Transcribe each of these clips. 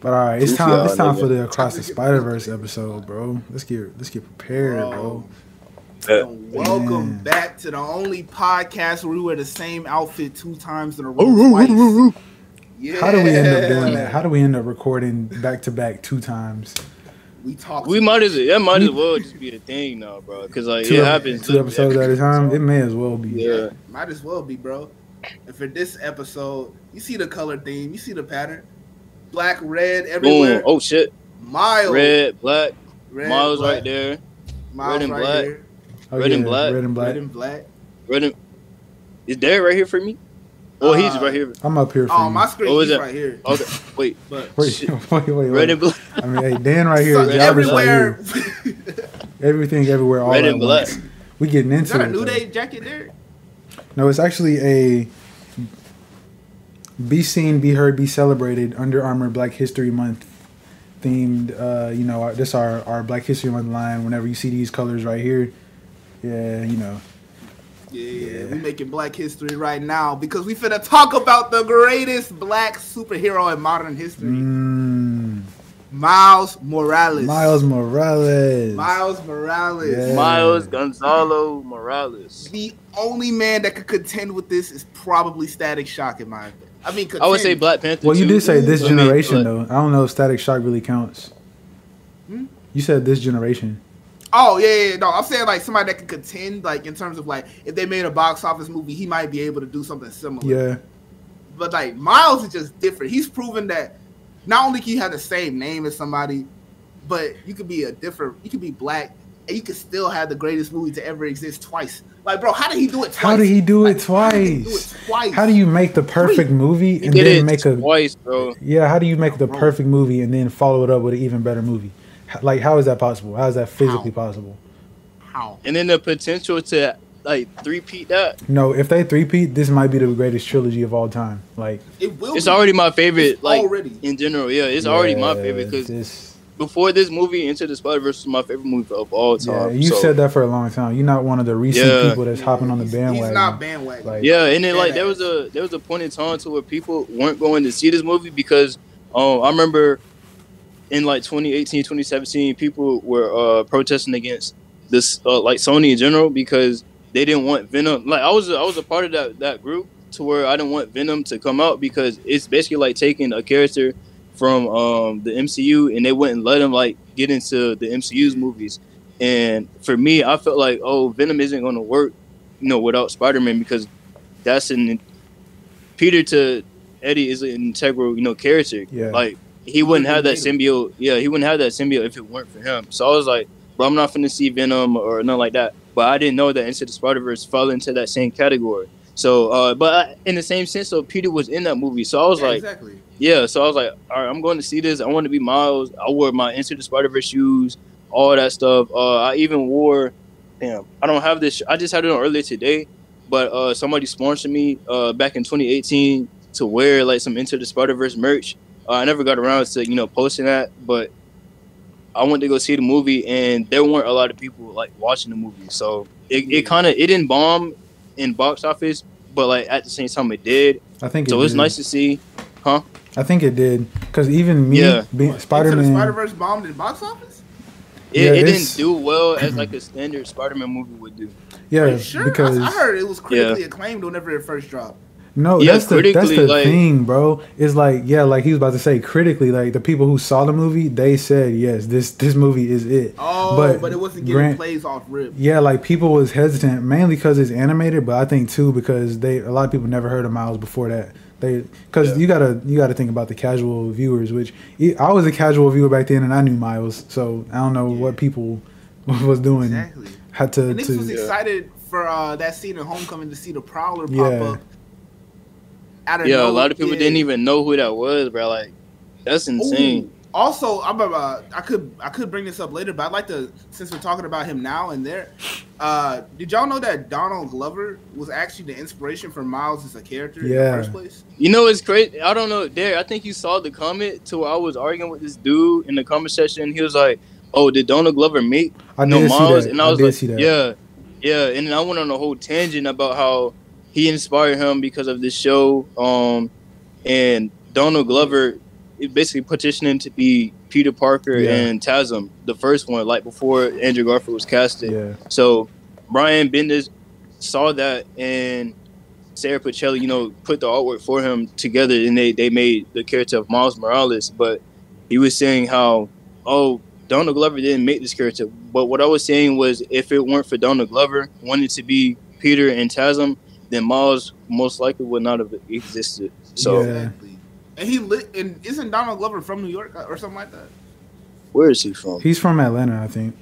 But all right, it's Goofy time. It's time nigga. for the Across the Spider Verse episode, bro. Let's get let's get prepared, bro. Yeah. And welcome Man. back to the only podcast where we wear the same outfit two times in a row. twice. Yeah. How do we end up doing that? How do we end up recording back to back two times? We talk. We might as that might as well just be a thing now, bro. Because like Two, it happens. two episodes at a time. It may as well be. Yeah. Might as well be, bro. And for this episode, you see the color theme, you see the pattern. Black, red, Boom. everywhere. Oh shit. Miles. Red, black. red, Miles black. right there. Miles red and right black. Here. Oh, Red and black. Red and black. Red and black. Red and is Derek right here for me? Oh, he's Uh, right here. I'm up here for Oh, you. my screen Oh, is is right here. Okay. Wait. But Wait, shit. wait, wait, wait. Red and black. I mean, hey, Dan right here. so Jarvis right everywhere. here. Everything, everywhere, all Red at and black. once. We getting is into that a it. New though. Day jacket there? No, it's actually a be seen, be heard, be celebrated Under Armour Black History Month themed. Uh, you know, this our our Black History Month line. Whenever you see these colors right here, yeah, you know, Yeah, Yeah. we making black history right now because we finna talk about the greatest black superhero in modern history. mm, Miles Morales. Miles Morales. Miles Morales. Yeah. Miles Gonzalo Morales. The only man that could contend with this is probably Static Shock in my opinion. I mean, I would say. Black Panther. Well, you too. did say this I mean, generation though. I don't know if Static Shock really counts. Hmm? You said this generation. Oh yeah, yeah, yeah, no. I'm saying like somebody that could contend, like in terms of like if they made a box office movie, he might be able to do something similar. Yeah, But like Miles is just different. He's proven that not only can you have the same name as somebody, but you could be a different. You could be black, and you could still have the greatest movie to ever exist twice. Like, bro, how did he do it twice? How did he do it Like, how did do twice? it twice? How do you make the perfect movie He and did then it make a twice, bro. Yeah, how do you make the Bro. perfect movie and then follow it up with an even better movie? Like, how is that possible? How is that physically How? possible? How? And then the potential to like three-peat that. No, if they three-peat, this might be the greatest trilogy of all time. Like, It will. It's be. already my favorite. It's like already. in general, yeah, it's already my favorite because this- before this movie, Into the Spider Verse was my favorite movie of all yeah, time. you so, said that for a long time. You're not one of the recent Yeah. people that's hopping on the bandwagon. He's not bandwagon. Like- Yeah, and then like there was a there was a point in time to where people weren't going to see this movie because um I remember in like 2018, 2017, people were uh protesting against this uh, like Sony in general because they didn't want Venom. Like I was I was a part of that that group to where I didn't want Venom to come out because it's basically like taking a character from um the MCU and they wouldn't let him like get into the MCU's movies. And for me, I felt like oh Venom isn't going to work, you know, without Spider-Man because that's an Peter to Eddie is an integral, you know, character. Yeah. Like he wouldn't have that symbiote. Yeah, he wouldn't have that symbiote if it weren't for him. So I was like, bro, I'm not finna see Venom or nothing like that. But I didn't know that Into the Spider Verse fell into that same category. So, uh, but I, in the same sense, so Peter was in that movie. So I was Yeah, like, exactly. Yeah. So I was like, all right, I'm going to see this. I want to be Miles. I wore my Into the Spider Verse shoes, all that stuff. Uh, I even wore, damn, I don't have this. I just had it on earlier today, but uh, somebody sponsored me uh, back in 2018 to wear like some Into the Spider Verse merch. Uh, I never got around to you know posting that, but I went to go see the movie, and there weren't a lot of people like watching the movie. So it, it kind of it didn't bomb in box office, but like at the same time it did. I think it So it's did. nice to see. Huh? I think it did because even me, Yeah. being Spider Spider-Man, Spider-Verse bombed in box office. It, Yeah, it this- didn't do well as like a standard Spider-Man movie would do. yeah, sure? I- because I, heard it was critically acclaimed whenever it first dropped. No, Yeah, that's the that's the like- thing, bro. It's like yeah, like he was about to say critically, like the people who saw the movie, they said yes, this this movie is it. Oh, But but, it wasn't getting Grant- plays off rip. Yeah, like people was hesitant mainly because it's animated, but I think too because they a lot of people never heard of Miles before that. They because Yeah. you gotta you gotta think about the casual viewers, which I was a casual viewer back then and I knew Miles, so I don't know Yeah. what people was doing. Exactly. Had to, And niggas to was Yeah. excited for uh, that scene in Homecoming to see the Prowler pop Yeah. up. Out Yeah, a lot of people Yeah. didn't even know who that was, bro. Like, that's insane. Ooh. Also, I'm uh, I could I could bring this up later, but I'd like to since we're talking about him now and there. Uh, did y'all know that Donald Glover was actually the inspiration for Miles as a character in Yeah. the first place? You know, it's crazy. I don't know, Derek. I think you saw the comment to where I was arguing with this dude in the comment section. He was like, "Oh, did Donald Glover make I no did see Miles?" And I was did like, "Yeah, yeah." And then I went on a whole tangent about how he inspired him because of this show. Um, and Donald Glover basically petitioning to be Peter Parker Yeah. and Tasm, the first one, like before Andrew Garfield was casted. Yeah. So Brian Bendis saw that and Sara Pichelli, you know, put the artwork for him together and they, they made the character of Miles Morales. But he was saying how, oh, Donald Glover didn't make this character. But what I was saying was if it weren't for Donald Glover wanting to be Peter and Tasm, then Miles most likely would not have existed. So Yeah. Exactly. And he lit. And isn't Donald Glover from New York uh, or something like that? where is he from? He's from Atlanta, I think.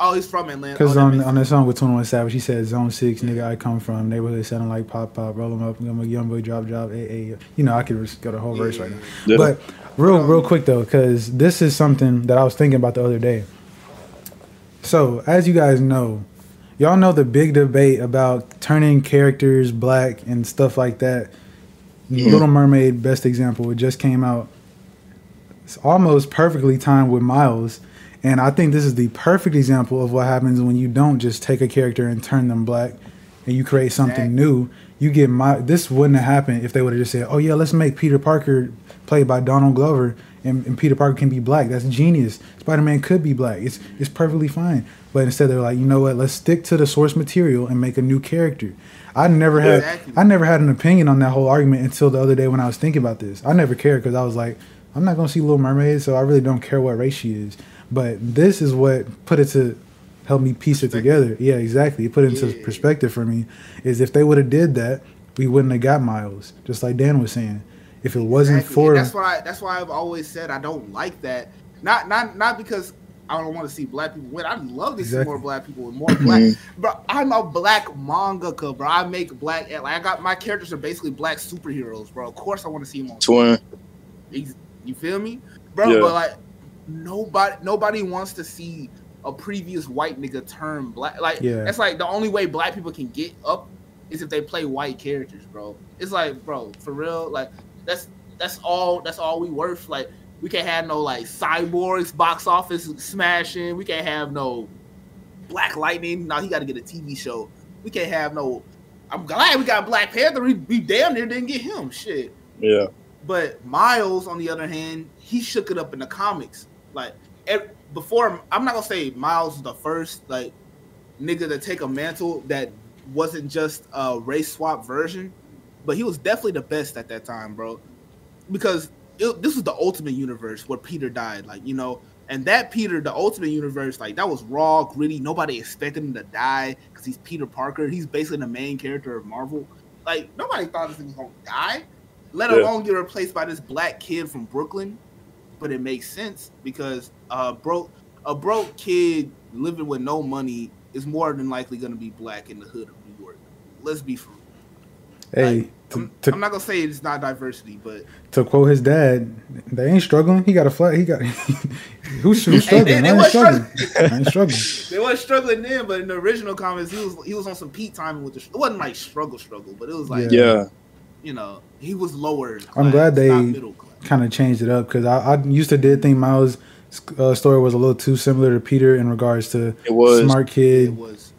Oh, he's from Atlanta. Because oh, on on the song with Twenty One Savage, he said Zone Six, nigga, I come from neighborhood sounding like pop pop, roll roll 'em up, I'm a young boy, drop drop, a a. You know, I could just go to the whole verse right now. Yeah. But real real quick though, because this is something that I was thinking about the other day. So as you guys know, y'all know the big debate about turning characters black and stuff like that. Little Mermaid, best example, it just came out. It's almost perfectly timed with Miles. And I think this is the perfect example of what happens when you don't just take a character and turn them black and you create something Exactly. new. You get my this wouldn't have happened if they would have just said, Oh yeah, let's make Peter Parker played by Donald Glover and, and Peter Parker can be black. That's genius. Spider Man could be black. It's it's perfectly fine. But instead they're like, you know what, let's stick to the source material and make a new character. I never had Exactly. I never had an opinion on that whole argument until the other day when I was thinking about this. I never cared because I was like, I'm not gonna see Little Mermaid, so I really don't care what race she is. But this is what put it to help me piece it together. Yeah, exactly. It put it into Yeah. perspective for me. Is if they would have did that, we wouldn't have got Miles. Just like Dan was saying, if it wasn't Exactly. for And that's why that's why I've always said I don't like that. Not not not because I don't want to see black people win. I'd love to see more black people and more black. Mm-hmm. bro, I'm a black mangaka, bro. I make black like I got my characters are basically black superheroes, bro. Of course I want to see them on Twin. You feel me, bro? Yeah. But like nobody nobody wants to see a previous white nigga turn black. Like Yeah. that's like the only way black people can get up is if they play white characters, bro. It's like, bro, for real, like that's that's all that's all we worth. Like we can't have no like cyborgs box office smashing. We can't have no Black Lightning. Now he got to get a TV show. We can't have no. I'm glad we got Black Panther. We, we damn near didn't get him. Shit. Yeah. But Miles, on the other hand, he shook it up in the comics. Like before, I'm not gonna say Miles was the first like nigga to take a mantle that wasn't just a race swap version, but he was definitely the best at that time, bro. Because it, this was the Ultimate Universe where Peter died, like you know, and that Peter, the Ultimate Universe, like that was raw, gritty. Nobody expected him to die because he's Peter Parker. He's basically the main character of Marvel. Like nobody thought this thing was gonna die let Yeah. alone get replaced by this black kid from Brooklyn. But it makes sense because uh broke a broke kid living with no money is more than likely gonna be black in the hood of New York. Let's be for real. hey, Like, I'm, to, I'm not gonna say it's not diversity, but to quote his dad, they ain't struggling. He got a flat. He got who's, who's struggling? they- they I ain't was struggling. I ain't struggling. they was struggling then. But in the original comments, he was he was on some peak timing with the. It wasn't like struggle struggle, but it was like Yeah. Yeah. you know he was lower. I'm glad they- not middle class. kind of changed it up because I, I used to did think Miles' uh, story was a little too similar to Peter in regards to It was. smart It kid, was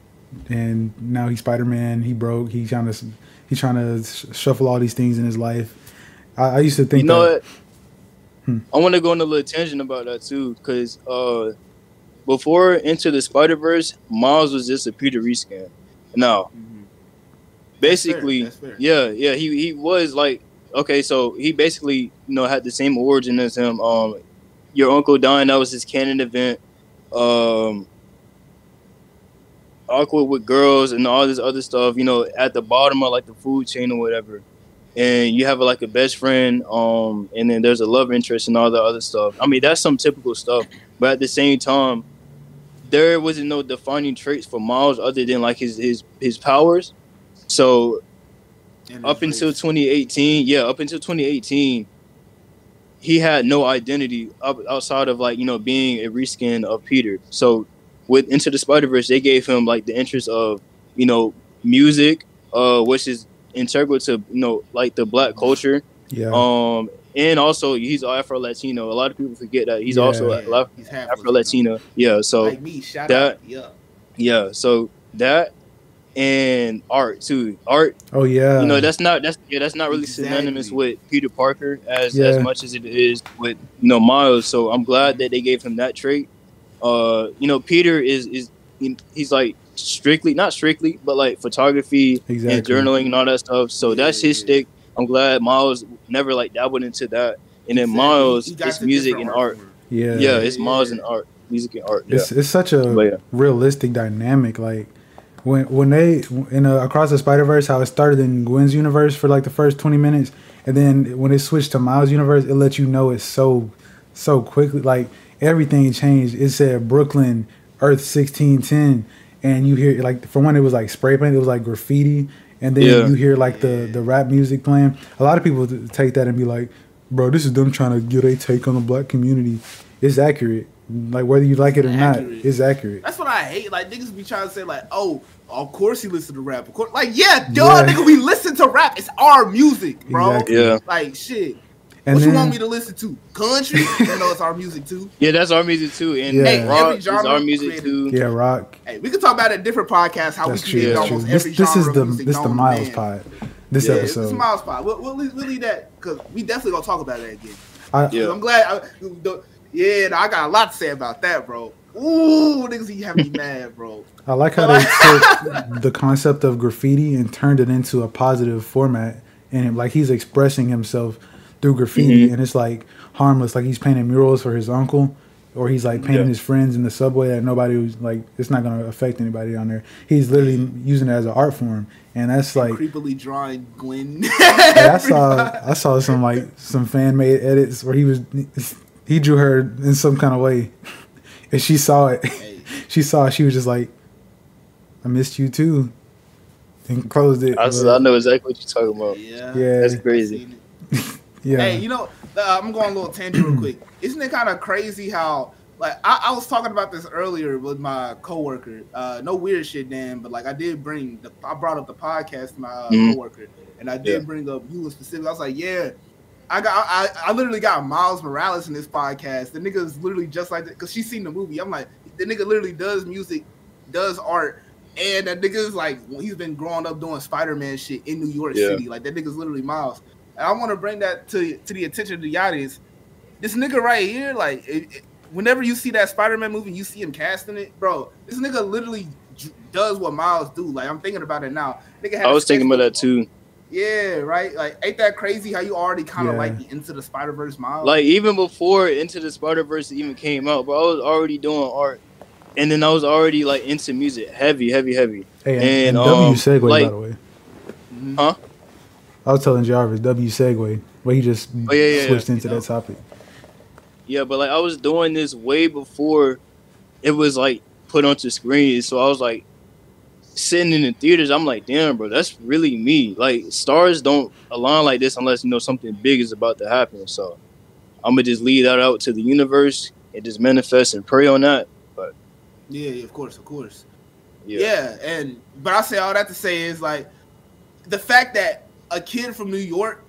and now he's Spider Man. He broke. He trying to he's trying to sh- shuffle all these things in his life. I, I used to think You know that, what? Hmm. I want to go on a little tangent about that too, because uh, before Into the Spider Verse, Miles was just a Peter reskin. Now, Mhm. basically, That's fair. yeah, yeah, he he was like okay, so he basically you know had the same origin as him. Um, your uncle dying, that was his canon event. Um, awkward with girls and all this other stuff. You know, at the bottom of like the food chain or whatever. And you have like a best friend, um, and then there's a love interest and all the other stuff. I mean, that's some typical stuff. But at the same time, there wasn't no defining traits for Miles other than like his his his powers. So up until race. 2018, yeah, up until 2018, he had no identity up, outside of like you know being a reskin of Peter. So with Into the Spider Verse, they gave him like the interest of you know music, uh, which is integral to you know like the black culture. yeah, Um, and also he's Afro Latino. A lot of people forget that he's Yeah. also Yeah, he's Afro Latino. Yeah, so like me. Shout that- out. Yeah. yeah, so that and art too. Art, Oh yeah. you know, that's not that's yeah, that's not really synonymous with Peter Parker as Yeah. as much as it is with you know Miles. So I'm glad that they gave him that trait. Uh, you know, Peter is is he's like strictly not strictly, but like photography and journaling and all that stuff. So that's his Yeah. stick. I'm glad Miles never like dabbled into that. And then Exactly. Miles, He it's music and art. form. yeah. Yeah, it's Yeah. Miles and art, music and art. Yeah. It's it's such a yeah. realistic dynamic. Like when when they in uh, across the Spider Verse, how it started in Gwen's universe for like the first twenty minutes, and then when it switched to Miles' universe, it let you know it's so so quickly. Like everything changed. It said Brooklyn Earth sixteen ten, and you hear like for one it was like spray paint. It was like graffiti. And then Yeah. you hear like the, the rap music playing. A lot of people take that and be like, "Bro, this is them trying to get a take on the black community." It's accurate. Like whether you like it or not, Accurate. it's accurate. That's what I hate. Like niggas be trying to say like, oh, of course he listen to rap. Of course, like yeah, duh, Yeah. nigga, we listen to rap. It's our music, bro. Exactly. Yeah. Like shit. And what then, you want me to listen to? Country? you know it's our music too. Yeah, that's our music too. And Yeah. Hey, rock every is our music created- too. yeah, rock. Hey, we could talk about it in different podcasts how That's we true. created That's true. almost This, every this is the music this the Miles man. pod. This Yeah, Yeah, it's episode. a Miles pod. We'll, we'll, leave, we'll leave that because we definitely gonna talk about that again. I, Yeah. I'm glad. I, the, yeah, I got a lot to say about that, bro. Ooh, niggas, he have me mad, bro. I like how they took the concept of graffiti and turned it into a positive format, and like he's expressing himself through graffiti, Mhm. and it's like harmless. Like he's painting murals for his uncle, or he's like painting Yeah. his friends in the subway that nobody was like. It's not gonna affect anybody down there. He's literally using it as an art form, and that's like. creepily drawing Gwen. Hey, I saw I saw some like some fan made edits where he was he drew her in some kind of way, and she saw it. She saw it. She was just like, "I missed you too," and closed it. I, but- I know exactly what you're talking about. Yeah, Yeah. That's crazy. seen it. yeah, Hey, you know, uh, I'm going a little tangent real quick. Isn't it kind of crazy how, like, I, I was talking about this earlier with my coworker. Uh, no weird shit, Dan, but like, I did bring the, I brought up the podcast to my uh, Mhm. coworker, and I did Yeah. bring up you in specific. I was like, yeah. I got, I, I literally got Miles Morales in this podcast. The nigga is literally just like that because she's seen the movie. I'm like, the nigga literally does music, does art, and that nigga is like, he's been growing up doing Spider Man shit in New York Yeah. City. Like that nigga's literally Miles. And I want to bring that to to the attention of the audience. This nigga right here, like, it, it- whenever you see that Spider Man movie, you see him casting it, bro. This nigga literally j- does what Miles do. Like, I'm thinking about it now. Nigga had I a was thinking about that too. Yeah, right. Like, ain't that crazy how you already kind of Yeah. like the Into the Spider Verse Miles? Like even before Into the Spider Verse even came out, but I was already doing art, and then I was already like into music, heavy, heavy, heavy. hey, and, and, and W um, segue like- by the way. Huh? I was telling Jarvis W segue, but he just Oh, yeah, yeah, switched yeah. into You know. that topic. Yeah, but like I was doing this way before it was like put onto screen. So I was like sitting in the theaters. I'm like, damn, bro, that's really me. Like stars don't align like this unless you know something big is about to happen. So I'm gonna just leave that out to the universe and just manifest and pray on that. yeah, yeah, of course, of course. Yeah, Yeah, and but I say all that to say is like the fact that a kid from New York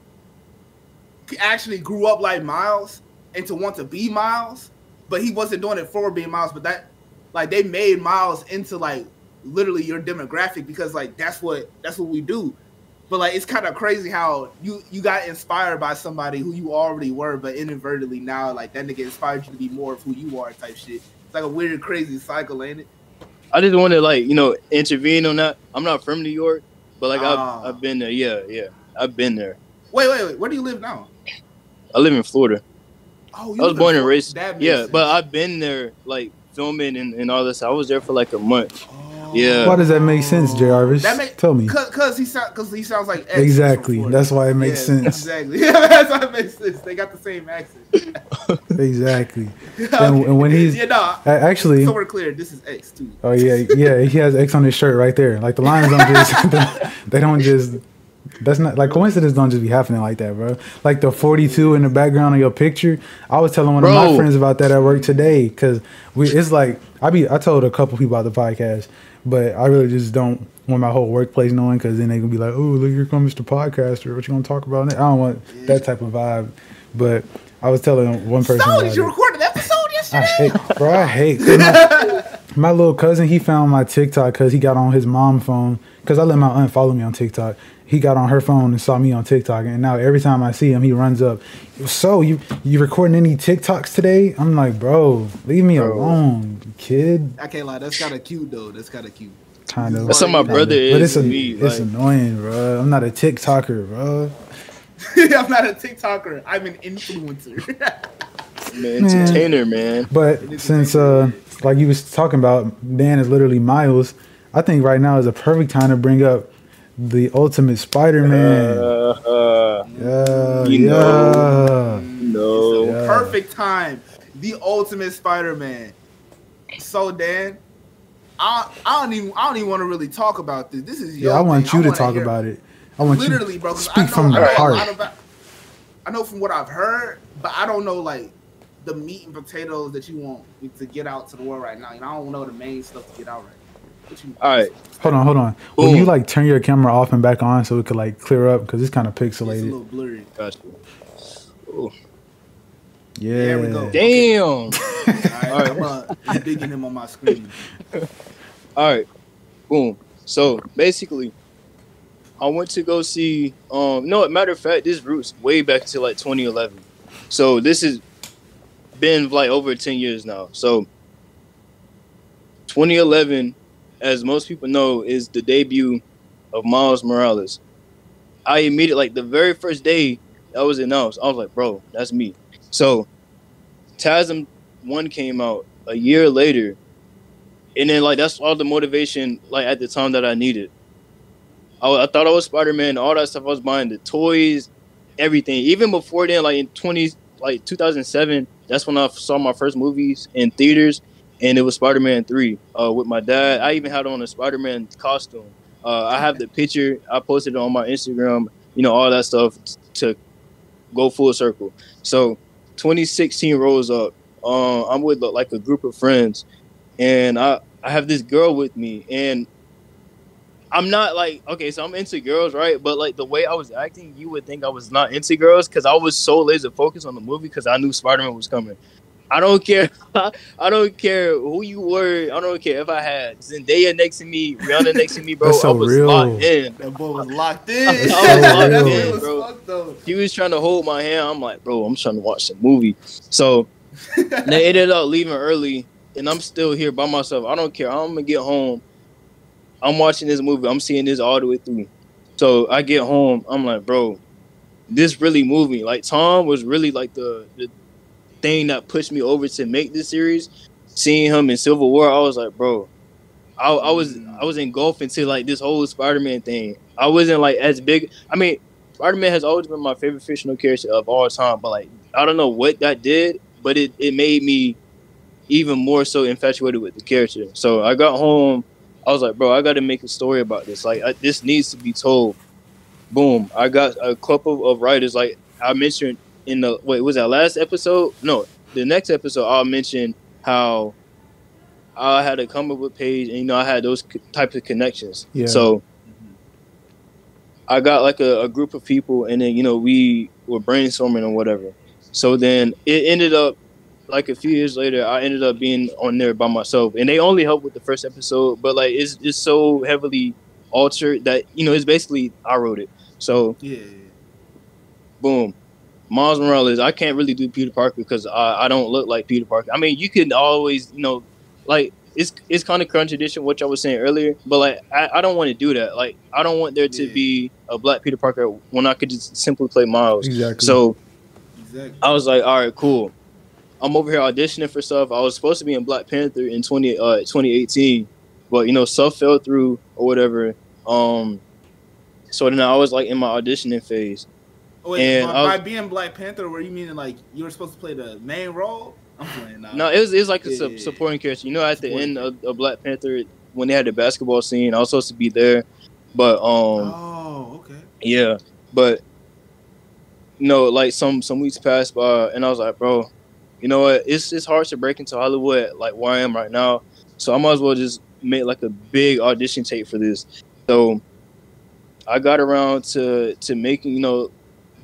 actually grew up like Miles and to want to be Miles, but he wasn't doing it for being Miles. But that like they made Miles into like literally your demographic because like that's what that's what we do. But like it's kind of crazy how you you got inspired by somebody who you already were, but inadvertently now like that nigga inspired you to be more of who you are type shit. It's like a weird, crazy cycle, ain't it? I just want to like you know intervene on that. I'm not from New York, but like. I've oh. I've been there. Yeah, yeah, I've been there. Wait, wait, wait. Where do you live now? I live in Florida. Oh, you? I was born in and raised. Yeah, sense. but I've been there like filming and, and all this. I was there for like a month. Oh. Yeah. Why does that make sense, J. Jarvis? That make- Tell me. Cause, cause he sound, cause he sounds like X Exactly. That's why it makes Yeah, sense. Exactly. Yeah, that's why it makes sense. They got the same accent. Exactly. Okay. and when he's- yeah, no. Actually, So we're clear. This is X too. Oh yeah, yeah. He has X on his shirt right there. Like the lines don't just they don't just. That's not like coincidence. Don't just be happening like that, bro. Like the forty-two in the background of your picture. I was telling one of my friends about that at work today because we. It's like I be. I told a couple people about the podcast, but I really just don't want my whole workplace knowing because then they gonna be like, oh, look, here comes Mr. Podcaster. What you gonna talk about? I don't want that type of vibe. But I was telling one person. So did you it. record an episode I yesterday? hate, bro. I hate. my, my little cousin, he found my TikTok because he got on his mom phone. Because I let my aunt follow me on TikTok. He got on her phone and saw me on TikTok, and now every time I see him, he runs up. So you you recording any TikToks today? I'm like, bro, leave me Bro. alone, kid. I can't lie. That's kind of cute though. That's kind of cute. Kind of. That's how my But brother But is. it's, a, me. it's like, annoying, bro. I'm not a TikToker, bro. I'm not a TikToker. I'm an influencer. man, entertainer, man. But since, uh, like you was talking about, Dan is literally Miles. I think right now is a perfect time to bring up the Ultimate Spider-Man. Uh, uh, yeah, yeah. know. no. Yeah. Perfect time. The ultimate Spider-Man. So Dan, I I don't even I don't even want to really talk about this. This is Yeah, I want thing. you to wanna talk about it. I want literally, you bro. to 'cause I speak know, from I the heart. about- I know from what I've heard, but I don't know like the meat and potatoes that you want to get out to the world right now. You know, I don't know the main stuff to get out right. now. What you, All right. Hold on, hold on. Will you like turn your camera off and back on so it could like clear up because it's kind of pixelated. It's a little blurry. Gotcha. Ooh, Yeah. There we go. Damn. All right, I'm uh, digging him on my screen. All right. Boom. So basically, I went to go see. Um, no, matter of fact, this roots way back to like 2011. So this has been like over 10 years now. So 2011, as most people know, is the debut of Miles Morales. I immediately, like the very first day that was announced, I was like, bro, that's me. So TASM 1 came out a year later and then like that's all the motivation like at the time that I needed. I, I thought I was Spider Man, all that stuff. I was buying the toys, everything. Even before then, like in twenty like two thousand seven, that's when I saw my first movies in theaters, and it was Spider Man three uh, with my dad. I even had on a Spider Man costume. Uh, I have the picture. I posted it on my Instagram. You know all that stuff to go full circle. So 2016 rolls up. Uh, I'm with like a group of friends and I I have this girl with me, and I'm not like okay, so I'm into girls, right? But like the way I was acting, you would think I was not into girls because I was so laser focused on the movie because I knew Spider Man was coming. I don't care. I don't care who you were. I don't care if I had Zendaya next to me, Rihanna next to me, bro. That's so I was real. locked in. That boy was locked in. I was locked That in, boy was bro. fucked, though. He was trying to hold my hand. I'm like, bro, I'm trying to watch the movie. So they ended up leaving early, and I'm still here by myself. I don't care. I'm gonna get home. I'm watching this movie. I'm seeing this all the way through. So I get home. I'm like, bro, this really moved me. Like Tom was really like the the thing that pushed me over to make this series. Seeing him in Civil War, I was like, bro, I, I was I was engulfed into like this whole Spider-Man thing. I wasn't like as big. I mean, Spider-Man has always been my favorite fictional character of all time. But like, I don't know what that did, but it it made me even more so infatuated with the character. So I got home. I was like, bro, I got to make a story about this. Like, I, this needs to be told. Boom! I got a couple of writers. Like I mentioned in the wait, was that last episode? No, the next episode. I'll mention how I had to come up with page, and you know, I had those c- types of connections. Yeah. So I got like a, a group of people, and then you know we were brainstorming or whatever. So then it ended up like a few years later, I ended up being on there by myself, and they only helped with the first episode, but like it's it's so heavily altered that you know it's basically I wrote it. So Yeah. boom, Miles Morales. I can't really do Peter Parker because I, I don't look like Peter Parker. I mean, you can always you know like it's it's kind of contradiction what I was saying earlier, but like I, I don't want to do that. Like I don't want there to Yeah. be a black Peter Parker when I could just simply play Miles. Exactly. So Exactly. I was like, all right, cool. I'm over here auditioning for stuff. I was supposed to be in Black Panther in 20 uh 2018, but you know stuff fell through or whatever. Um, so then I was like in my auditioning phase. Oh, wait, And by, was- by being Black Panther, were you meaning like you were supposed to play the main role? I'm playing now. No, it was it was like a Yeah, yeah, yeah. supporting character. You know, at the end of, of Black Panther when they had the basketball scene, I was supposed to be there, but um. oh, okay. Yeah, but no, like some some weeks passed by, and I was like, bro, you know what? It's it's hard to break into Hollywood like where I am right now, so I might as well just make like a big audition tape for this. So I got around to to making, you know,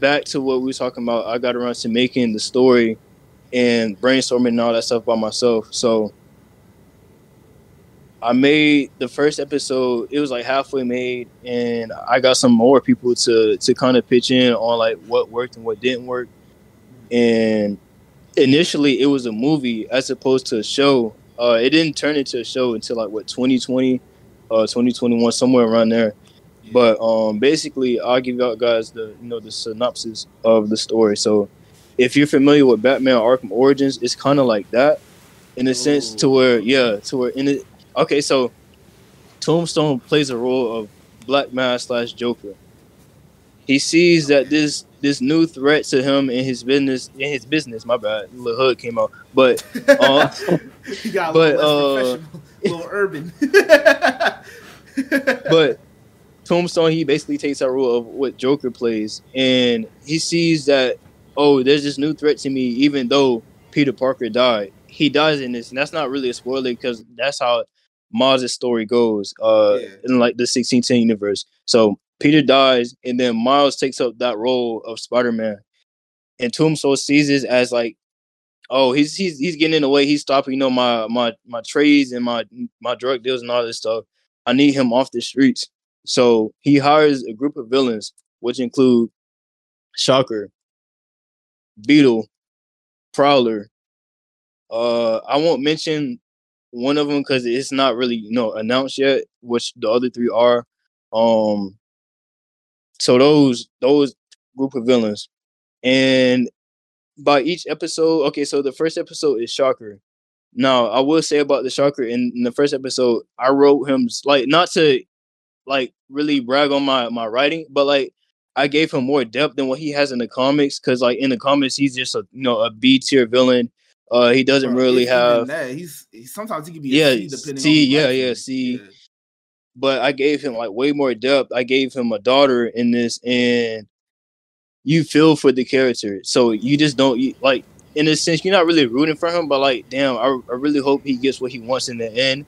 back to what we were talking about. I got around to making the story and brainstorming and all that stuff by myself. So I made the first episode. It was like halfway made, and I got some more people to to kind of pitch in on like what worked and what didn't work. And initially, it was a movie as opposed to a show. Uh, it didn't turn into a show until like what 2020, uh, 2021, somewhere around there. But um, basically, I'll give you guys the you know the synopsis of the story. So, if you're familiar with Batman Arkham Origins, it's kind of like that, in a Ooh. sense, to where yeah, to where in it. Okay, so Tombstone plays a role of Black Mask slash Joker. He sees that this this new threat to him in his business in his business. My bad, the hood came out, but uh, he got a but, little uh, little urban. but Tombstone, he basically takes that role of what Joker plays, and he sees that oh, there's this new threat to me, even though Peter Parker died. He dies in this, and that's not really a spoiler because that's how Miles' story goes uh, yeah. in like the 1610 universe. So Peter dies, and then Miles takes up that role of Spider Man, and Tombstone sees it as like, oh, he's he's he's getting in the way. He's stopping, you know, my my my trades and my my drug deals and all this stuff. I need him off the streets. So he hires a group of villains, which include Shocker, Beetle, Prowler. Uh, I won't mention one of them because it's not really you know announced yet, which the other three are. Um, so those those group of villains, and by each episode, okay, so the first episode is Shocker. Now I will say about the Shocker in, in the first episode, I wrote him like not to like really brag on my my writing, but like I gave him more depth than what he has in the comics because like in the comics he's just a you know a B tier villain. Uh, he doesn't Bro, really have. That. He's, he's sometimes he can be yeah C, yeah yeah C. Yeah. But I gave him like way more depth. I gave him a daughter in this, and you feel for the character. So you just don't you, like in a sense you're not really rooting for him, but like damn, I, I really hope he gets what he wants in the end.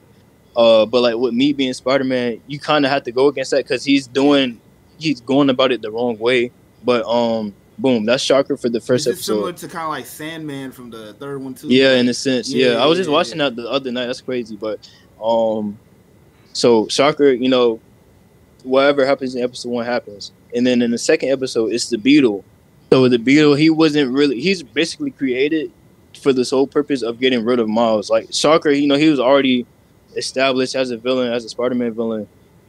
Uh, but like with me being Spider Man, you kind of have to go against that because he's doing, he's going about it the wrong way. But um, boom, that's shocker for the first episode. Similar to kind of like Sandman from the third one too. Yeah, in a sense. Yeah, yeah I was just yeah, watching yeah. that the other night. That's crazy, but um, so shocker, you know, whatever happens in episode one happens, and then in the second episode, it's the Beetle. So the Beetle, he wasn't really. He's basically created for the sole purpose of getting rid of Miles. Like Shocker, you know, he was already established as a villain, as a Spider-Man villain,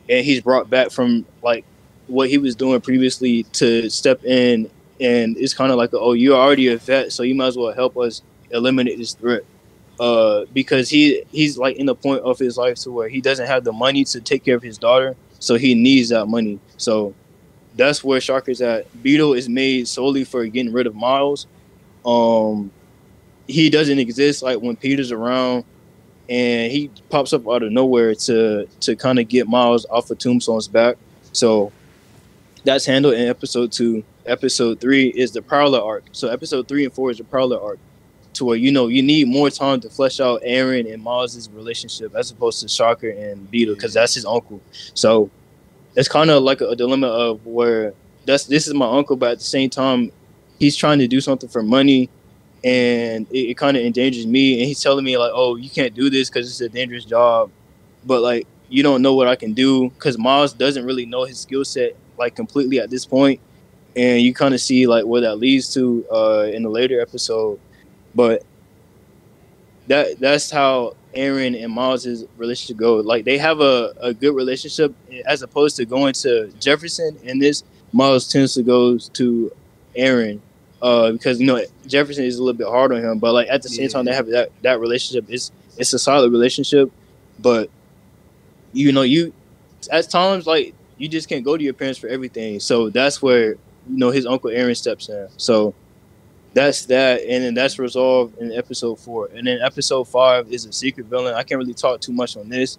and he's brought back from like what he was doing previously to step in, and it's kind of like, oh, you're already a vet, so you might as well help us eliminate this threat. Uh, because he he's like in the point of his life to where he doesn't have the money to take care of his daughter, so he needs that money. So that's where Shark is at. Beetle is made solely for getting rid of Miles. Um, he doesn't exist like when Peter's around and he pops up out of nowhere to to kind of get Miles off of Tombstone's back. So that's handled in episode two. Episode three is the Prowler arc. So episode three and four is the Prowler arc, to where you know you need more time to flesh out Aaron and Miles's relationship as opposed to Shocker and Beetle because that's his uncle. So it's kind of like a, a dilemma of where that's this is my uncle, but at the same time he's trying to do something for money and it, it kind of endangers me. And he's telling me like, "Oh, you can't do this because it's a dangerous job," but like you don't know what I can do because Miles doesn't really know his skill set like completely at this point, and you kind of see like where that leads to uh, in the later episode. But that that's how Aaron and Miles' relationship go. Like they have a, a good relationship as opposed to going to Jefferson and this Miles tends to go to Aaron uh, because you know Jefferson is a little bit hard on him, but like at the same yeah. time they have that that relationship. It's it's a solid relationship, but you know you at times like you just can't go to your parents for everything. So that's where you know his uncle Aaron steps in. So that's that, and then that's resolved in episode four. And then episode five is a secret villain. I can't really talk too much on this.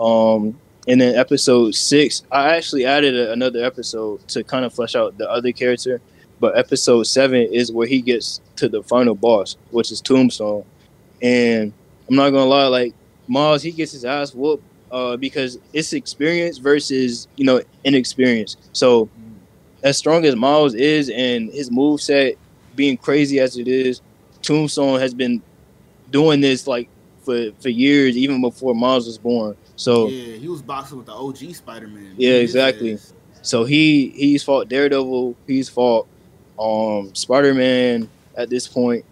Um, and then episode six, I actually added a, another episode to kind of flesh out the other character. But episode seven is where he gets to the final boss, which is Tombstone. And I'm not gonna lie, like Miles, he gets his ass whooped uh, because it's experience versus you know inexperience. So as strong as Miles is and his move set being crazy as it is, Tombstone has been doing this like for for years, even before Miles was born. So yeah, he was boxing with the OG Spider Man. Yeah, exactly. So he he's fought Daredevil, he's fought um Spider Man at this point,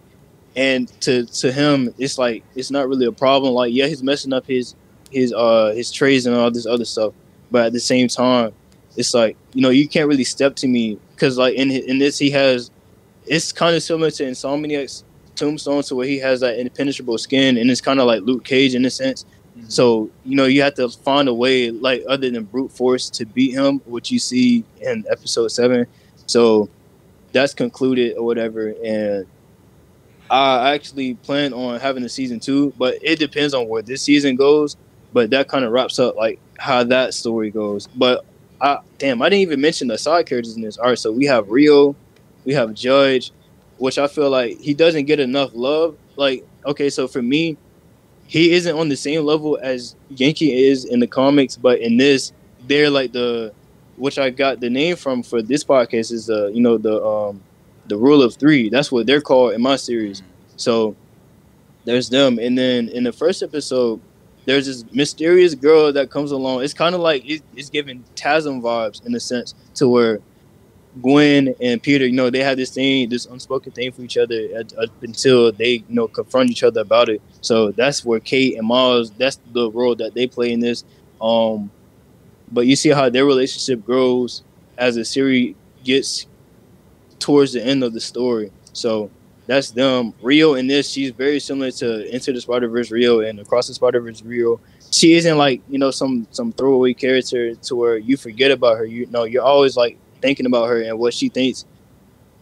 and to to him it's like it's not really a problem. Like yeah, he's messing up his his uh his trades and all this other stuff, but at the same time, it's like you know you can't really step to me because like in in this he has it's kind of similar to Insomniac's Tombstone, to where he has that impenetrable skin, and it's kind of like Luke Cage in a sense. Mm-hmm. So you know you have to find a way, like other than brute force, to beat him, which you see in episode seven. So that's concluded or whatever, and I actually plan on having a season two, but it depends on where this season goes. But that kind of wraps up like how that story goes. But I, damn, I didn't even mention the side characters in this. All right, so we have Rio, we have Judge, which I feel like he doesn't get enough love. Like, okay, so for me, he isn't on the same level as Ganke is in the comics, but in this, they're like the which I got the name from for this podcast is the you know the um the rule of three. That's what they're called in my series. So there's them, and then in the first episode, there's this mysterious girl that comes along. It's kind of like it, it's giving TASM vibes in a sense to where Gwen and Peter, you know, they have this thing, this unspoken thing for each other until they, you know, confront each other about it. So that's where Kate and Miles, that's the role that they play in this. Um, but you see how their relationship grows as the series gets towards the end of the story. So that's them. Rio in this, she's very similar to Into the Spider Verse Rio and Across the Spider Verse Rio. She isn't like you know some some throwaway character to where you forget about her. You know, you're always like thinking about her and what she thinks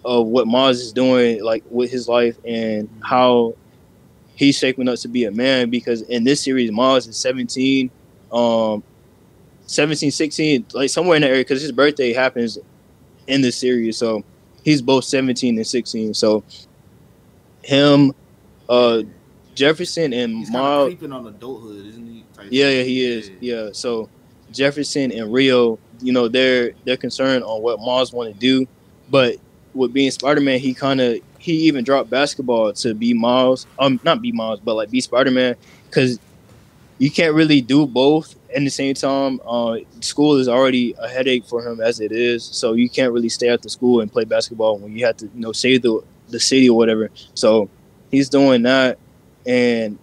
of what Miles is doing, like with his life and how he's shaping up to be a man. Because in this series, Miles is 17, um, 17, 16, like somewhere in the area. Because his birthday happens in the series, so he's both 17 and 16. So him, uh, Jefferson and He's Miles. creeping on adulthood, isn't he? Type Yeah, yeah, he is. Yeah. So Jefferson and Rio, you know, they're they're concerned on what Miles want to do, but with being Spider Man, he kind of he even dropped basketball to be Miles. Um, not be Miles, but like be Spider Man, because you can't really do both at the same time. Uh, school is already a headache for him as it is, so you can't really stay after school and play basketball when you have to, you know, save the the city or whatever. So he's doing that, and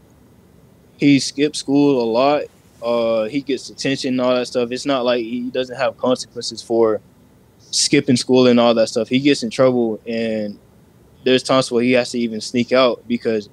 he skips school a lot. Uh, he gets attention and all that stuff. It's not like he doesn't have consequences for skipping school and all that stuff. He gets in trouble, and there's times where he has to even sneak out because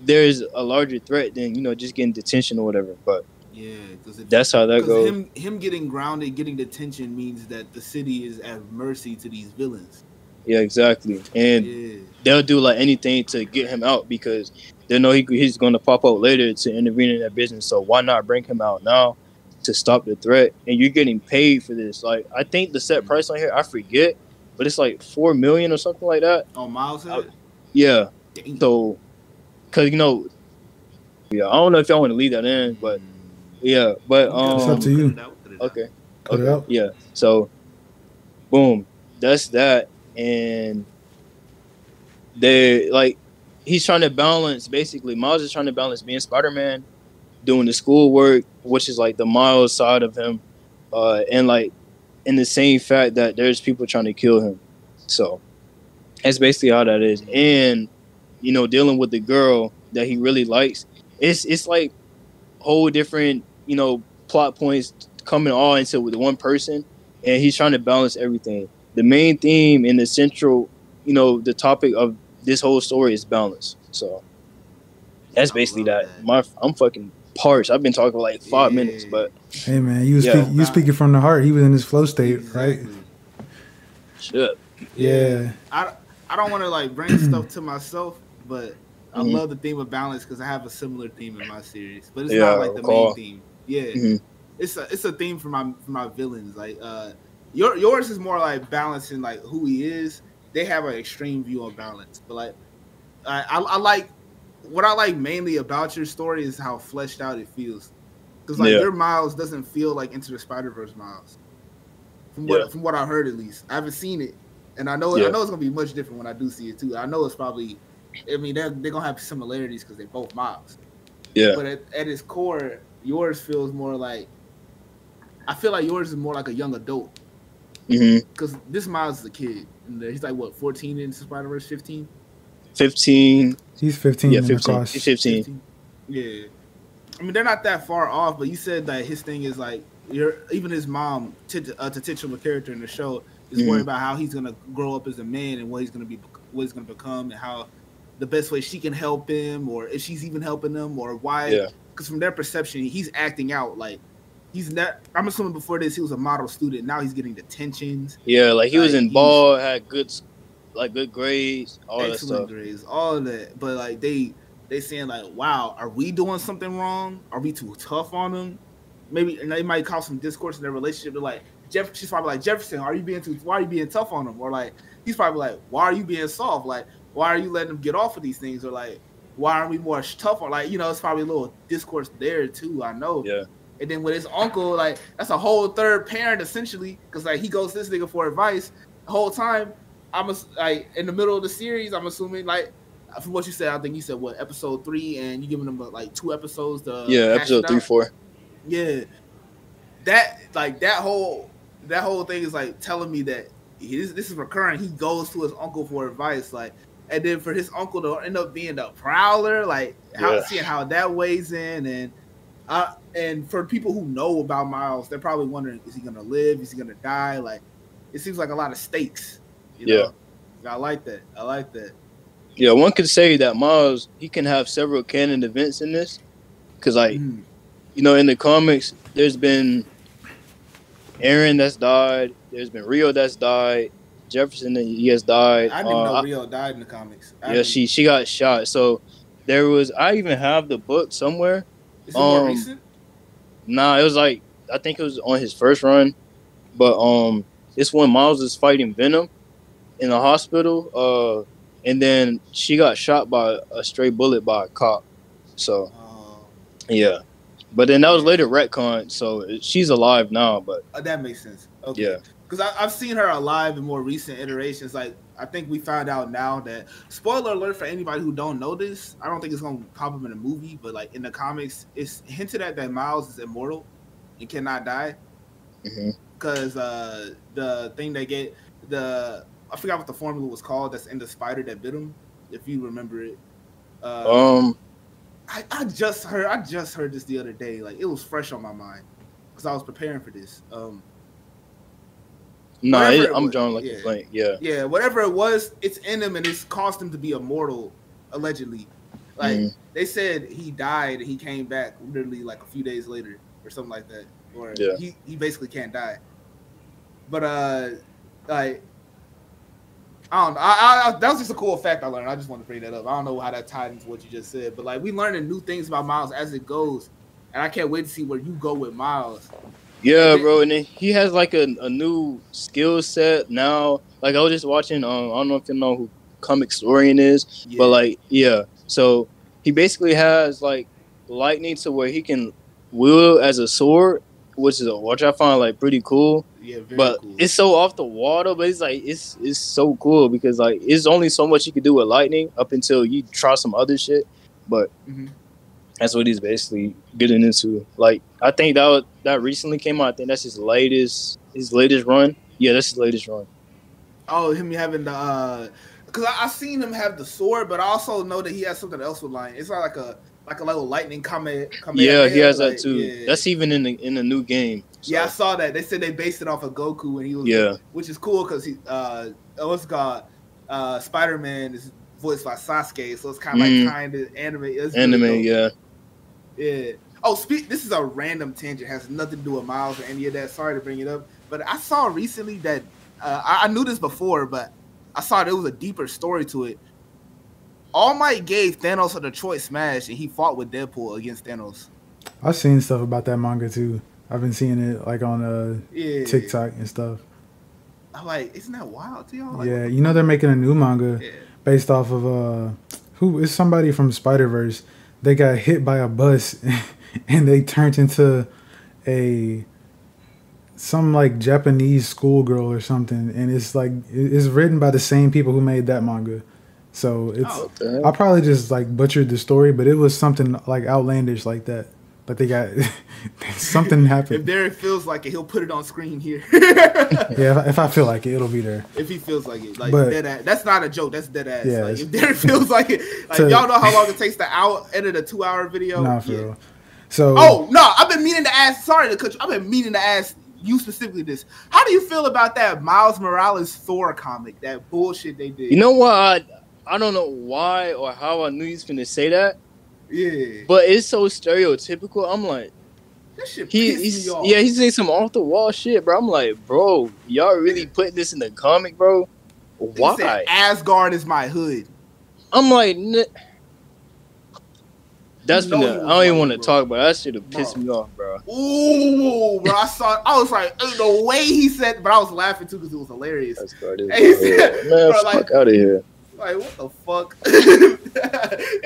there's a larger threat than you know just getting detention or whatever. But Yeah, because that's how that goes. Him, him getting grounded, getting detention means that the city is at mercy to these villains. Yeah, exactly. And Yeah, they'll do like anything to get him out because they know he, he's going to pop out later to intervene in that business. So why not bring him out now to stop the threat? And you're getting paid for this. Like I think the set mm-hmm. price on here, I forget, but it's like four million or something like that. oh Miles I- Yeah. Dang. So, cause you know, yeah, I don't know if y'all want to leave that in, but mm. Yeah, but It's up um, to you. Okay. Okay. Yeah. So, boom. That's that. And they like he's trying to balance basically Miles is trying to balance being Spider Man, doing the schoolwork, which is like the Miles side of him, uh, and like in the same fact that there's people trying to kill him. So that's basically how that is. And you know, dealing with the girl that he really likes. It's it's like whole different, you know, plot points coming all into with one person and he's trying to balance everything. The main theme and the central, you know, the topic of this whole story is balance. So that's basically that. that. My I'm fucking parched. I've been talking for like five Yeah. minutes, but Hey man, you Yeah. speak you speaking from the heart. He was in his flow state, right? Exactly. shit. Yeah. I, I don't want to like bring stuff to myself, but I Mhm. love the theme of balance because I have a similar theme in my series, but it's Yeah, not like the recall. main theme. Yeah, Mhm. it's a it's a theme for my for my villains. Like uh, your yours is more like balancing like who he is. They have an extreme view on balance, but like I, I, I like what I like mainly about your story is how fleshed out it feels. Because like Yeah. your Miles doesn't feel like Into the Spider Verse Miles. From what Yeah. from what I heard at least, I haven't seen it, and I know Yeah. I know it's gonna be much different when I do see it too. I know it's probably, I mean they're they're gonna have similarities because they're both Miles. Yeah. But at, at its core, yours feels more like. I feel like yours is more like a young adult hmm because this Miles is a kid. And he's like what, fourteen in Spider Verse, fifteen. 15. He's 15 Yeah, 15. He's 15. Yeah. I mean, they're not that far off, but you said that his thing is like, you're, even his mom, tit- a titular character in the show, is Mhm. worried about how he's gonna grow up as a man and what he's gonna be, what he's gonna become, and how the best way she can help him, or if she's even helping him, or why. Yeah. Because from their perception, he's acting out like he's not. I'm assuming before this he was a model student. Now he's getting detentions, Yeah, like he was Like, in he's- ball, had good, like good grades, all that excellent stuff. grades, all of that. But like they they saying like, wow, are we doing something wrong? Are we too tough on him? Maybe and they might cause some discourse in their relationship. They're like, Jeff, she's probably like Jefferson, are you being too? Why are you being tough on him? Or like he's probably like, why are you being soft? Like why are you letting him get off of these things? Or like why aren't we more sh- tough? Like you know, it's probably a little discourse there too. I know. Yeah. And then with his uncle, like that's a whole third parent essentially, because like he goes to this nigga for advice the whole time. I'm a, like in the middle of the series. I'm assuming like from what you said, I think you said what episode three, and you giving them uh, like two episodes to Yeah, episode three, four. Yeah, that like that whole that whole thing is like telling me that he, this, this is recurring. He goes to his uncle for advice, like, and then for his uncle to end up being the prowler, like how Yeah. seeing how that weighs in, and uh, and for people who know about Miles, they're probably wondering, is he gonna live? Is he gonna die? Like, it seems like a lot of stakes. You know? I like that. I like that. Yeah, one could say that Miles he can have several canon events in this, because like Mhm. you know in the comics, there's been Aaron that's died, there's been Rio that's died, Jefferson he has died. I didn't Uh, know I- Rio died in the comics. I yeah, didn't- she she got shot. So there was I even have the book somewhere. Is it more um, recent? Nah, it was like I think it was on his first run, but um, it's when Miles is fighting Venom in the hospital. Uh, and then she got shot by a stray bullet by a cop. So Oh. yeah, but then that was later retcon. So she's alive now, but Uh, that makes sense. Okay. Yeah. Because I've seen her alive in more recent iterations. Like I think we found out now that spoiler alert for anybody who don't know this. I don't think it's gonna pop up in the movie, but like in the comics, it's hinted at that Miles is immortal and cannot die. Because uh, the thing they get the I forgot what the formula was called. That's in the spider that bit him. If you remember it. Uh, um, I, I just heard I just heard this the other day. Like it was fresh on my mind because I was preparing for this. Um, nah, it, it I'm was, drawing like yeah. a blank. Yeah, yeah, whatever it was, it's in him and it's caused him to be immortal, allegedly. Like Mhm. they said, he died and he came back literally like a few days later or something like that. Or Yeah. he he basically can't die. But uh, like. I don't know. I, I, that was just a cool fact I learned. I just want to bring that up. I don't know how that ties into what you just said, but like we learning new things about Miles as it goes, and I can't wait to see where you go with Miles. Yeah, bro. And then he has like a, a new skill set now. Like I was just watching. Um, I don't know if you know who Comicstorian is. Yeah. But like, yeah. So he basically has like lightning to where he can wield as a sword, which is a, which I find like pretty cool. yeah, very but cool. it's so off the water. But it's like it's it's so cool because like it's only so much you can do with lightning up until you try some other shit. But Mhm. that's what he's basically getting into. Like I think that was, that recently came out. I think that's his latest his latest run. Yeah, that's his latest run. Oh, him having the uh because I, I seen him have the sword, but I also know that he has something else with lightning. It's not like a like a little lightning comment. Yeah, he has like, that too. yeah. That's even in the in the new game. So, yeah, I saw that. They said they based it off of Goku and he was Yeah. which is cool because he uh what's it called uh Spider Man is voiced by Sasuke, so it's kind of Mm. like kind of anime. It's anime. Yeah. Yeah. Oh, speak. This is a random tangent. Has nothing to do with Miles or any of that. Sorry to bring it up, but I saw recently that uh, I, I knew this before, but I saw there was a deeper story to it. All Might gave Thanos a Detroit Smash, and he fought with Deadpool against Thanos. I've seen stuff about that manga too. I've been seeing it like on uh, Yeah. TikTok and stuff. I'm like, isn't that wild to y'all? Like, Yeah, you know they're making a new manga Yeah. based off of uh, who is somebody from Spider Verse. They got hit by a bus and they turned into a some like Japanese schoolgirl or something, and it's like it's written by the same people who made that manga. So it's Oh, What? I probably just like butchered the story, but it was something like outlandish like that. but they got something happened. If happened. Derek feels like it, he'll put it on screen here. Yeah, if I, if I feel like it, it'll be there. If he feels like it, like But- dead ass. That's not a joke. That's dead ass. Yeah, like, if Derek feels like it, like To- y'all know how long it takes to hour edit a two hour video. Nah, for Yeah. real. So Oh no, I've been meaning to ask. Sorry to cut you. I've been meaning to ask you specifically this. How do you feel about that Miles Morales Thor comic? That bullshit they did. You know what? I, I don't know why or how I knew he was gonna say that, Yeah. but it's so stereotypical. I'm like, That shit he, he's me off. yeah, he's saying some off the wall shit, bro. I'm like, bro, y'all really putting this in the comic, bro? He said, Why? Asgard is my hood. I'm like, n- that's You know been. he I don't even want to talk about. It. That should have Bro. pissed me off, bro. Ooh, bro! I saw. I was like, uh, the way he said, but I was laughing too because it was hilarious. That's God, it Hey, was- man, man, bro, fuck like- out of here. Like, what the fuck? if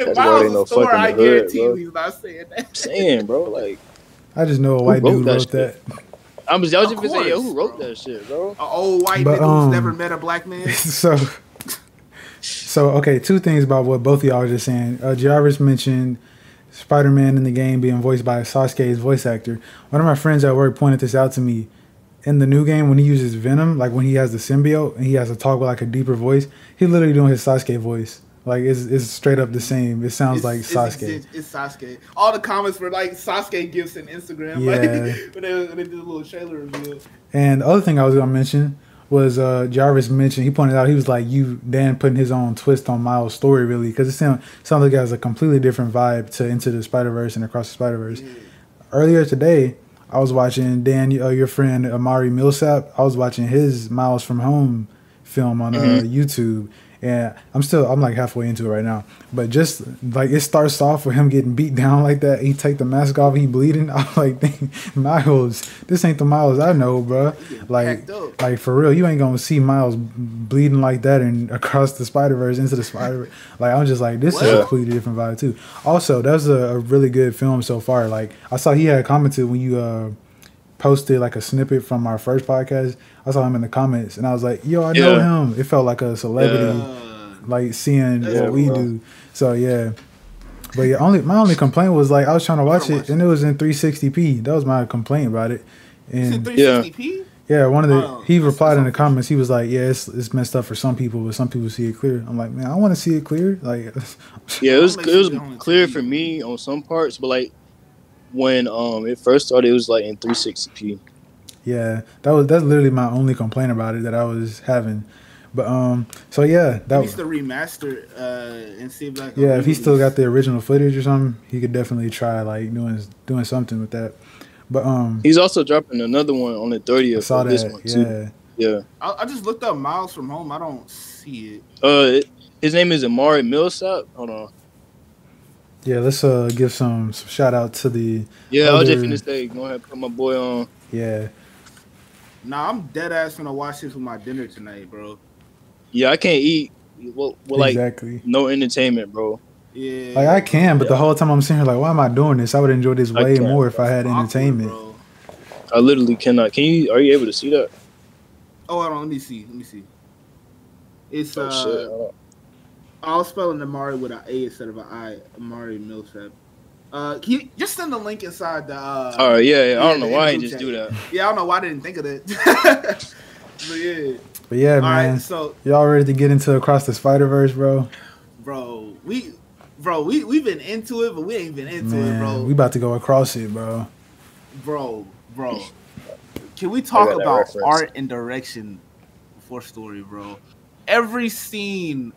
That's why Miles ain't no was Thor, fucking I hood, guarantee bro. you he's not saying that. I'm saying, bro, like, I just know a white wrote dude that wrote shit? that. I was, I was Of just gonna yo, who wrote bro. that shit, bro? An old white But, nigga um, who's never met a black man. so, so okay. Two things about what both of y'all were just saying. Uh, Jarvis mentioned Spider-Man in the game being voiced by Sasuke's voice actor. One of my friends at work pointed this out to me. In the new game, when he uses Venom, like when he has the symbiote and he has to talk with like a deeper voice, he literally doing his Sasuke voice. Like it's, it's straight up the same. It sounds It's- like it's Sasuke. exi- It's, Sasuke. All the comments were like Sasuke gifts on Instagram. Yeah. Like, when, they, when they did a little trailer review. And the other thing I was gonna mention was uh, Jarvis mentioned. He pointed out he was like you Dan putting his own twist on Miles' story really because it sound, sounds like it has a completely different vibe to Into the Spider Verse and Across the Spider Verse. Earlier today, I was watching Dan, uh, your friend Amari Millsap. I was watching his Miles from Home film on uh, YouTube. And I'm still, I'm like halfway into it right now. But just like it starts off with him getting beat down like that. He take the mask off, he bleeding. I'm like, dang, Miles, this ain't the Miles I know, bro. Like, like for real, you ain't gonna see Miles bleeding like that and across the Spider Verse into the Spider. Like I'm just like, this is a completely different vibe too. Also, that's a, a really good film so far. Like I saw he had commented when you uh posted like a snippet from our first podcast. I saw him in the comments and I was like, yo, I know Yeah. him. It felt like a celebrity, Uh, like seeing Yeah, what we bro. do. So yeah. But yeah, only my only complaint was like I was trying to watch it and it was in 360p. That was my complaint about it And 360p? yeah, one of the Oh, he replied in the comments. He was like, "Yeah, it's, it's messed up for some people, but some people see it clear." I'm like, "Man, I want to see it clear." Like, Yeah, it was it was sure they don't clear for me on some parts, but like when um it first started, it was like in 360p. Yeah, that was that's literally my only complaint about it that I was having. But um, so yeah, He that needs to remaster uh, and see if like yeah, if he still got the original footage or something, he could definitely try like doing doing something with that. But um, He's also dropping another one on the I 30th saw of this that. one too. Yeah, Yeah. I, I just looked up Miles from Home. I don't see it. Uh, it- his name is Amari Millsap. Hold on. yeah. Let's uh give some, some shout out to the Yeah, I was just gonna say, go ahead, put my boy on. yeah. Nah, I'm dead ass gonna watch this with my dinner tonight, bro. Yeah, I can't eat. Well, well like exactly. no entertainment, bro. Yeah, Like I can, but the whole time I'm sitting here like, why am I doing this? I would enjoy this way more if I had Awkward, entertainment. bro. I literally cannot. Can you? Are you able to see that? Oh, hold on. Let me see. Let me see. It's Oh uh, shit! I'll spell an Amari with an A instead of an I. Amari Millsap. Uh, can you just send the link inside the? Uh, All right, yeah, yeah. I don't know why I just chat. do that. Yeah, I don't know why I didn't think of that. but yeah. But yeah, All man, right, so y'all ready to get into Across the Spider Verse, bro? bro, we, bro, we we've been into it, but we ain't been into it, bro. we about to go across it, bro. bro, bro. Can we talk about reference. art and direction for story, bro? Every scene,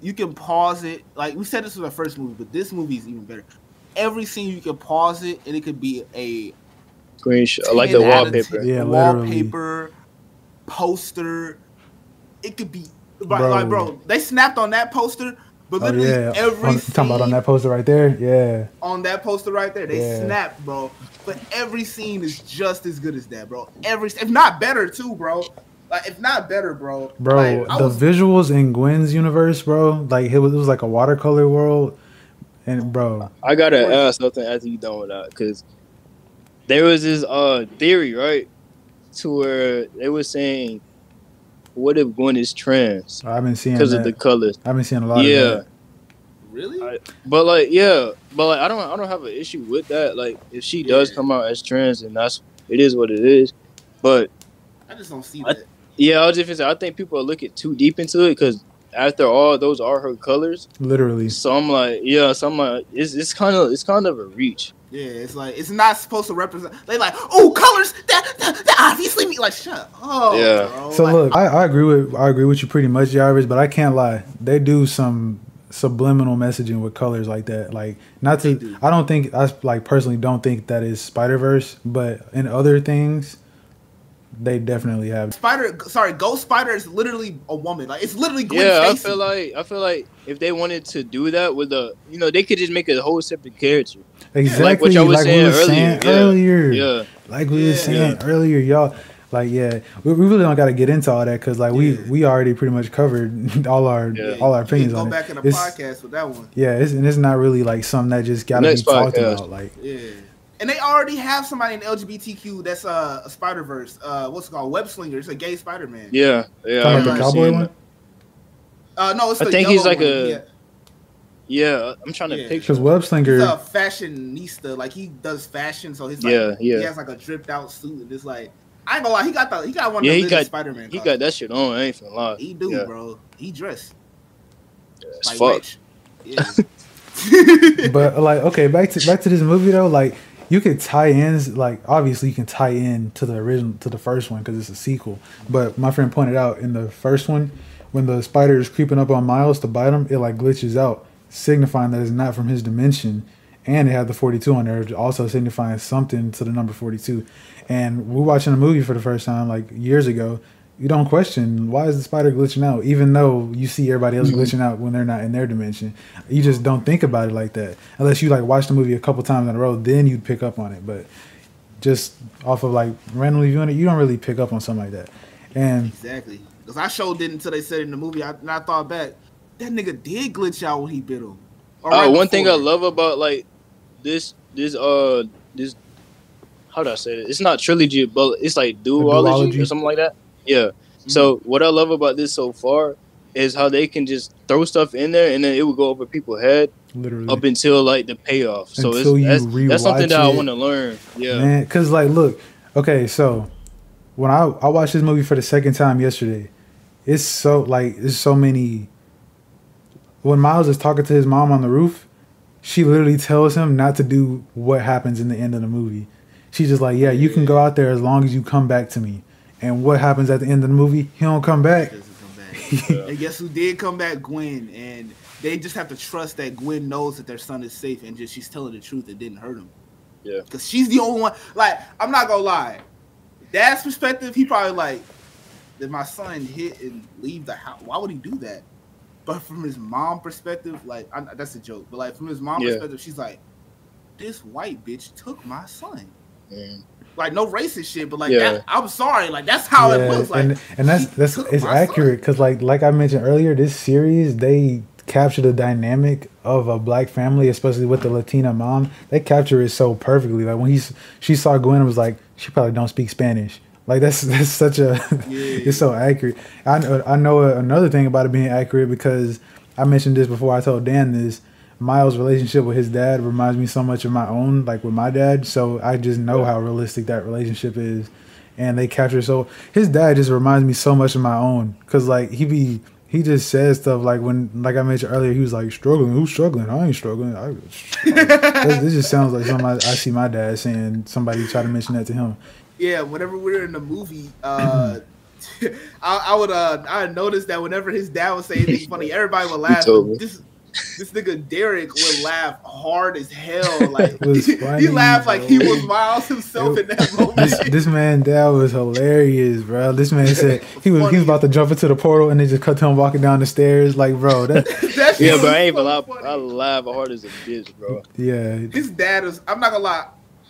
you can pause it. Like we said, this was our first movie, but this movie is even better. Every scene, you can pause it, and it could be a Green. Sh- I like the out of wallpaper. 10 Yeah, literally. wallpaper, poster. It could be, right, Bro. like, bro. They snapped on that poster, but Oh literally yeah, every on, you talking about on that poster right there? Yeah, on that poster right there. They Yeah. snapped, bro. But every scene is just as good as that, bro. Every, if not better, too, bro. Like, if not better, bro. bro. Like, the was- visuals in Gwen's universe, bro. Like it was, it was like a watercolor world, and bro, I gotta ask something after you done with that because there was this uh theory, right, to where they were saying, what if Gwen is trans I've been seeing because of the colors? I've been seeing a lot Yeah. of that. Really? I- But like, yeah, but like, I don't, I don't have an issue with that. Like, if she does come out as trans, and that's it is what it is. But I just don't see I- that. yeah, I was just gonna say, I think people are looking too deep into it because after all, those are her colors. Literally. So I'm like, yeah, so I'm like, it's it's kind of it's kind of a reach. Yeah, it's like it's not supposed to represent. They like, oh, colors that that, that obviously mean like shut. up, Yeah. Bro. So Like, look, I, I agree with I agree with you pretty much, Jarvis, but I can't lie. They do some subliminal messaging with colors like that. Like not to do. I don't think I like personally don't think that is Spider Verse, but in other things, they definitely have. Spider, sorry, Ghost Spider is literally a woman. Like it's literally Gwen yeah, I feel like I feel like if they wanted to do that with the, you know, they could just make a whole separate character. Exactly Like what y'all was like saying we were saying earlier, earlier. Yeah, Like we were Yeah. saying earlier, y'all. Like yeah, we, we really don't got to get into all that because like we Yeah. we already pretty much covered all our Yeah. all our You can opinions Go on it. back in the It's- podcast with that one. Yeah, it's, and it's not really like something that just got to be Next talked podcast. about. Like Yeah. And they already have somebody in LGBTQ that's uh, a Spider Verse. Uh, what's it called? Web Slinger. It's a gay Spider Man. yeah, yeah. Talking I about the cowboy one? Uh, no, it's I the think he's like one. a- Yeah. Yeah, I'm trying to Yeah. picture. because Web He's Slinger. a fashionista. Like he does fashion, so he's like, Yeah, yeah. he has like a dripped out suit, and it's like, I ain't gonna lie, he got the he got one. Yeah, of he the got- Spider Man. He got that shit on. I ain't finna lie. He do, yeah. bro. He dressed It's like fuck. Yeah. but like okay back to back to this movie though like you could tie in like obviously you can tie in to the original to the first one because it's a sequel. But my friend pointed out in the first one when the spider is creeping up on miles to bite him it like glitches out signifying that it's not from his dimension. And it had the 42 on there also signifying something to the number 42 and we're watching a movie for the first time like years ago you don't question why is the spider glitching out even though you see everybody else glitching out when they're not in their dimension you just don't think about it like that unless you like watch the movie a couple times in a row then you'd pick up on it but just off of like randomly viewing it you don't really pick up on something like that and exactly. Because I showed didn't until they said it in the movie. I, and I thought back, that nigga did glitch out when he bit him. Or Uh, one thing I love about like this, this, uh, this, how do I say it? It's not trilogy, but it's like duology, duology? or something like that. Yeah. Mm-hmm. So what I love about this so far is how they can just throw stuff in there and then it will go over people's head literally up until like the payoff. So Until you it's, that's, that's something rewatch that I want to learn. Yeah. Man, cause like, look, okay, so when I I watched this movie for the second time yesterday, it's so like there's so many. When Miles is talking to his mom on the roof, she literally tells him not to do what happens in the end of the movie. She's just like, yeah, you can go out there as long as you come back to me. And what happens at the end of the movie? He don't come back. Doesn't come back. and guess who did come back? Gwen. And they just have to trust that Gwen knows that their son is safe and just she's telling the truth and didn't hurt him. Yeah. Because she's the only one. Like, I'm not gonna lie. Dad's perspective, he probably like, did my son hit and leave the house? Why would he do that? But from his mom perspective, like, I, that's a joke. But like from his mom Yeah. perspective, she's like, this white bitch took my son. Mm. Like no racist shit, but like Yeah. that, I'm sorry, like that's how it looks. Like, and and that's that's it's accurate because like like I mentioned earlier, this series they capture the dynamic of a black family, especially with the Latina mom. They capture it so perfectly. Like when he's she saw Gwen and was like, she probably don't speak Spanish. Like that's that's such a it's so accurate. I I know another thing about it being accurate because I mentioned this before. I told Dan this. Miles' relationship with his dad reminds me so much of my own, like with my dad. So I just know how realistic that relationship is, and they capture so. His dad just reminds me so much of my own, cause like he be he just says stuff like when like I mentioned earlier, he was like struggling. Who's struggling? I ain't struggling. I, this, this just sounds like something I, I see my dad saying. Somebody try to mention that to him. yeah, whenever we're in the movie, uh, I, I would uh, I noticed that whenever his dad would say anything funny, everybody would laugh. This this nigga Derek would laugh hard as hell. Like It was he, funny, laughed like he was Miles himself in that moment. This this man dad was hilarious, bro. This man said he was he was about to jump into the portal and they just cut to him walking down the stairs. Like, bro, that That shit Yeah, was bro. I ain't so even I laugh hard as a bitch, bro. yeah. His dad is. I'm not gonna lie.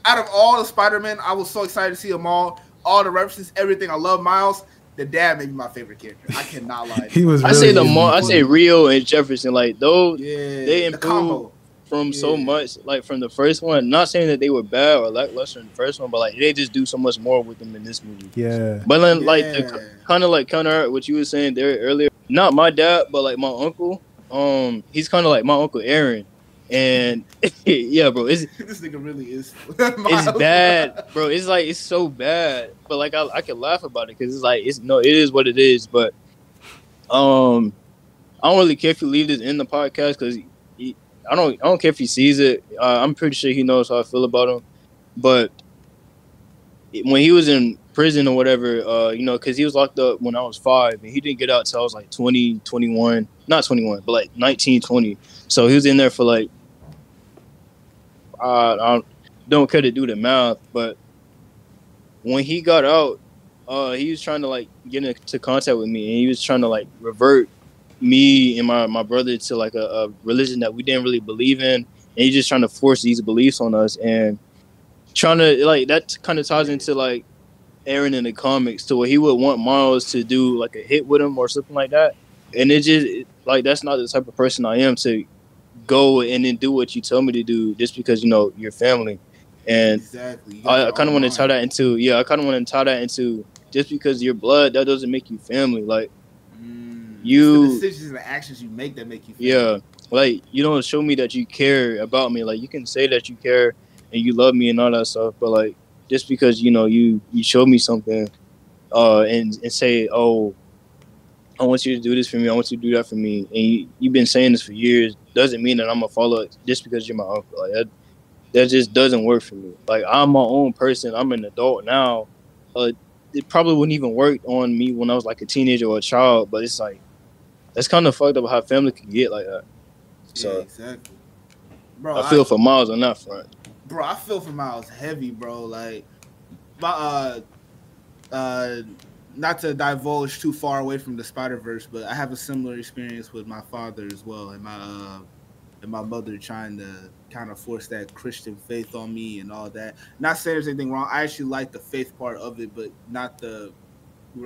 Out of all the Spider Man, I was so excited to see them all. All the references, everything. I love Miles. The dad may be my favorite character. I cannot lie. He was. I say the more I say Rio and Jefferson, like though, yeah, they the improved combo. from so much, like from the first one. Not saying that they were bad or lackluster in the first one, but like they just do so much more with them in this movie. Yeah. But then, like Yeah. the, kind of like counter what you were saying there earlier. Not my dad, but like my uncle. um, he's kind of like my uncle Aaron, and yeah, bro, it's this nigga really is. it's bad, bro. It's like it's so bad, but like I, I can laugh about it because it's like it's no, it is what it is. But um, I don't really care if you leave this in the podcast because I don't I don't care if he sees it. Uh, I'm pretty sure he knows how I feel about him. But when he was in prison or whatever, uh, you know, because he was locked up when I was five and he didn't get out till I was like 20, 21, not 21, but like 19, 20. So he was in there for like, I don't, don't care to do the math, but when he got out, uh, he was trying to like get into contact with me and he was trying to like revert me and my, my brother to like a, a religion that we didn't really believe in. And he's just trying to force these beliefs on us and trying to like that kind of ties into like Aaron in the comics to where he would want Miles to do like a hit with him or something like that. And it just like that's not the type of person I am to go and then do what you tell me to do just because you know your family. And exactly. I, I kind of want to tie that into yeah, I kind of want to tie that into just because you're blood that doesn't make you family. Like Mm, You- decisions and the actions you make that make you. Feel yeah, like you don't show me that you care about me. Like you can say that you care and you love me and all that stuff, but like just because you know you you show me something, uh, and and say oh, I want you to do this for me, I want you to do that for me, and you, you've been saying this for years, doesn't mean that I'm gonna follow it just because you're my uncle. Like that, that just doesn't work for me. Like I'm my own person. I'm an adult now. Uh, it probably wouldn't even work on me when I was like a teenager or a child, but it's like that's kind of fucked up how family can get like that. So yeah, exactly. Bro, I feel for Miles on that front. bro, I feel for Miles heavy, bro. Like, my uh, uh, not to divulge too far away from the Spider Verse, but I have a similar experience with my father as well, and my uh, and my mother trying to kind of force that Christian faith on me and all that. Not saying there's anything wrong. I actually like the faith part of it, but not the.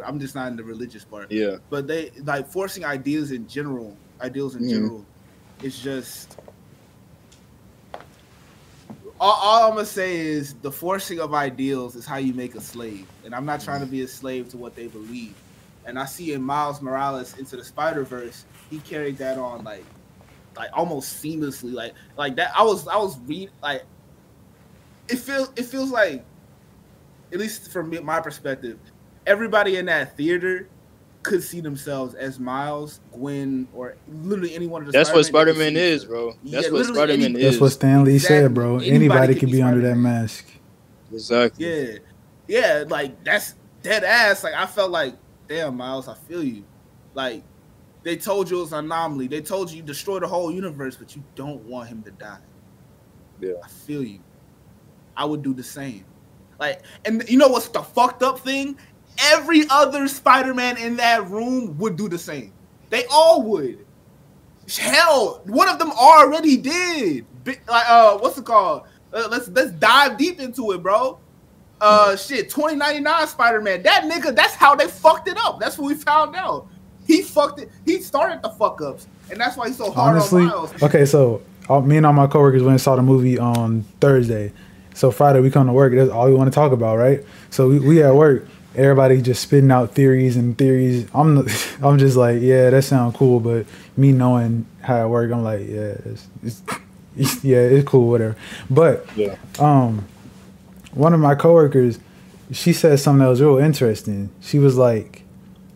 I'm just not in the religious part. Yeah, But they like forcing ideas in general, ideals in Mhm. general. It's just all, all I'm gonna say is the forcing of ideals is how you make a slave, and I'm not trying to be a slave to what they believe. And I see in Miles Morales into the Spider Verse, he carried that on like, like almost seamlessly, like like that. I was I was read like, it feels it feels like, at least from my perspective, everybody in that theater could see themselves as Miles, Gwen, or literally any one of the. that's what Spider Spider-Man Man they could see is, bro. Yeah, That's what Spider Man is. That's what Stan Lee Exactly. said, bro. Anybody Anybody can could be be under that mask. exactly. Yeah, yeah, like that's dead ass. Like I felt like, damn, Miles, I feel you. Like they told you it was an anomaly. They told you you destroyed the whole universe, but you don't want him to die. Yeah. I feel you. I would do the same. Like, and you know what's the fucked up thing? Every other Spider-Man in that room would do the same. They all would. Hell, one of them already did. Like, uh, what's it called? Uh, let's let's dive deep into it, bro. Uh, shit, 2099 Spider-Man. That nigga, that's how they fucked it up. That's what we found out. He fucked it. He started the fuck ups, and that's why he's so hard Honestly, on Miles. okay, so all, me and all my coworkers went and saw the movie on Thursday. So Friday we come to work. That's all we want to talk about, right? So we, we at work. Everybody just spitting out theories and theories. I'm I'm just like, yeah, that sounds cool, but me knowing how it work, I'm like, yeah, it's, it's yeah, it's cool, whatever. But Yeah. um, one of my coworkers, she said something that was real interesting. She was like,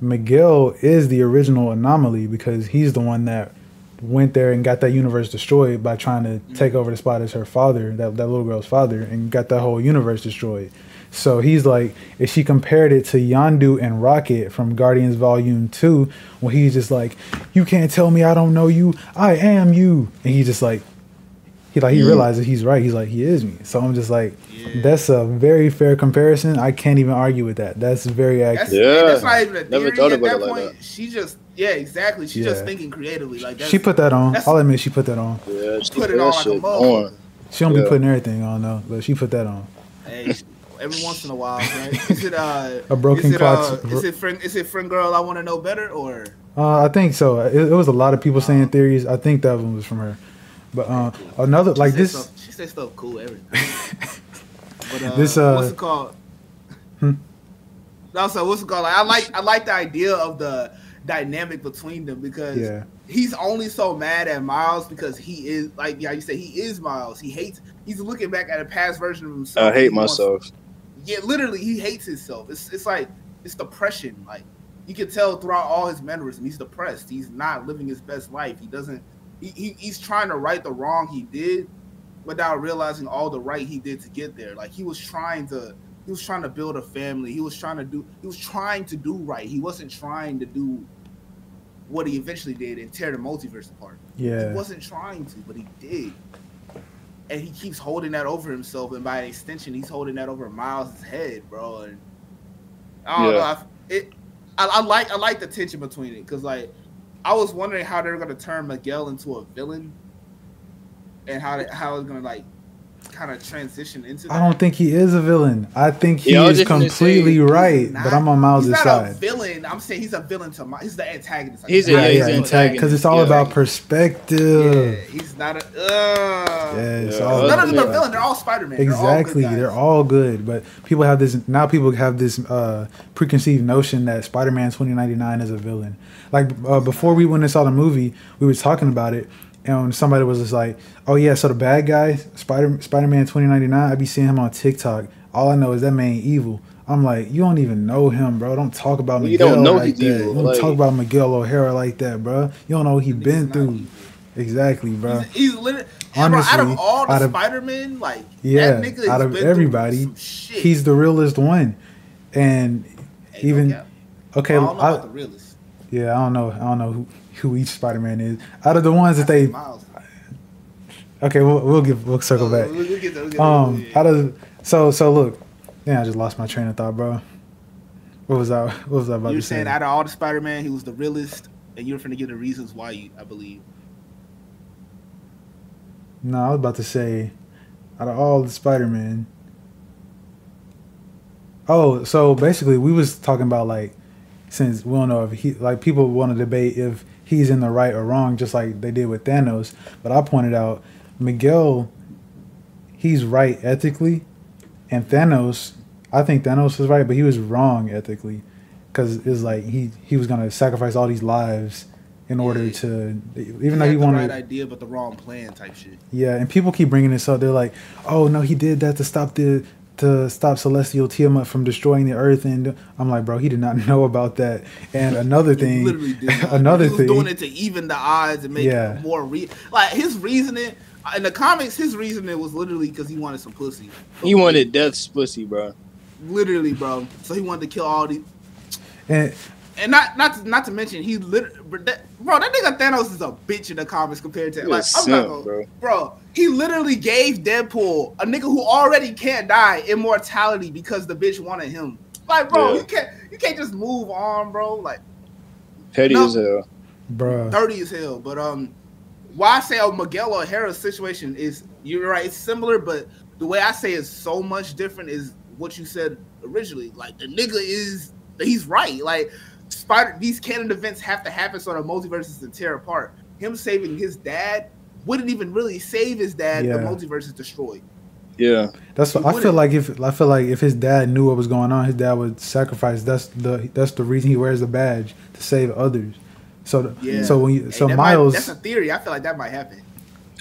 Miguel is the original anomaly because he's the one that went there and got that universe destroyed by trying to take over the spot as her father, that, that little girl's father, and got that whole universe destroyed. So he's like, if she compared it to Yondu and Rocket from Guardians Volume 2, when he's just like, You can't tell me I don't know you, I am you. And he just like, he like he Mm. realizes he's right. He's like he is me. So I'm just like, Yeah. that's a very fair comparison. I can't even argue with that. That's very That's, accurate. Yeah. that's not even a Never theory thought at about that it like point. She just, yeah, exactly. She's just thinking creatively. Like that's, she put that on. I'll admit she put that on. Yeah, she Put it on like a shit motherfucker. on. She don't Yeah. be putting everything on though, but she put that on. Hey, every once in a while, right? Is it uh A broken is it, clock's- uh, is it friend? Is it friend girl? I want to know better, or Uh, I think so. It, it was a lot of people saying theories. I think that one was from her. But uh, another like she this. Stuff, she said stuff cool, everything. but uh, This, uh, what's it called? Hmm? No, so what's it called? Like, I like I like the idea of the dynamic between them because Yeah. he's only so mad at Miles because he is like yeah you say he is Miles. He hates. He's looking back at a past version of himself. I hate He wants- myself. Yeah, literally, he hates himself. It's it's like it's depression. Like you can tell throughout all his mannerisms, he's depressed. He's not living his best life. He doesn't. He, he he's trying to right the wrong he did, without realizing all the right he did to get there. Like he was trying to. He was trying to build a family. He was trying to do. He was trying to do right. He wasn't trying to do what he eventually did and tear the multiverse apart. Yeah. He wasn't trying to, but he did. And he keeps holding that over himself, and by extension, he's holding that over Miles' head, bro. And I don't Yeah. know. I, it, I, I like I like the tension between it because like I was wondering how they were gonna turn Miguel into a villain, and how they, how it's gonna like kind of transition into. That. I don't think he is a villain. I think he Yeah, is completely say, right, He's but I'm on Miles' he's not side. a villain. I'm saying he's a villain to my. He's the antagonist. He's a- Yeah, he's yeah, an intact because it's all Yeah. about Yeah, perspective. he's not a. Uh, Yeah, it's Yeah. all None of them are villain. They're all Spider Man. Exactly, They're all, good they're all good, but people have this now. People have this uh, preconceived notion that Spider-Man 2099 is a villain. Like uh, before we went and saw the movie, we were talking about it, and somebody was just like, "Oh yeah, so the bad guy, Spider Spider-Man 2099, I be seeing him on TikTok. All I know is that man evil." I'm like, you don't even know him, bro. Don't talk about You Miguel don't know like that. evil, Don't like- talk about Miguel O'Hara like that, bro. You don't know what he Nigga's been through. evil. Exactly, bro. He's, he's literally out of all the Spider Men, like Yeah, that nigga out of been everybody, some shit. he's the realest one. And Hey, even no cap. okay, I don't know I- about the realest. yeah, I don't know, I don't know who, who each Spider Man is. Out of the ones that they, okay, we'll we'll give we'll circle We'll- back. we'll get we'll get Um, out of so so look, yeah, I just lost my train of thought, bro. What was that? What was that about you were to say? saying out of all the Spider Man, he was the realest, and you're finna give the reasons why you, I believe. No, I was about to say, out of all the Spider Man. Oh, so basically, we was talking about like, since we don't know if he like people want to debate if he's in the right or wrong, just like they did with Thanos. But I pointed out Miguel, he's right ethically, and Thanos, I think Thanos was right, but he was wrong ethically, because it's like he he was gonna sacrifice all these lives in order Yeah. to, even he though he the wanted right idea, but the wrong plan type shit. yeah, and people keep bringing this up. They're like, "Oh no, he did that to stop the to stop Celestial Tiamut from destroying the Earth." And I'm like, bro, he did not know about that. And another thing, literally did not. another he was thing, doing it to even the odds and make Yeah. it more real. Like his reasoning uh, in the comics, his reasoning was literally because he wanted some pussy. He wanted Death's pussy, bro. literally, bro. So he wanted to kill all these. and And not not to, not to mention he literally bro that, nigga Thanos is a bitch in the comics compared to He like a I'm not gonna, bro. bro. He literally gave Deadpool a nigga who already can't die immortality because the bitch wanted him. Like bro, Yeah. you can't you can't just move on, bro. Like Petty No. as hell. bro, dirty as hell. But um, why I say oh Miguel O'Hara's situation is you're right, it's similar, but the way I say it's so much different is what you said originally. Like the nigga is he's right. Like Spider these canon events have to happen so the multiverse multiverses to tear apart. Him saving his dad wouldn't even really save his dad. Yeah. The multiverse is destroyed. Yeah. that's what He I feel wouldn't. like. If I feel like if his dad knew what was going on, his dad would sacrifice. That's the that's the reason he wears the badge to save others. So the- Yeah. so when you Hey, so that might- Miles, that's a theory. I feel like that might happen.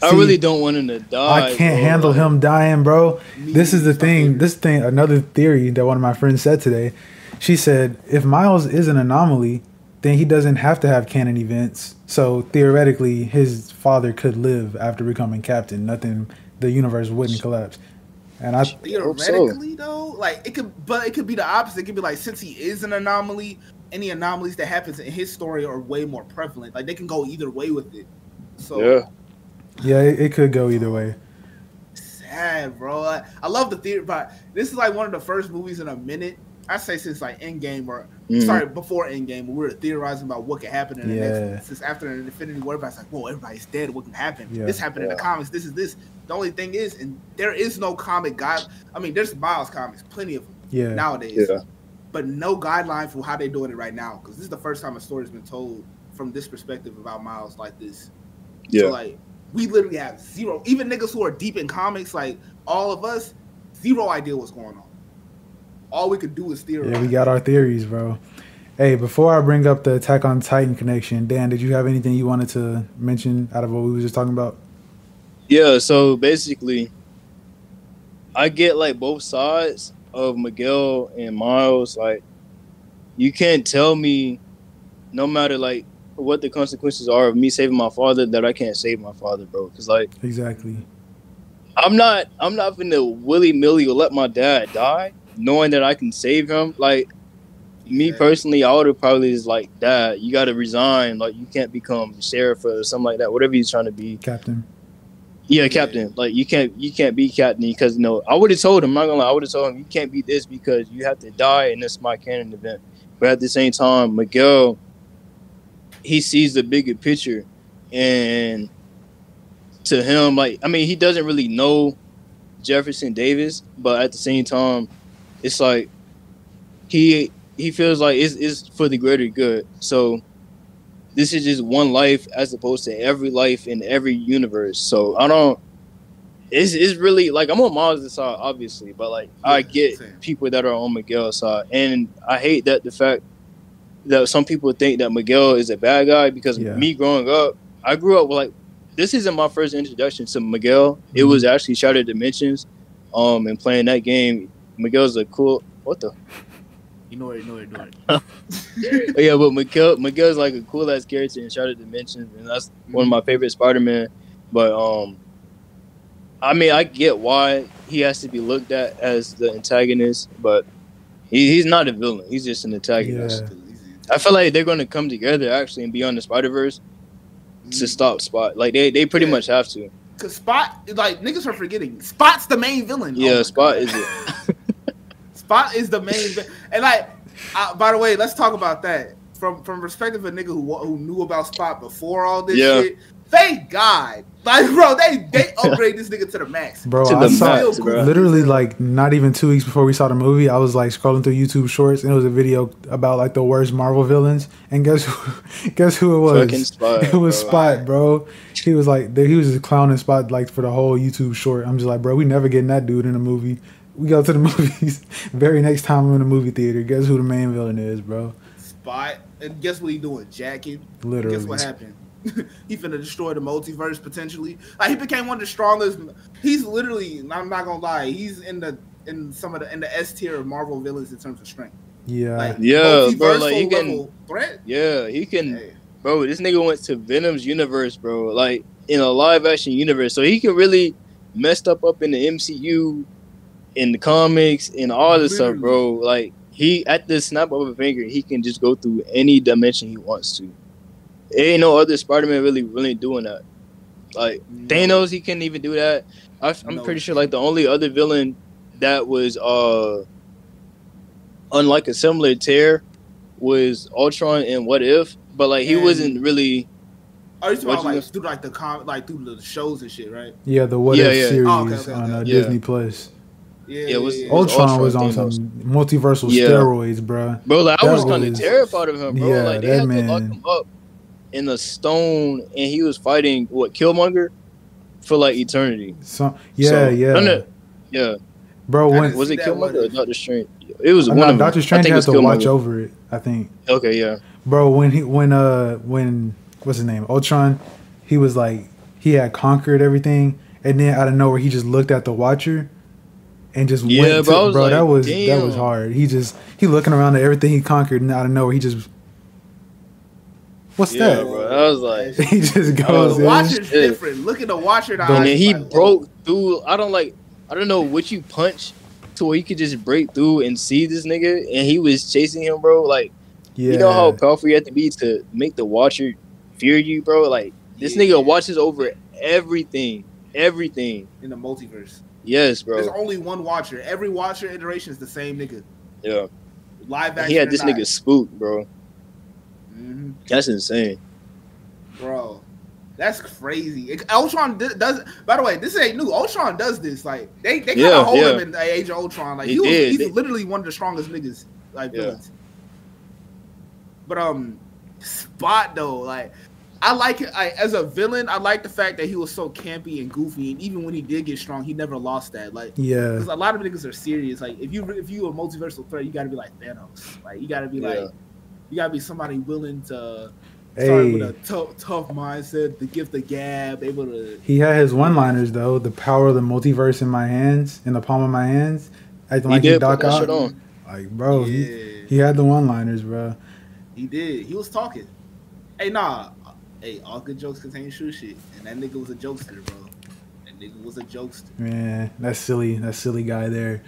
I really don't want him to die. I can't bro. handle Like, him dying, bro. Me This is the neither. thing. This thing, another theory that one of my friends said today. She said if Miles is an anomaly, then he doesn't have to have canon events. So theoretically, his father could live after becoming captain. Nothing, the universe wouldn't collapse. And I, hope so. Theoretically, though, like it could, but it could be the opposite. It could be like since he is an anomaly, any anomalies that happens in his story are way more prevalent. Like they can go either way with it. So Yeah. yeah, it, it could go either way. sad, bro. I, I love the theory, but this is like one of the first movies in a minute. I say since like Endgame or Mhm. sorry before Endgame, we were theorizing about what could happen in the Yeah. next. Since after the Infinity War, everybody's like, "Whoa, everybody's dead. What can happen? Yeah. This happened in the comics. This is this." The only thing is, and there is no comic guide. I mean, there's Miles comics, plenty of them Yeah, nowadays, Yeah. but no guideline for how they're doing it right now. Because this is the first time a story's been told from this perspective about Miles like this. Yeah. So like we literally have zero. Even niggas who are deep in comics, like all of us, zero idea what's going on. All we could do is theorize. yeah, we got our theories, bro. Hey, before I bring up the Attack on Titan connection, Dan, did you have anything you wanted to mention out of what we were just talking about? Yeah, so basically, I get like both sides of Miguel and Miles. Like, you can't tell me, no matter like what the consequences are of me saving my father, that I can't save my father, bro. Because like, Exactly. I'm not, I'm not gonna willy nilly let my dad die, knowing that I can save him. Like, me Yeah. personally, I would have probably just like, Dad, you got to resign. Like, you can't become sheriff or something like that. Whatever he's trying to be. Captain. Yeah, captain. Like you can't you can't be captain because you know I would have told him. I'm not gonna lie. I would have told him you can't be this because you have to die in this my canon event. But at the same time, Miguel, he sees the bigger picture, and to him, like I mean, he doesn't really know Jefferson Davis, but at the same time, it's like he he feels like it's, it's for the greater good. So this is just one life as opposed to every life in every universe. So I don't. It's, it's really like I'm on Miles' side, obviously, but like I get same. people that are on Miguel's side, and I hate that the fact that some people think that Miguel is a bad guy because Yeah. me growing up, I grew up with like this isn't my first introduction to Miguel. It Mhm. was actually Shattered Dimensions, um, and playing that game. Miguel's a cool. What the? You know it, you know it, you know it. But yeah, but Miguel Miguel's like a cool ass character in Shattered Dimensions, and that's one of my favorite Spider Man. But um, I mean, I get why he has to be looked at as the antagonist, but he, he's not a villain. He's just an antagonist. Yeah. I feel like they're going to come together actually and be on the Spider Verse to stop Spot. Like they, they pretty Yeah. much have to. Cause Spot, like niggas are forgetting, Spot's the main villain. Oh Yeah, my Spot God. is it. Spot is the main, vi- and like, uh, by the way, let's talk about that from from perspective of a nigga who who knew about Spot before all this Yeah. shit. Thank God, like, bro, they they upgrade this nigga to the max. Bro, To I the saw max, bro. literally like not even two weeks before we saw the movie. I was like scrolling through YouTube Shorts, and it was a video about like the worst Marvel villains. And guess who? Guess who it was? Spot, it was bro. Spot, bro. He was like he was just clowning Spot like for the whole YouTube short. I'm just like, bro, we never getting that dude in a movie. We go to the movies. Very next time I'm in the movie theater. Guess who the main villain is, bro? Spot, and guess what he doing? Jacking. Literally. Guess what happened? he finna destroy the multiverse potentially. Like he became one of the strongest. He's literally. I'm not gonna lie. He's in the in some of the in the S tier of Marvel villains in terms of strength. Yeah. Like Yeah, bro, like, multiversal you can- threat. Yeah, he can. Hey, bro, this nigga went to Venom's universe, bro. Like in a live action universe, so he can really messed up up in the MCU, in the comics, and all this stuff, bro. Like he at the snap of a finger, he can just go through any dimension he wants to. There ain't no other Spider-Man really really doing that. Like Thanos, he couldn't even do that. I, I'm No. pretty sure like the only other villain that was uh unlike a similar tear was Ultron and What If, but like he And- wasn't really Oh, you talking about What'd like through like the com like through the shows and shit, right? Yeah, the What Yeah, If yeah. series Oh, okay, okay, on uh. Yeah. Disney Plus. Yeah, Yeah, it was- yeah, it was Ultron was, on Thanos. some multiversal Yeah. steroids, bro. bro. Like I was kind of terrified of him, bro. Yeah, like they that had to lock him up in the stone, and he was fighting what Killmonger for like eternity. So yeah, So, yeah, no, no. Yeah, bro. When was it Killmonger or Doctor Strange? It was uh, one no, of them. Doctor I Strange think it has was to watch over it. I think, Okay, yeah, bro. When he when uh when what's his name Ultron, he was like he had conquered everything, and then out of nowhere he just looked at the Watcher. And just Yeah, went bro, to, was bro. like, that was that was hard. He just he looking around at everything he conquered, and out of nowhere he just, what's yeah, that? bro. I was like, He just was goes The in. Watcher's Shit. different. Look at the Watcher. the and eyes, then he like, broke through. I don't like. I don't know what you punch to where he could just break through and see this nigga, and he was chasing him, bro. Like Yeah, you know how powerful you have to be to make the Watcher fear you, bro. Like this Yeah. nigga watches over everything, everything. in the multiverse. Yes, bro. There's only one Watcher. Every Watcher iteration is the same nigga. Yeah, Live action. he had this nigga spooked, bro. Mhm. That's insane. bro. That's crazy. It- Ultron di- does. By the way, this ain't new. Ultron does this. Like they, they kind of Yeah, hold yeah. him in the Age of Ultron. Like He he was, did. he's They- literally one of the strongest niggas. Like Yeah. But um, Spot though, like I like it. I, as a villain, I like the fact that he was so campy and goofy, and even when he did get strong, he never lost that. Like. yeah, Because a lot of niggas are serious. Like if you if you a multiversal threat, you got to be like Thanos. Like you got to be Yeah. like You gotta be somebody willing to start with Hey, a tough, tough mindset, the gift of gab, able to. he had his one-liners though. The power of the multiverse in my hands, in the palm of my hands. Acting He like he did put Doc that Ock. shit on. Like, bro, he, yeah, he had the one-liners, bro. he did. He was talking. Hey, nah. Hey, all good jokes contain true shit, and that nigga was a jokester, bro. That nigga was a jokester. Man, that silly, that silly guy there.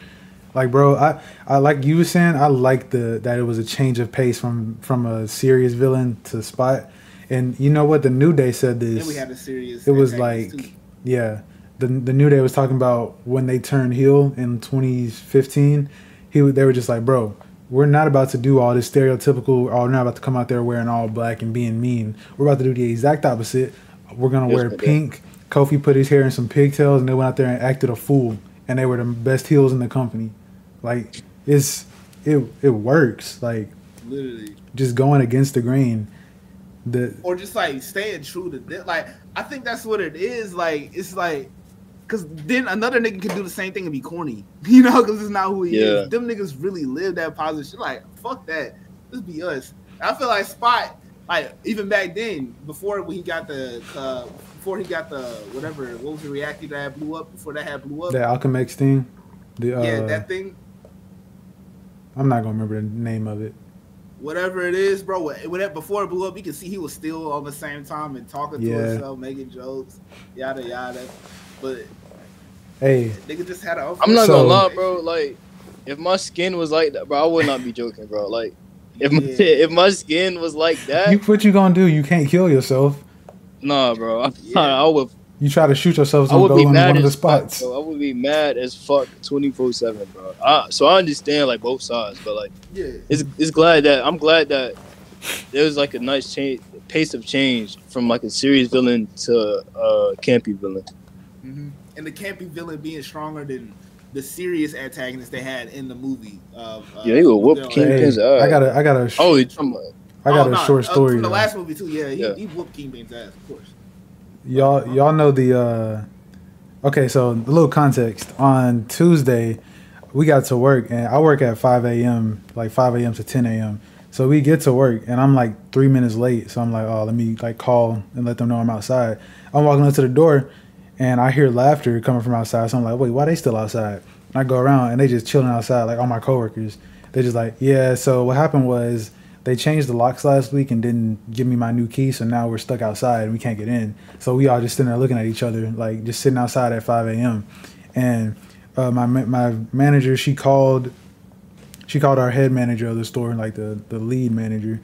Like, bro, I, I like you were saying, I like the that it was a change of pace from from a serious villain to Spot. And you know what? The New Day said Then this. we had a serious. It was like- too. Yeah, the the New Day was talking about when they turned heel in 2015. He they were just like, bro, we're not about to do all this stereotypical. Oh, we're not about to come out there wearing all black and being mean. We're about to do the exact opposite. We're gonna Yes, wear we did. pink. Kofi put his hair in some pigtails, and they went out there and acted a fool. And they were the best heels in the company. Like it's it it works. Like literally. just going against the grain. The or just like staying true to this. Like I think that's what it is. Like it's like because then another nigga can do the same thing and be corny, you know, because it's not who he Yeah. is. Them niggas really live that positive shit. Like fuck that, just be us. I feel like Spot, like even back then, before when he got the, uh, before he got the whatever, what was the reactor that had blew up? Before that had blew up, the Alchemax thing. The uh, yeah, that thing. I'm not gonna remember the name of it. whatever it is, bro. When it, before it blew up, you can see he was still on the same time and talking to himself, making jokes, yada yada. But Hey, nigga just had a. I'm not So- gonna lie, bro. Like, if my skin was like that, bro, I would not be joking, bro. Like, if my, if my skin was like you that, what you gonna do? You can't kill yourself. nah, bro. I, Yeah. I would, You try to shoot yourself I would go be mad one of the as fuck, spots. bro. I would be mad as fuck, twenty four seven, bro. I, so I understand like both sides, but like, Yeah, it's it's glad that I'm glad that there was like a nice change, pace of change from like a serious villain to a campy villain. hmm and the campy villain being stronger than the serious antagonist they had in the movie. Of, uh, Yeah, he would whoop they're like- King- Hey, Kingpin's eye. I got a, I got a, sh- Oh, you talking about? I got Oh, a no, short uh, story. from the last movie too. Yeah, he, Yeah. he whooped Kingpin's ass, of course. y'all, y'all know the. uh Okay, so a little context. On Tuesday, we got to work, and I work at 5 a.m., like 5 a.m. to 10 a.m. So we get to work, and I'm like three minutes late. So I'm like, oh, let me like call and let them know I'm outside. I'm walking up to the door, and I hear laughter coming from outside. So I'm like, wait, why they still outside? And I go around, and they just chilling outside, like all my coworkers. They're just like, yeah. So what happened was they changed the locks last week and didn't give me my new key, so now we're stuck outside and we can't get in. So we all just sitting there looking at each other, like just sitting outside at 5 a.m. And uh, my my manager, she called, she called our head manager of the store, like the the lead manager,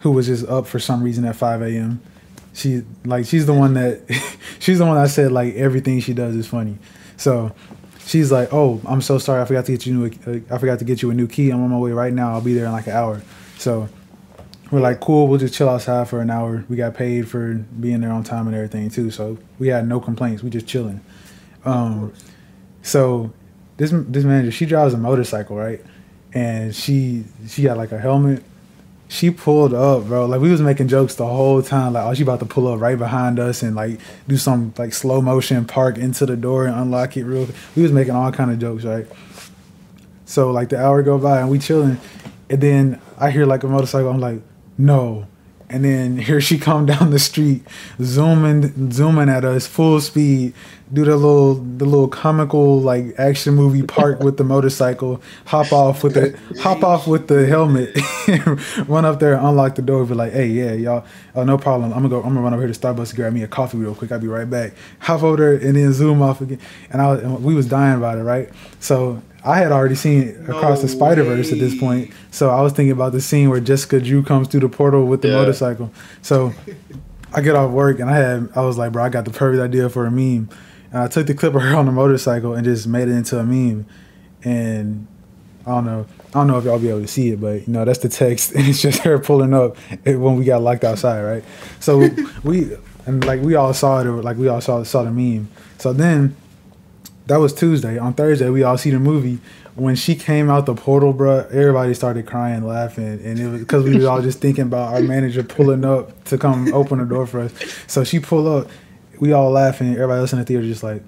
who was just up for some reason at 5 a.m. She like she's the one that she's the one that said like everything she does is funny. So she's like, "Oh, I'm so sorry. I forgot to get you new. Uh, I forgot to get you a new key. I'm on my way right now. I'll be there in like an hour." So we're like, "Cool. We'll just chill outside for an hour. We got paid for being there on time and everything too. So we had no complaints. We just chilling." Um, so this this manager, she drives a motorcycle, right? And she she got like a helmet. She pulled up, bro. Like we was making jokes the whole time. Like, oh, she about to pull up right behind us and like do some like slow motion park into the door and unlock it real. We was making all kind of jokes, right? So like the hour go by and we chilling, and then I hear like a motorcycle. I'm like, no. And then here she come down the street, zooming, zooming at us full speed. Do the little, the little comical like action movie park with the motorcycle. Hop off with the, hop off with the helmet. run up there, unlock the door, be like, hey, yeah, y'all, oh, no problem. I'm gonna go. I'm gonna run over here to Starbucks grab me a coffee real quick. I'll be right back. Hop over there and then zoom off again. And I, we was dying about it, right? So I had already seen it across the No Spider Verse at this point. So I was thinking about the scene where Jessica Drew comes through the portal with the Yeah. motorcycle. So I get off work and I had I was like, bro, I got the perfect idea for a meme. And I took the clip of her on the motorcycle and just made it into a meme. And I don't know. I don't know if y'all be able to see it, but you know that's the text, and it's just her pulling up when we got locked outside, right? So we and like we all saw it, or like we all saw saw the meme. So then that was Tuesday. On Thursday, we all see the movie. When she came out the portal, bro, everybody started crying, laughing, and it was because we was all just thinking about our manager pulling up to come open the door for us. So she pull up, we all laughing. Everybody else in the theater just like,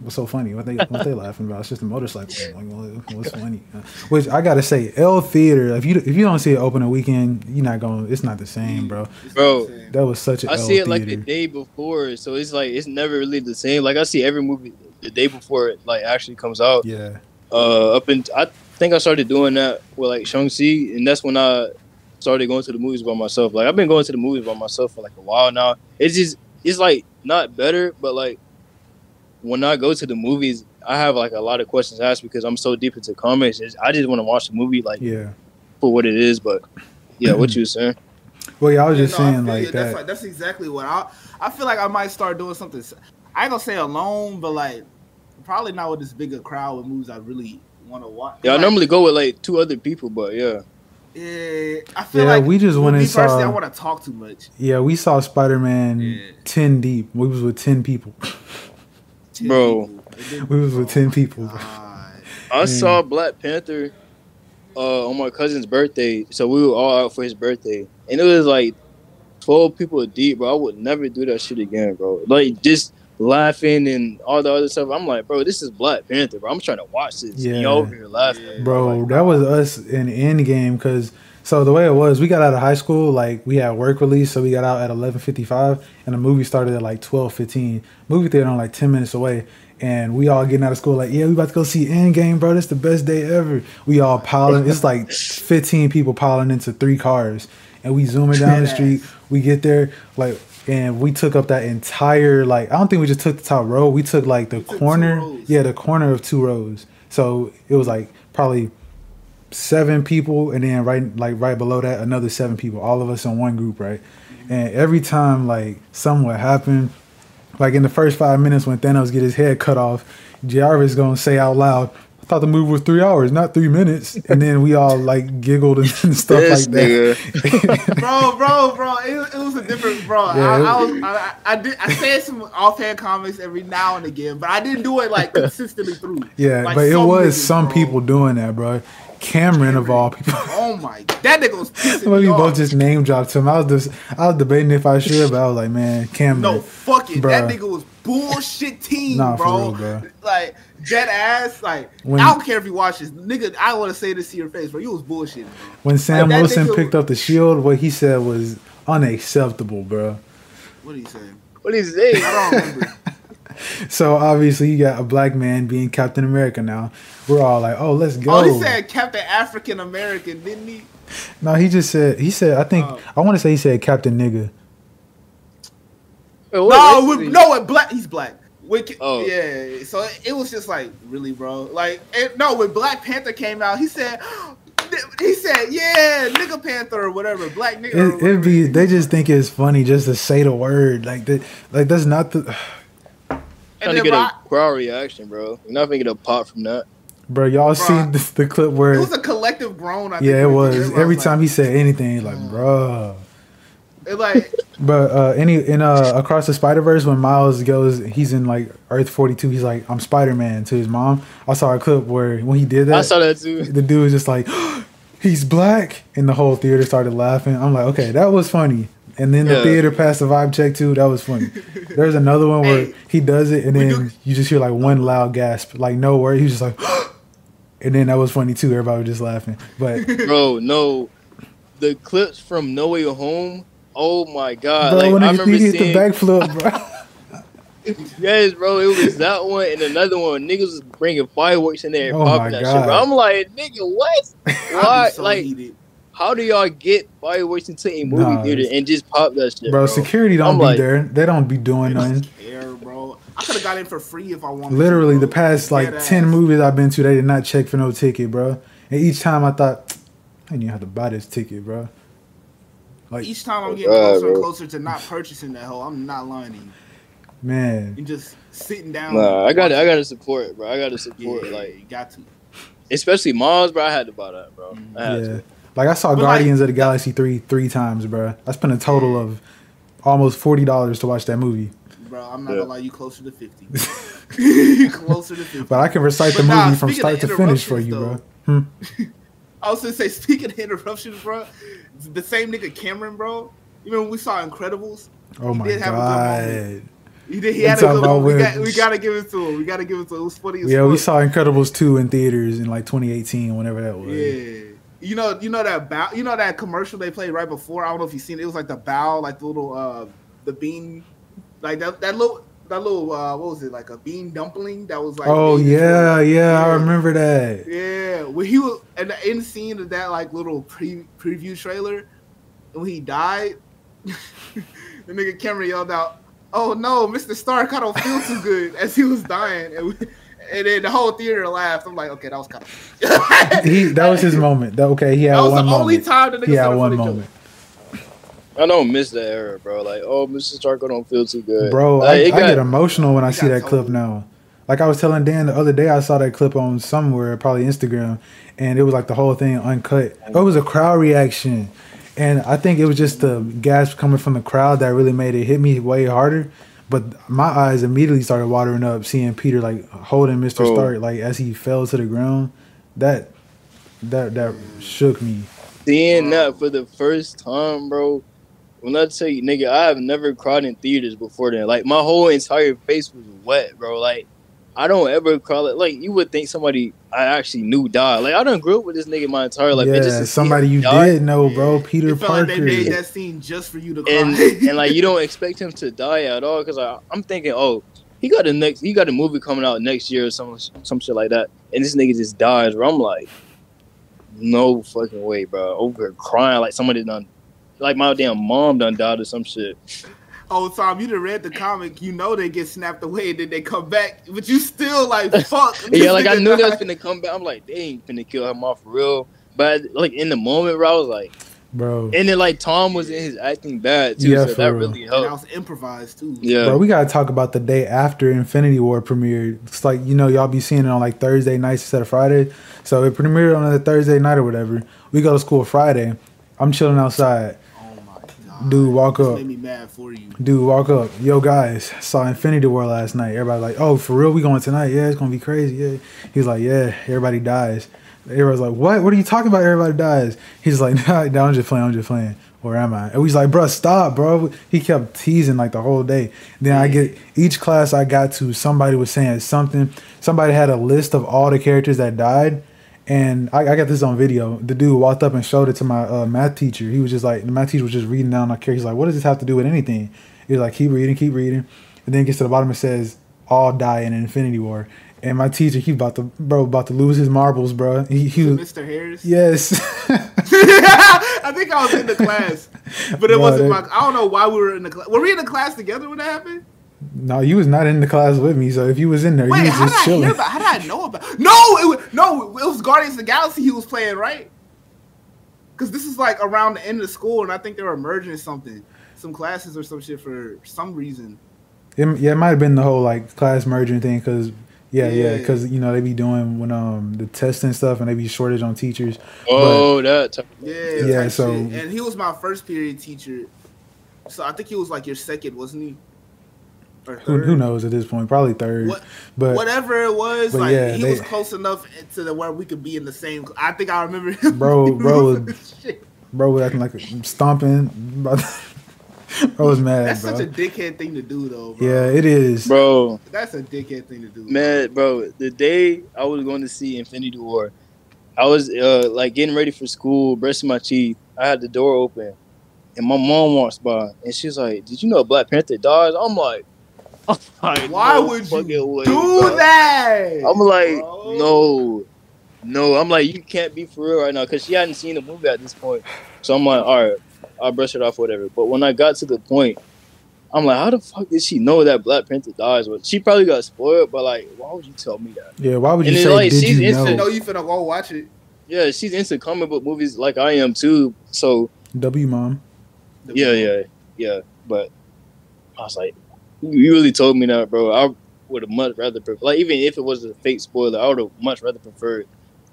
what's so funny? What they what they laughing about? It's just a motorcycle. Like, what's funny? Uh, Which I gotta say, L Theater. If you if you don't see it open a weekend, you're not going. It's not the same, bro. Bro. That was such a I L see it like the day before, so it's like it's never really the same. Like I see every movie the day before it like actually comes out. Yeah, Uh, up in I think I started doing that with like Shang Chi, and that's when I started going to the movies by myself. Like I've been going to the movies by myself for like a while now. It's just it's like not better, but like when I go to the movies, I have like a lot of questions asked because I'm so deep into comics. It's, I just want to watch the movie like yeah. for what it is. But yeah, what you were saying? Well, yeah, I was just No, I saying like you. That's that. like that's exactly what I. I feel like I might start doing something. I ain't gonna say alone, but like probably not with this bigger crowd with movies I really want to watch. Yeah, I normally go with like two other people, but yeah. Yeah, I feel Yeah, like we just went me and personally, saw- I want to talk too much. Yeah, we saw Spider Man Yeah. ten deep. We was with ten people. Ten Bro. people. We was with 10 people, bro. God. I saw Black Panther uh, on my cousin's birthday, so we were all out for his birthday, and it was like twelve people deep, bro. I would never do that shit again, bro. Like just laughing and all the other stuff. I'm like, bro, this is Black Panther, bro. I'm trying to watch this. Yeah. Yeah. Y'all over here laughing, Bro, Like, that was us in Endgame because so the way it was, we got out of high school like we had work release, so we got out at eleven fifty five, and the movie started at like twelve fifteen. Movie theater on like ten minutes away, and we all getting out of school like, yeah, we about to go see Endgame, bro. This the best day ever. We all piling. it's like fifteen people piling into three cars, and we zooming down the street. We get there like. And we took up that entire like I don't think we just took the top row. We took like the took corner, yeah, the corner of two rows. So it was like probably seven people, and then right like right below that, another seven people. All of us in one group, right? Mm-hmm. And every time like something would happen, like in the first five minutes when Thanos get his head cut off, Jarvis gonna say out loud, "I thought the movie was three hours, not three minutes." And then we all like giggled and stuff this like that. nigga. bro, bro, bro. It, it was a different, bro. Yeah, I, I was, I, I did, I said some offhand comments every now and again, but I didn't do it like consistently through. Yeah, Like but it was niggas, some bro. people doing that, bro. Cameron of all people. Oh my, that nigga was pissing Well, me off. both just name dropped him. I was just, I was debating if I should, but I was like, man, Cameron. No, fuck it. That nigga was bullshit team, Nah, for bro. real, bro. Like dead ass. Like When- I don't care if you watch this, nigga. I want to say this to your face, bro. You was bullshit, bro. When Sam that Wilson nigga- picked up the shield, what he said was unacceptable, bro. What did he say? What is this? I don't remember. So obviously, you got a black man being Captain America now. We're all like, "Oh, let's go." oh, he said Captain African American, didn't he? no, he just said. He said, "I think Oh. I want to say he said Captain Nigga." Oh, wait, No, race with, no, with black. He's black. With, Oh. yeah. So it was just like really, bro. Like it, no, when Black Panther came out, he said. He said, "Yeah, nigga Panther or whatever, black nigga." It, it'd be. They just think it's funny just to say the word like that. Like that's not the. Trying And to get bro, a crowd reaction, bro. You're not gonna get a pop from that. Bro, y'all Bruh. seen the, the clip it was a collective groan. I think, yeah, it was. Everyone Every like- time he said anything, like, bruh. It like But uh, any in uh across the Spider Verse when Miles goes, he's in like Earth forty two. He's like, "I'm Spider Man" to his mom. I saw a clip where when he did that, I saw that too. the dude was just like, "He's black," and the whole theater started laughing. I'm like, okay, that was funny. And then the Yeah. theater passed the vibe check too. That was funny. There's another one where Hey, he does it, and then do- you just hear like one loud gasp, like no word. He was just like, and then that was funny too. Everybody was just laughing. But Bro, no. The clips from No Way Home. Oh my god! bro, like when I he, remember he hit seeing. the backflip, bro. Yes, bro. It was that one and another one. Niggas was bringing fireworks in there and Oh popping that God. shit. Bro. I'm like, nigga, what? I'd Why? so like, heated. How do y'all get fireworks into a movie Nah, theater and just pop that shit, bro, bro? security don't I'm be like- there. They don't be doing I nothing. don't care, bro. I could have got in for free if I wanted. Literally, to, the past like Dead ten ass. movies I've been to, they did not check for no ticket, bro. And each time I thought, I didn't even have to buy this ticket, bro. Like, Each time I'm getting God, closer and closer to not purchasing that hoe, I'm not lying to you. man, And just sitting down. Nah, I got to I got to support it, bro. I got to support it, like you got to. especially Mars, bro. I had to buy that, bro. I had yeah. to. Like I saw But, Guardians like- of the Galaxy three three times, bro. I spent a total of almost forty dollars to watch that movie. Bro, I'm not Yeah. gonna lie, you closer to 50. closer to 50. But I can recite the But nah, movie from start to finish for you, bro. Hmm. I was gonna say, speaking of interruptions, bro, the same nigga Cameron, bro. You remember when we saw Incredibles? Oh He my did have a good god, moment. He did. He We had a talking good about. We, got, we gotta give it to him. We gotta give it to him. It was funny. As Yeah, we saw Incredibles two in theaters in like 2018, whenever that was. Yeah. You know, you know that bow, you know that commercial they played right before. I don't know if you've seen it. It was like the bow, like the little uh the bean, like that that little that little uh what was it like a bean dumpling that was like. oh made yeah, yeah, I remember that. Yeah, when he was and the end scene of that like little pre preview trailer, when he died, the nigga Cameron yelled out, "Oh no, Mr. Stark, I don't feel too good," as he was dying, and, we, and then the whole theater laughed. I'm like, okay, that was kind of. He that was his moment. That, okay, he had That was one the only moment. time the nigga He had said one moment, I don't miss that era, bro. Like, oh, Mr. Stark, I don't feel too good, bro. I, Like, I got- get emotional when I see got that clip now. Like I was telling Dan the other day, I saw that clip on somewhere, probably Instagram, and it was like the whole thing uncut. Oh, it was a crowd reaction, and I think it was just the gasp coming from the crowd that really made it hit me way harder. But my eyes immediately started watering up seeing Peter like holding Mr. Oh. Stark like as he fell to the ground. That that that shook me. seeing that for the first time, bro. When I tell you, nigga, I have never cried in theaters before then. Like my whole entire face was wet, bro. Like I don't ever call it like you would think somebody I actually knew died. Like I done grew up with this nigga my entire life. and just yeah, somebody you die, did know, bro. Peter It felt like Parker. they made that scene just for you to cry. and and like you don't expect him to die at all because I'm thinking, oh, he got a next, he got a movie coming out next year or some some shit like that, and this nigga just dies. Where I'm like, no fucking way, bro. Over here crying like somebody done, like my damn mom done died or some shit. Oh, Tom, you done read the comic. You know they get snapped away and then they come back, but you still like fuck. yeah, like I knew they was died. finna come back. I'm like, they ain't finna kill him off for real. But like in the moment, bro, I was like, bro. and then like Tom was in his acting bad too, Yeah, so for that real. really And that helped. was improvised too. Yeah, Bro, we gotta talk about the day after Infinity War premiered. It's like you know y'all be seeing it on like Thursday nights instead of Friday. So it premiered on a Thursday night or whatever. We go to school Friday. I'm chilling outside. Dude, walk up. made me mad for you. Dude, walk up. Yo, guys, saw Infinity War last night. Everybody like, oh, for real? We going tonight? Yeah, it's gonna be crazy. Yeah. He's like, yeah, everybody dies. Everybody's like, what? What are you talking about? Everybody dies. He's like, nah, nah, I'm just playing. I'm just playing. Where am I? And he's like, bro, stop, bro. He kept teasing like the whole day. Then I get each class I got to, somebody was saying something. Somebody had a list of all the characters that died. And I, I got this on video. The dude walked up and showed it to my uh, math teacher. He was just like, the math teacher was just reading down our characters. He's like, what does this have to do with anything? He's like, keep reading, keep reading. And then it gets to the bottom, it says, all die in Infinity War. And my teacher, he about to, bro, about to lose his marbles, bro. He, he was, Mr. Harris. yes. I think I was in the class, but it Bro, wasn't that- my. I don't know why we were in the class. Were we in the class together when that happened? No, you was not in the class with me. So if you was in there, Wait, you was how did just I hear chilling. about? How did I know about? No, it was no, it was Guardians of the Galaxy he was playing, right? Because this is like around the end of school, and I think they were merging something, some classes or some shit for some reason. It, yeah, it might have been the whole like class merging thing because yeah, yeah, Yeah. because you know they be doing when um the testing stuff and they be shortage on teachers. oh that. Type Yeah, Yeah, type so- shit. and he was my first period teacher, so I think he was like your second, wasn't he? Or Who, who knows at this point? Probably third. What- but Whatever it was, but like yeah, he they- was close enough to the where we could be in the same. I think I remember. Bro, bro, losing this shit. bro was acting like a stomping. About bro was mad, That's bro. such a dickhead thing to do, though. Bro. yeah, it is. bro. That's a dickhead thing to do. Man, bro, the day I was going to see Infinity War, I was uh, like getting ready for school, brushing my teeth. I had the door open, and my mom walks by, and she's like, "Did you know Black Panther dies?" I'm like, I'm like, Why "No would you do way, that? I'm like, bro? no, no. I'm like, you can't be for real right now, because she hadn't seen the movie at this point. So I'm like, all right, I'll brush it off, whatever. But when I got to the point, I'm like, how the fuck did she know that Black Panther dies? Well, she probably got spoiled, but like, why would you tell me that? Yeah, why would you And then, say like, did she's you instant- know? know you finna go watch it. Yeah, she's into comic book movies like I am too. So W mom. yeah, yeah, yeah. But I was like, you really told me that, bro. I would have much rather prefer, like, even if it was a fake spoiler, I would have much rather preferred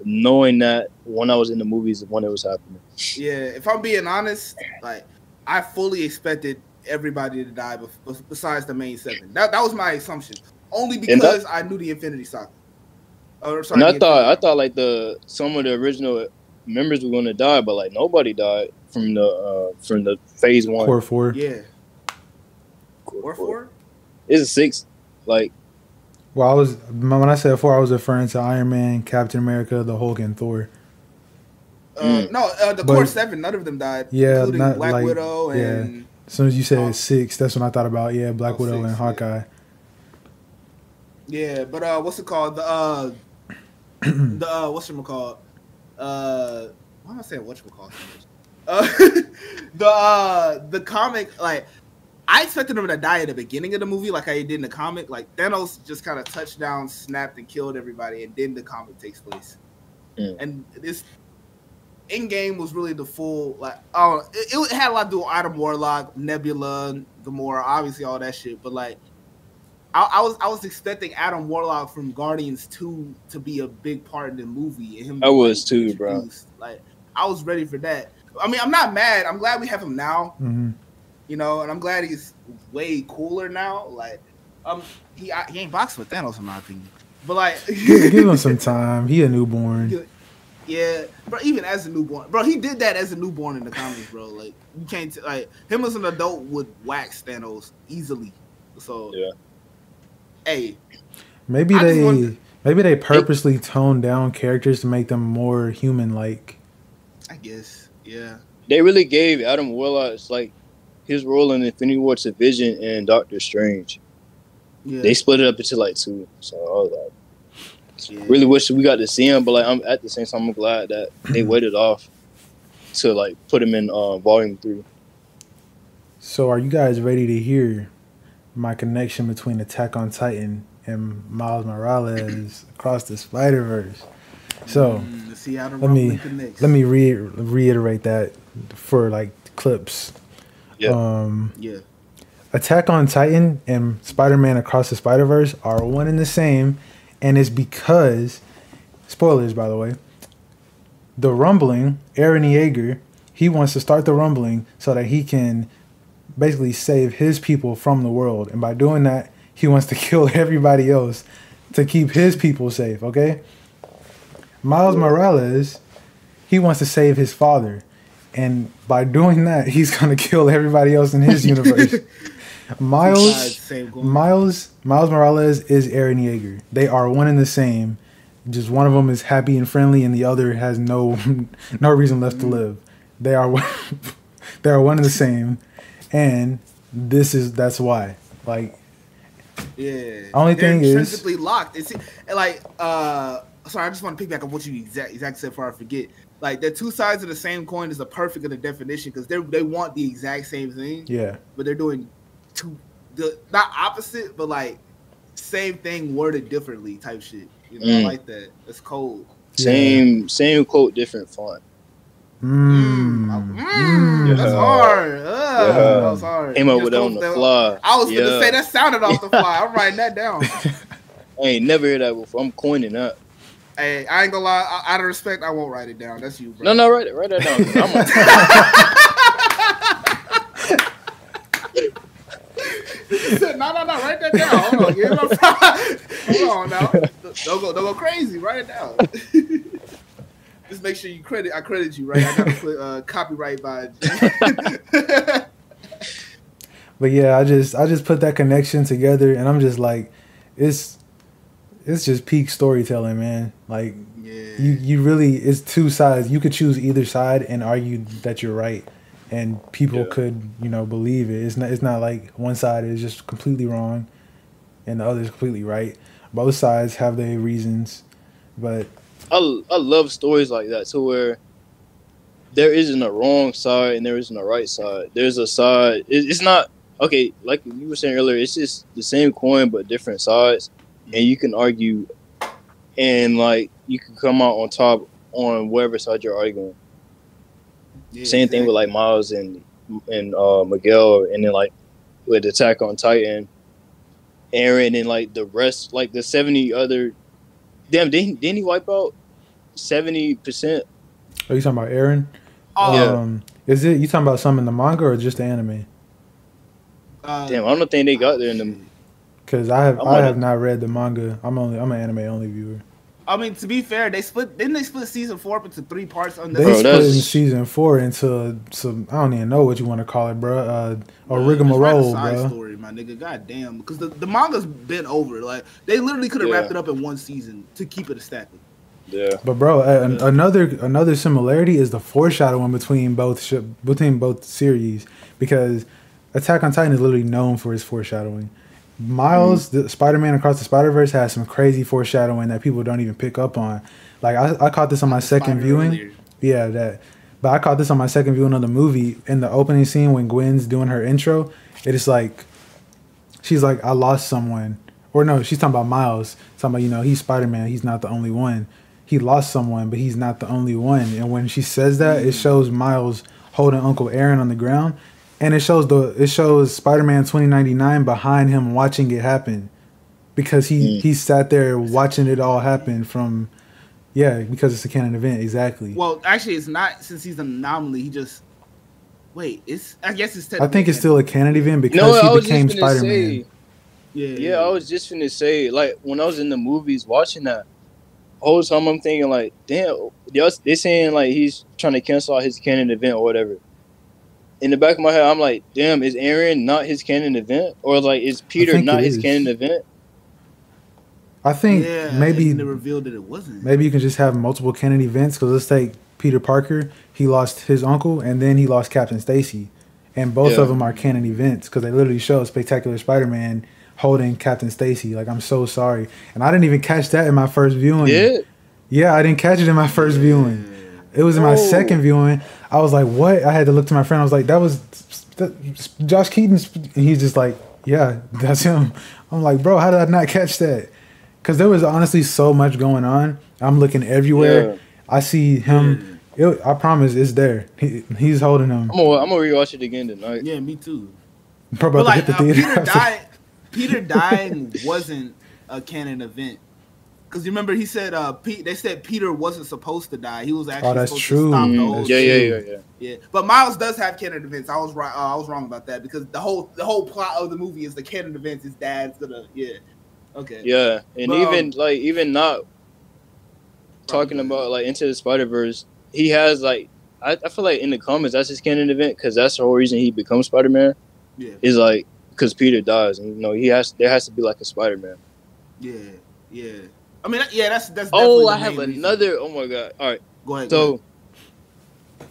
knowing that when I was in the movies when it was happening. Yeah, if I'm being honest, like I fully expected everybody to die bef- besides the main seven. That that was my assumption. Only And that- because I knew the Infinity Saga. Or sorry, and I the thought, I thought like the some of the original members were going to die, but like nobody died from the uh from the phase one. Core four. yeah, or four. It's a six. Like Well, I was when I said four, I was referring to Iron Man, Captain America, the Hulk, and Thor. Uh, Mm. No, uh, the But- core seven, none of them died. Yeah, including not Black like- Widow and As soon as you said Oh. six, that's when I thought about yeah, Black Oh, Widow six, and. Hawkeye. yeah. But uh, what's it called? The uh, the uh, what's it called? Uh, why am I saying what's it called? Uh, the uh, the comic like. I expected him to die at the beginning of the movie, like I did in the comic. Like Thanos just kind of touched down, snapped, and killed everybody, and then the comic takes place. Mm. And this in game was really the full like oh it, it had a lot to do with Adam Warlock, Nebula, Gamora, obviously all that shit. But like I, I was I was expecting Adam Warlock from Guardians Two to be a big part in the movie, and him. I was too, bro. Like I was ready for that. I mean, I'm not mad. I'm glad we have him now hmm you know, and I'm glad he's way cooler now. Like, um, he I, he ain't boxing with Thanos in my opinion, but like, give, give him some time. He a newborn. yeah, bro. Even as a newborn, bro, he did that as a newborn in the comics, bro. Like, you can't t- like him as an adult would wax Thanos easily. So, Yeah. hey, Maybe I just they wonder- maybe they purposely toned down characters to make them more human like. I guess, yeah, they really gave Adam Warlock like his role in Infinity War to Vision and Doctor Strange. yeah, They split it up into like two. So I was like, yeah. really wish we got to see him, but like I'm at the same time I'm glad that they waited off to like put him in uh, volume three. So are you guys ready to hear my connection between Attack on Titan and Miles Morales across the Spider Verse? So Mm, let's see how the let me- let me re- reiterate that for like clips. Yeah. Um, yeah, Attack on Titan and Spider Man Across the Spider Verse are one and the same, and it's because, spoilers by the way, the Rumbling, Eren Yeager, he wants to start the Rumbling so that he can basically save his people from the world, and by doing that, he wants to kill everybody else to keep his people safe. Okay. Miles Morales, he wants to save his father, and by doing that, he's gonna kill everybody else in his universe. Miles, same. Miles, Miles Morales is Eren Yeager. They are one and the same. Just one of them is happy and friendly, and the other has no no reason left to live. They are one, they are one and the same, and this is that's why. Like Yeah. Only They're thing is- locked. It's like uh sorry, I just want to pick back on what you exact exact said before I forget. Like the two sides of the same coin is a perfect of the definition because they they want the exact same thing, yeah, but they're doing two the not opposite, but like same thing worded differently type shit. You know, I Mm. like that. It's cold. Same same quote, different font. mm, Mm. That's hard. Ugh, Yeah. That was hard. Came up with that on the fly. I was gonna say that sounded off the fly. I'm writing that down. I ain't never heard that before. I'm coining that. Hey, I ain't gonna lie. Out of respect, I won't write it down. That's you, bro. No, no, write it, write that down. I'm a, no, no, no. Write that down. Hold on. Give it up. Hold on now. Don't go, don't go crazy. Write it down. Just make sure you credit. I credit you, right? I gotta put uh, copyright by. But yeah, I just I just put that connection together, and I'm just like, it's it's just peak storytelling, man. Like yeah. you you really it's two sides. You could choose either side and argue that you're right, and people Yeah. could you know believe it. It's not it's not like one side is just completely wrong, and the other is completely right. Both sides have their reasons, but I, I love stories like that to where there isn't a wrong side and there isn't a right side. There's a side. It, it's not okay. Like you were saying earlier, it's just the same coin but different sides, and you can argue, and like you can come out on top on whatever side you're arguing. Yeah, Same thing with like Miles and and uh, Miguel, and then like with Attack on Titan, Eren, and like the rest, like the seventy other. Damn, didn't didn't he wipe out seventy percent? are you talking about Eren? Oh, Yeah. Um, is it you talking about some in the manga or just the anime? uh, Damn, I don't think they got there in the. Because I have I'm I have not read the manga. I'm only I'm an anime only viewer. I mean, to be fair, they split. Didn't they split season four up into three parts? On They Bro, split in season four into some I don't even know what you want to call it, bro. Uh, a Just write a rigmarole, side bro. Story, my nigga. God damn, because the, the manga's been over. Like they literally could have Yeah. wrapped it up in one season to keep it a static. Yeah. But bro, uh, an- another another similarity is the foreshadowing between both sh- between both series because Attack on Titan is literally known for its foreshadowing. Miles, the Spider-Man Across the Spider-Verse has some crazy foreshadowing that people don't even pick up on. Like I, I caught this on my second Spider viewing. earlier. Yeah, that. But I caught this on my second viewing of the movie. In the opening scene when Gwen's doing her intro, it is like she's like, I lost someone. Or no, she's talking about Miles. Talking about, you know, he's Spider Man, he's not the only one. He lost someone, but he's not the only one. And when she says that, it mm. shows Miles holding Uncle Aaron on the ground. And it shows the it shows Spider Man twenty ninety nine behind him watching it happen. Because he, mm. he sat there watching it all happen from yeah, because it's a canon event, exactly. Well, actually, it's not since he's an anomaly. He just wait. It's I guess it's. I think it's still a canon event because No, he was became Spider Man. say. Yeah, Yeah, I was just gonna say, like, when I was in the movies watching that, whole time I'm thinking, like, damn, they they saying like he's trying to cancel out his canon event or whatever. In the back of my head, I'm like, damn, is Aaron not his canon event, or like is Peter not it his is. canon event? I think Yeah, maybe they revealed that it wasn't. maybe you can just have multiple canon events because let's take Peter Parker. He lost his uncle and then he lost Captain Stacy, and both Yeah. of them are canon events because they literally show a Spectacular Spider-Man holding Captain Stacy. Like I'm so sorry, and I didn't even catch that in my first viewing. Yeah, Yeah, I didn't catch it in my first viewing. It was in my Oh. second viewing. I was like, "What?" I had to look to my friend. I was like, "That was that, Josh Keaton." And he's just like, "Yeah, that's him." I'm like, "Bro, how did I not catch that?" Because there was honestly so much going on. I'm looking everywhere. Yeah. I see him. It, I promise, it's there. He, he's holding him. I'm gonna I'm gonna rewatch it again tonight. Yeah, me too. Bro, But about like to uh, hit the theater. Peter died Peter dying wasn't a canon event. Because you remember he said uh Pete they said Peter wasn't supposed to die. He was actually Oh, that's supposed true. to stop the Mm, whole Mm-hmm. Yeah, yeah, yeah, yeah. Yeah, but Miles does have canon events. I was right. Uh, I was wrong about that because the whole the whole plot of the movie is the canon events. His dad's gonna yeah. Okay. Yeah, and But, even um, like even not talking Probably. about like into the Spider Verse, he has like I, I feel like in the comics that's his canon event because that's the whole reason he becomes Spider Man Yeah. is like because Peter dies and you know he has there has to be like a Spider Man. Yeah. Yeah. I mean, yeah, that's that's. Oh, I have reason. another. Oh my god! All right, Go ahead. go so ahead.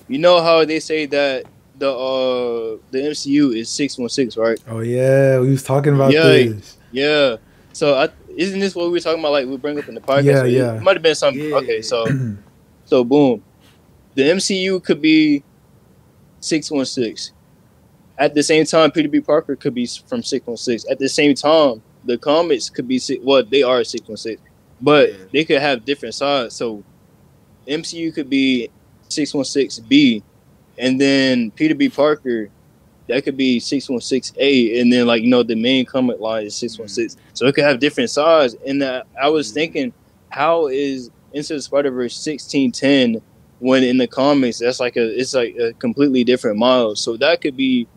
you know how they say that the uh the MCU is six one six, right? oh yeah, we was talking about Yeah. this. Yeah. So I, isn't this what we were talking about? Like we bring up in the podcast. Yeah, It- yeah. It might have been something. Yeah. Okay, so so boom, the MCU could be six one six. At the same time, Peter B. Parker could be from six one six. At the same time, the comics could be six. Well, they are six one six, but Yeah. they could have different sides. So MCU could be six one six B, and then Peter B. Parker. That could be six one six A, and then like you know the main comic line is six one six. So it could have different sides. And uh, I was thinking, how is Into the Spider Verse sixteen ten when in the comics that's like a it's like a completely different model. So that could be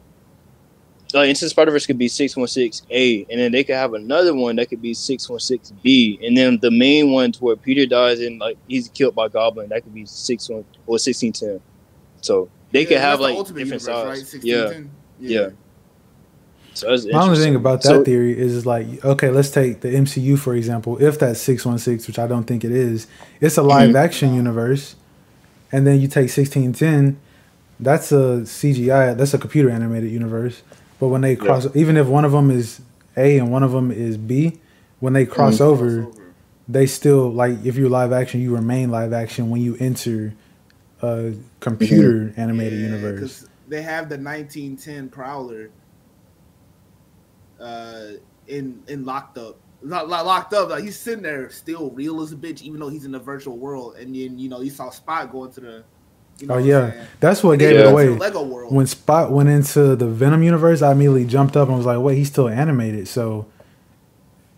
like Into the Spider Verse could be six one six A, and then they could have another one that could be six one six B, and then the main one to where Peter dies and like he's killed by Goblin that could be six one or sixteen ten. So they Yeah, could have the like Ultimate different Universe, sides. right? Yeah, 1610? yeah. So that's My only thing about that So- theory is like, okay, let's take the MCU for example. If that's six one six, which I don't think it is, it's a live Mhm. action universe, and then you take sixteen ten, that's a CGI, that's a computer animated universe. But when they cross, even if one of them is A and one of them is B, when they cross Mhm. over, Crossover. they still like if you're live action, you remain live action when you enter a computer animated Yeah, universe. They have the 1910 Prowler uh, in in locked up. Not, not locked up, like he's sitting there still real as a bitch, even though he's in the virtual world. And then you know you saw Spot going to the. You know Oh yeah, saying? that's what gave Yeah. it away. Lego world. when Spot went into the Venom universe, I immediately jumped up and was like, "Wait, he's still animated." So,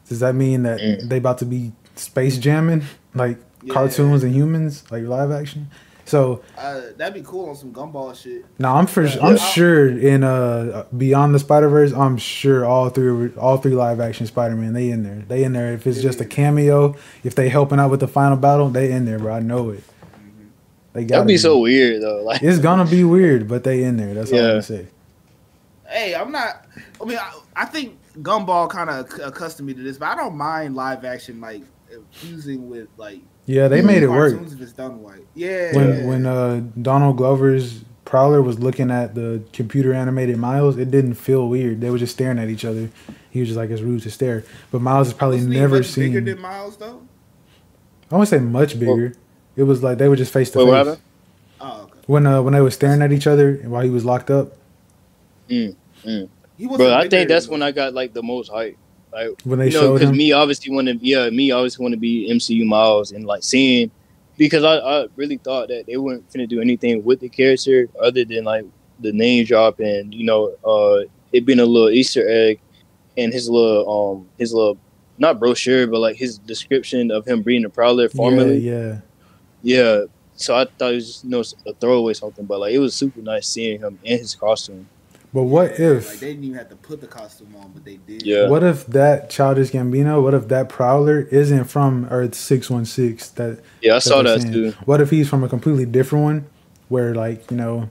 does that mean that Mm. they about to be space jamming like Yeah. cartoons and humans, like live action? So Uh, that'd be cool on some gumball shit. no, I'm for Yeah. I'm Yeah. sure in uh Beyond the Spider Verse, I'm sure all three all three live action Spider Man they in there. They in there. If it's just a cameo, if they helping out with the final battle, they in there, bro. I know it. They got That'd be so weird though. Like It's gonna be weird, but they in there. That's all I'm Yeah. say. Hey, I'm not. I mean, I, I think Gumball kind of accustomed me to this, but I don't mind live action like fusing with like. Yeah, they made it work. cartoons If it's done right, yeah. when yeah. when uh Donald Glover's Prowler was looking at the computer animated Miles, it didn't feel weird. They were just staring at each other. He was just like, "It's rude to stare." But Miles has probably Wasn't he never much bigger than Miles though. I won't say much bigger. It was like they were just face to Wait, what face happened? Oh, okay. when uh when they were staring at each other while he was locked up. He wasn't Bro, I think that's than- when I got like the most hype. Like When they you know, because me obviously want to, yeah, me obviously want to be MCU Miles and like seeing because I, I really thought that they weren't gonna do anything with the character other than like the name drop and you know, uh, it being a little Easter egg and his little um his little not brochure but like his description of him being a prowler yeah, formerly. yeah. Yeah. So I thought it was just you know, a throwaway something, but like it was super nice seeing him in his costume. But what like if? they didn't even have to put the costume on, but they did. Yeah. What if that Childish Gambino? What if that Prowler isn't from Earth six one six? That Yeah, I saw that saying? too. What if he's from a completely different one, where like you know,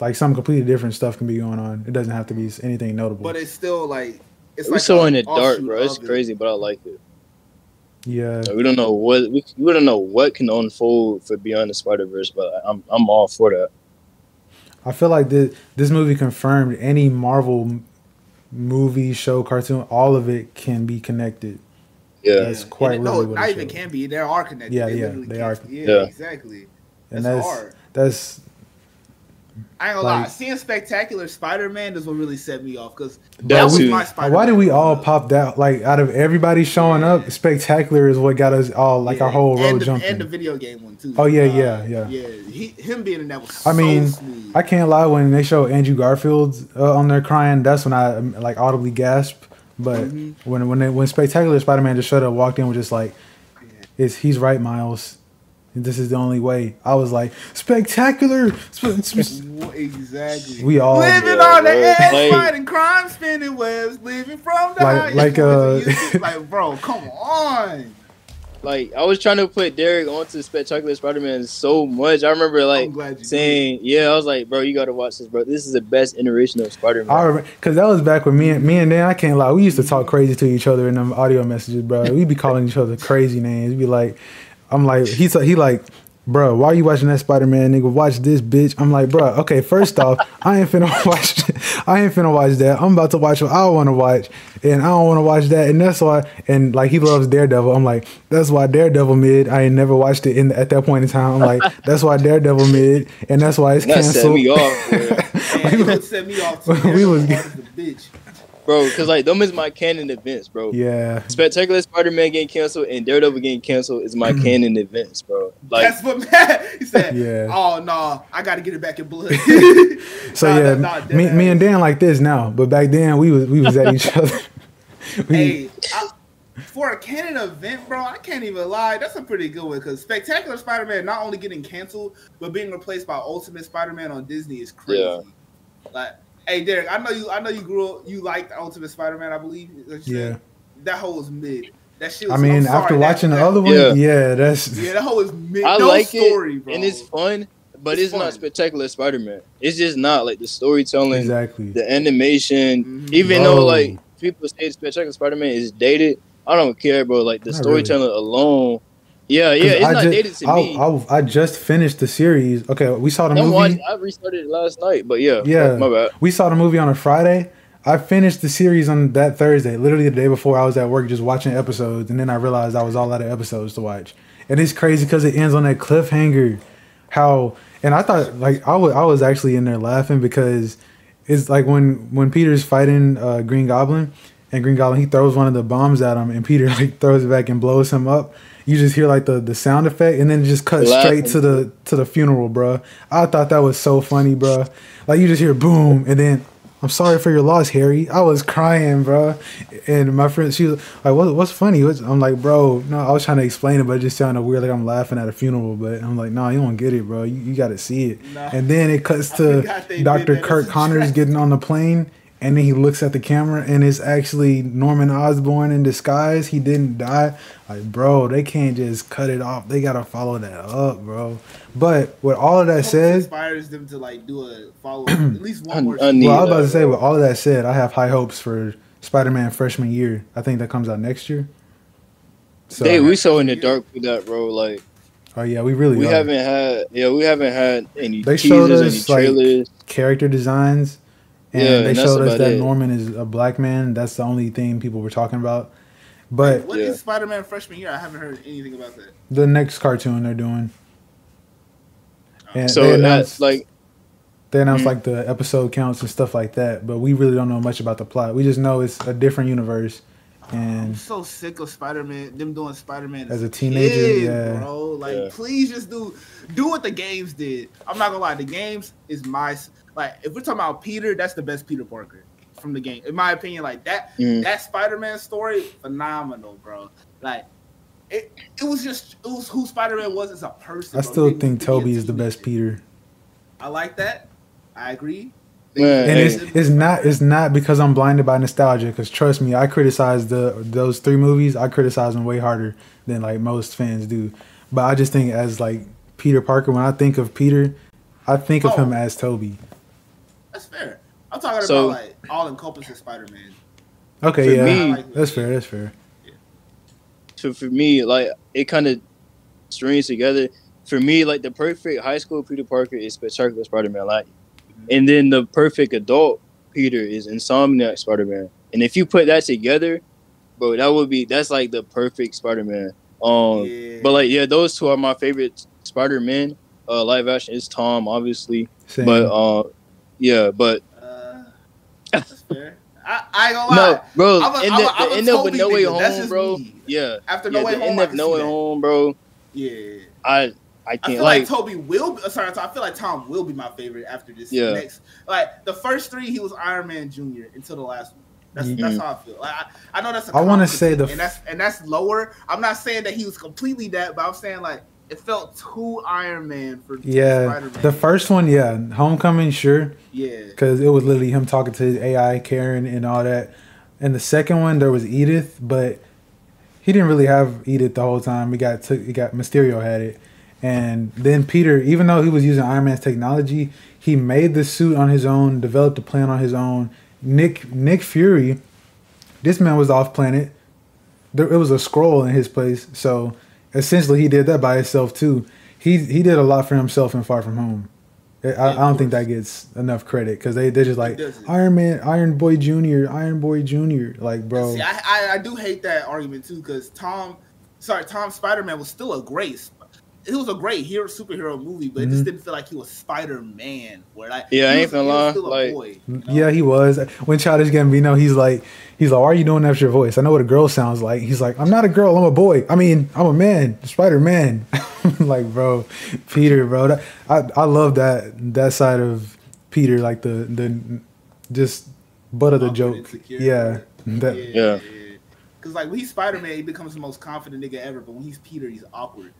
like some completely different stuff can be going on. It doesn't have to be anything notable. But it's still like it's we like so in the dark, bro. It's of it. crazy, but I like it. Yeah, Like, we don't know what we, we don't know what can unfold for Beyond the Spider Verse, but I'm I'm all for that. I feel like this this movie confirmed any Marvel movie, show, cartoon, all of it can be connected. Yeah, That's quite And it- no, not it even showed. can be. They are connected. Yeah, they yeah, they are. Yeah, Yeah. exactly. And That's, that's hard. that's I ain't gonna like- lie. Seeing Spectacular Spider Man is what really set me off because That that was too. my Spider. Man. Why did we all pop that? Like out of everybody showing up, spectacular is what got us all like our whole road and the, jumping. and the video game one too. Oh, yeah, Uh, yeah, yeah. yeah. He, him being in that was. I mean, smooth. I can't lie. When they show Andrew Garfield uh, on there crying, that's when I like audibly gasp. But Mhm. when when they, when Spectacular Spider Man just showed up, walked in, was just like, "It's he's right, Miles. This is the only way." I was like, "Spectacular!" Sp- sp- exactly. We all- living Yeah, on the bro. edge, Like- fighting crime, spinning webs, living from the Like- like, points uh, like, bro, come on. like I was trying to put Derek onto Spectacular Spider Man so much. I remember like I'm glad you saying, yeah, I was like, bro, you got to watch this, bro. This is the best iteration of Spider I Man. remember because that was back when me and me and Dan. I can't lie. We used to talk crazy to each other in them audio messages, bro. We'd be calling each other crazy names. We'd be like, I'm like, he's he like, bro, why are you watching that Spider Man nigga? Watch this bitch. I'm like, bro, okay, first off, I ain't finna watch. I ain't finna watch that. I'm about to watch what I want to watch, and I don't want to watch that, and that's why. And like he loves Daredevil. I'm like, that's why Daredevil mid. I ain't never watched it in at that point in time. I'm like, that's why Daredevil mid, and that's why it's That set canceled. me off, bro. Man, it would set me off. We was- Hard as a bitch. Bro. Because like them is my canon events, bro. yeah. Spectacular Spider Man getting canceled and Daredevil getting canceled is my mm-hmm. canon events, bro. Like That's what man. He said. Yeah. Oh no, I got to get it back in blood. So Nah, yeah, nah, nah, me, dead me and Dan like this now, but back then we was we was at each other. we, Hey, I, for a canon event, bro, I can't even lie. That's a pretty good one because Spectacular Spider-Man not only getting canceled but being replaced by Ultimate Spider-Man on Disney is crazy. Yeah. Like, hey, Derek, I know you. I know you grew up. You liked Ultimate Spider-Man, I believe. is what you Yeah. That whole was mid. That shit. I Was, mean, I'm sorry, after that- watching the other one, Yeah. yeah, that's yeah, that whole is mid. I no like story, it bro. and it's fun, but It's it's, fun. not Spectacular Spider Man. It's just not like the storytelling, exactly. the animation. Mhm. Even Bro. though like people say Spectacular Spider Man is dated, I don't care, bro. Like the Not storytelling alone. Yeah, yeah, it's I not ju- dated to I, me. I, I just finished the series. Okay, we saw the I'm movie. watching, I restarted it last night, but yeah, Yeah. my bad. We saw the movie on a Friday. I finished the series on that Thursday. Literally the day before, I was at work just watching episodes, and then I realized I was all out of episodes to watch. And it's crazy because it ends on that cliffhanger. How and I thought like I was I was actually in there laughing because it's like when when Peter's fighting uh, Green Goblin, and Green Goblin he throws one of the bombs at him, and Peter like throws it back and blows him up. You just hear like the the sound effect, and then it just cuts Laughing. straight to the to the funeral, bruh. I thought that was so funny, bruh. Like you just hear boom, and then I'm sorry for your loss, Harry. I was crying, bro. And my friend, she was like, what, "What's funny?" What's, I'm like, "Bro, no." I was trying to explain it, but it just sounded weird, like I'm laughing at a funeral. But I'm like, "No, you don't get it, bro. You, you got to see it." Nah. and then it cuts to forgot they did Dr. that Curt Connors getting on the plane, and then he looks at the camera, and it's actually Norman Osborn in disguise. He didn't die. Like, bro, they can't just cut it off. They gotta follow that up, bro. But with all of that Hope said, inspires them to like do a follow at least one more. I- I well, I was about to say, bro. with all of that said, I have high hopes for Spider-Man freshman year. I think that comes out next year. So, They we so in the dark with that, bro. Like oh yeah, we really we are. haven't had, yeah, we haven't had any They showed teasers, any us, like, character designs, and Yeah, they and showed us that it. Norman is a black man. That's the only thing people were talking about. But What is Yeah. Spider-Man freshman year? I haven't heard anything about that. the next cartoon they're doing, and so they that's announced like they announced Mhm. like the episode counts and stuff like that. But we really don't know much about the plot. We just know it's a different universe, And I'm and so sick of Spider-Man. Them doing Spider-Man As a teenager, kid, yeah. bro. Like, Yeah. please just do do what the games did. I'm not gonna lie, the games is my s- like. If we're talking about Peter, that's the best Peter Parker from the game, in my opinion. Like that mm, that Spider-Man story, phenomenal, bro. Like. It, it was just it was who Spider-Man was as a person. I bro. still He think was to be Tobey is the best. Peter. I like that. I agree. Man, and Hey. it's it's not it's not because I'm blinded by nostalgia. Because trust me, I criticize the those three movies. I criticize them way harder than like most fans do. But I just think as like Peter Parker, when I think of Peter, I think of Oh. him as Tobey. That's fair. I'm talking So- about like all encompassing Spider-Man. Okay, For yeah, me- that's fair. That's fair. so for me, like it kind of strings together. For me, like the perfect high school Peter Parker is Spectacular Spider-Man, like, and then the perfect adult Peter is Insomniac Spider-Man. And if you put that together, bro, that would be that's like the perfect Spider-Man. Um, yeah. but like yeah, those two are my favorite Spider-Man. Uh, live action is Tom, obviously, Same. but uh, yeah, but Uh, that's fair. I, I ain't gonna lie. no, bro, I'm a- end I'm a- up- I'm a the end up with No Way Home, bro. me. Yeah, After yeah, No Way the Home, end I of No Way that. Home, bro. Yeah. I I I can't feel like, like, Tobey will. Be, sorry, I feel like Tom will be my favorite after this Yeah. next. Like the first three, he was Iron Man Junior until the last one. That's Mhm. that's how I feel. Like I, I know that's. a I wanna say the and that's and that's lower. I'm not saying that he was completely that, but I'm saying like it felt too Iron Man for yeah, Spider-Man. the first one, yeah, Homecoming, sure, yeah. because it was literally him talking to his AI, Karen, and all that. And the second one, there was Edith, but he didn't really have Edith the whole time. He got took, he got Mysterio had it, and then Peter, even though he was using Iron Man's technology, he made the suit on his own, developed the plan on his own. Nick Nick Fury, this man was off planet. There, it was a scroll in his place, so essentially he did that by himself too. He he did a lot for himself in Far From Home. I, I don't think that gets enough credit because they they're just like. Iron Man, Iron Boy Junior, Iron Boy Junior. Like bro, See, I, I I do hate that argument too because Tom, sorry, Tom Spider Man was still a great. Sp- It was a great hero superhero movie, but it just Mhm. didn't feel like he was Spider Man. Where like Yeah, I he ain't was- finna he was lie, still a like- boy, you know? yeah, he was. When Childish Gambino, he's like, he's like, why are you doing that with your voice? I know what a girl sounds like. He's like, I'm not a girl, I'm a boy. I mean, I'm a man, Spider Man. like, bro, Peter, bro. That, I I love that that side of Peter, like the the just butt of the joke. insecure, Yeah, right? that Yeah. Because like when he's Spider Man, he becomes the most confident nigga ever. But when he's Peter, he's awkward.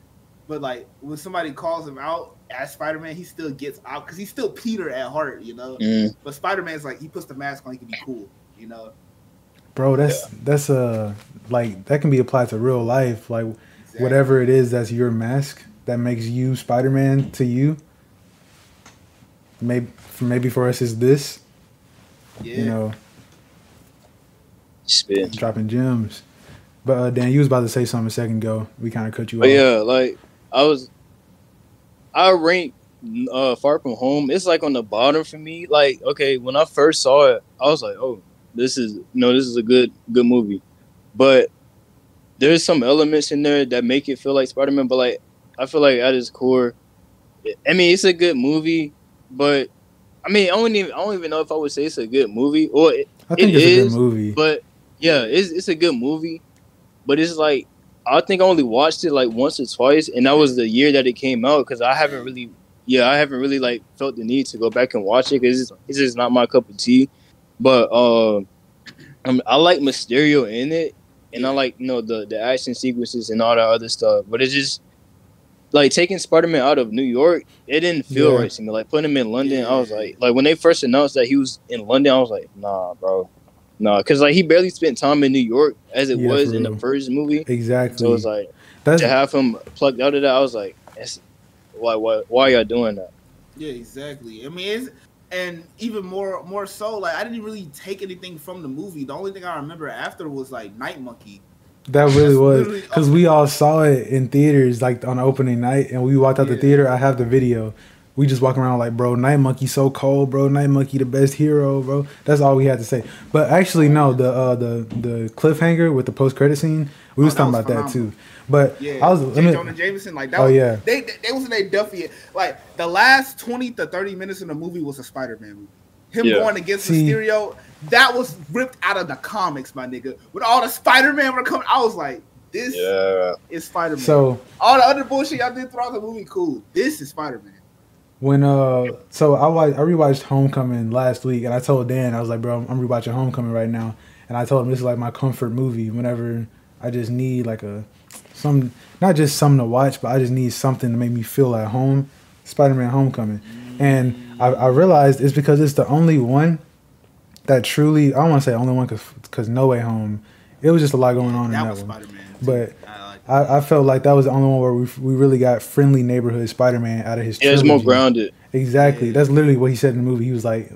But like when somebody calls him out as Spider Man, he still gets out because he's still Peter at heart, you know. mm, But Spider Man's like he puts the mask on, he can be cool, you know. bro. That's that's uh like that can be applied to real life. Like Exactly. whatever it is that's your mask that makes you Spider Man to you. Maybe maybe for us is this. Yeah. You know, spit. dropping gems. But uh, Dan, you was about to say something a second ago. We kind of cut you But off. yeah, like I was, I rank uh Far From Home. It's like on the bottom for me. Like okay, when I first saw it, I was like, oh, this is no, this is a good good movie. But there's some elements in there that make it feel like Spider Man. But like I feel like at its core, I mean, it's a good movie. But I mean, I don't even I don't even know if I would say it's a good movie or it, I think it it's a good movie. but yeah, it's it's a good movie, but it's like I think I only watched it like once or twice, and that was the year that it came out because I haven't really, yeah, I haven't really like felt the need to go back and watch it because it's, it's just not my cup of tea. but uh, um, I like Mysterio in it, and I like you know the the action sequences and all that other stuff. But it's just like taking Spider Man out of New York, it didn't feel Yeah. right to me. Like putting him in London, I was like, like when they first announced that he was in London, I was like, nah, bro, nah, because like he barely spent time in New York as it Yeah, was for in the first movie. Exactly. So it's like That's to have him plucked out of that, I was like, that's, why, why, why y'all doing that? Yeah, exactly. I mean, it's and even more more so, like I didn't really take anything from the movie. The only thing I remember after was like Night Monkey. That really was because we all saw it in theaters like on opening night, and we walked out the theater. I have the video. We just walk around like, bro, Night Monkey so cold, bro. Night Monkey the best hero, bro. That's all we had to say. But actually, no, the uh, the the cliffhanger with the post credit scene, we was Oh, that talking was about that too. But Yeah, I was J. let me- Jonah Jameson, like that. Oh, was, yeah. they they, they was in a Duffy. Like the last twenty to thirty minutes in the movie was a Spider Man movie. Him Yeah. going against See- Mysterio, that was ripped out of the comics, my nigga. When all the Spider Man were coming, I was like, this Yeah, is Spider Man. so all the other bullshit y'all did throughout the movie, cool. This is Spider Man. When uh, so I watched I rewatched Homecoming last week, and I told Dan I was like, bro, I'm rewatching Homecoming right now, and I told him this is like my comfort movie. Whenever I just need like a some not just something to watch, but I just need something to make me feel at home. Spider-Man: Homecoming, and I, I realized it's because it's the only one that truly I don't want to say only one because No Way Home, it was just a lot going on in That that was one. Spider Man. But I I, I felt like that was the only one where we we really got friendly neighborhood Spider-Man out of his. yeah, it's more grounded. Exactly. That's literally what he said in the movie. He was like,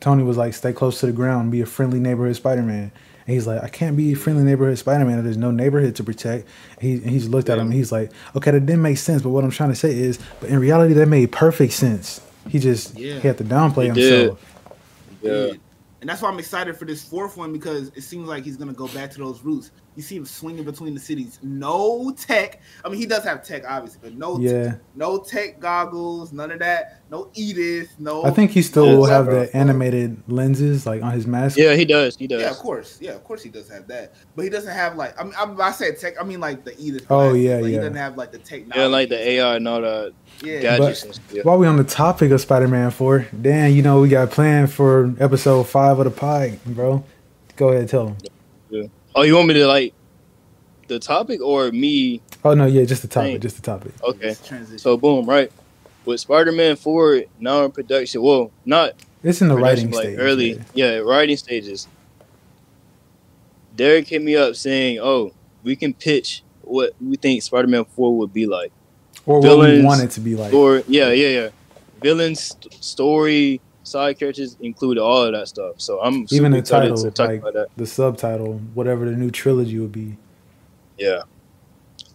Tony was like, stay close to the ground, be a friendly neighborhood Spider-Man. And he's like, I can't be a friendly neighborhood Spider-Man if there's no neighborhood to protect. He and he's looked at him. and He's like, okay, that didn't make sense. But what I'm trying to say is, but in reality, that made perfect sense. He just Yeah. he had to downplay He did. himself. Yeah, did. And that's why I'm excited for this fourth one because it seems like he's gonna go back to those roots. You see him swinging between the cities. No tech. I mean, he does have tech, obviously, but no, Yeah. no tech goggles, none of that. No Edith. No. I think he still will have bro. the animated lenses like on his mask. yeah, he does. He does. Yeah, of course. Yeah, of course he does have that. But he doesn't have like I mean, I'm, I said tech. I mean like the Edith. Oh, glasses. yeah, Like, He doesn't have like the technology. Yeah, like the AI and all that Yeah. gadgets and stuff. While we on the topic of Spider-Man 4, Dan, you know we got planned for episode five of the pod, bro. Go ahead, tell him. Oh, you want me to like the topic or me? Oh no, yeah, just the topic, Dang. just the topic. Okay. So boom, right. With Spider-Man 4 now in production, well, not It's in the writing like stage. early, yeah. yeah, writing stages. Derek hit me up saying, "Oh, we can pitch what we think Spider-Man 4 would be like." Or what we villains, want it to be like. Or yeah, yeah, yeah. Villains, st- story, side characters include all of that stuff. So I'm Even the title, to talk like- about that. the subtitle, whatever the new trilogy would be. Yeah.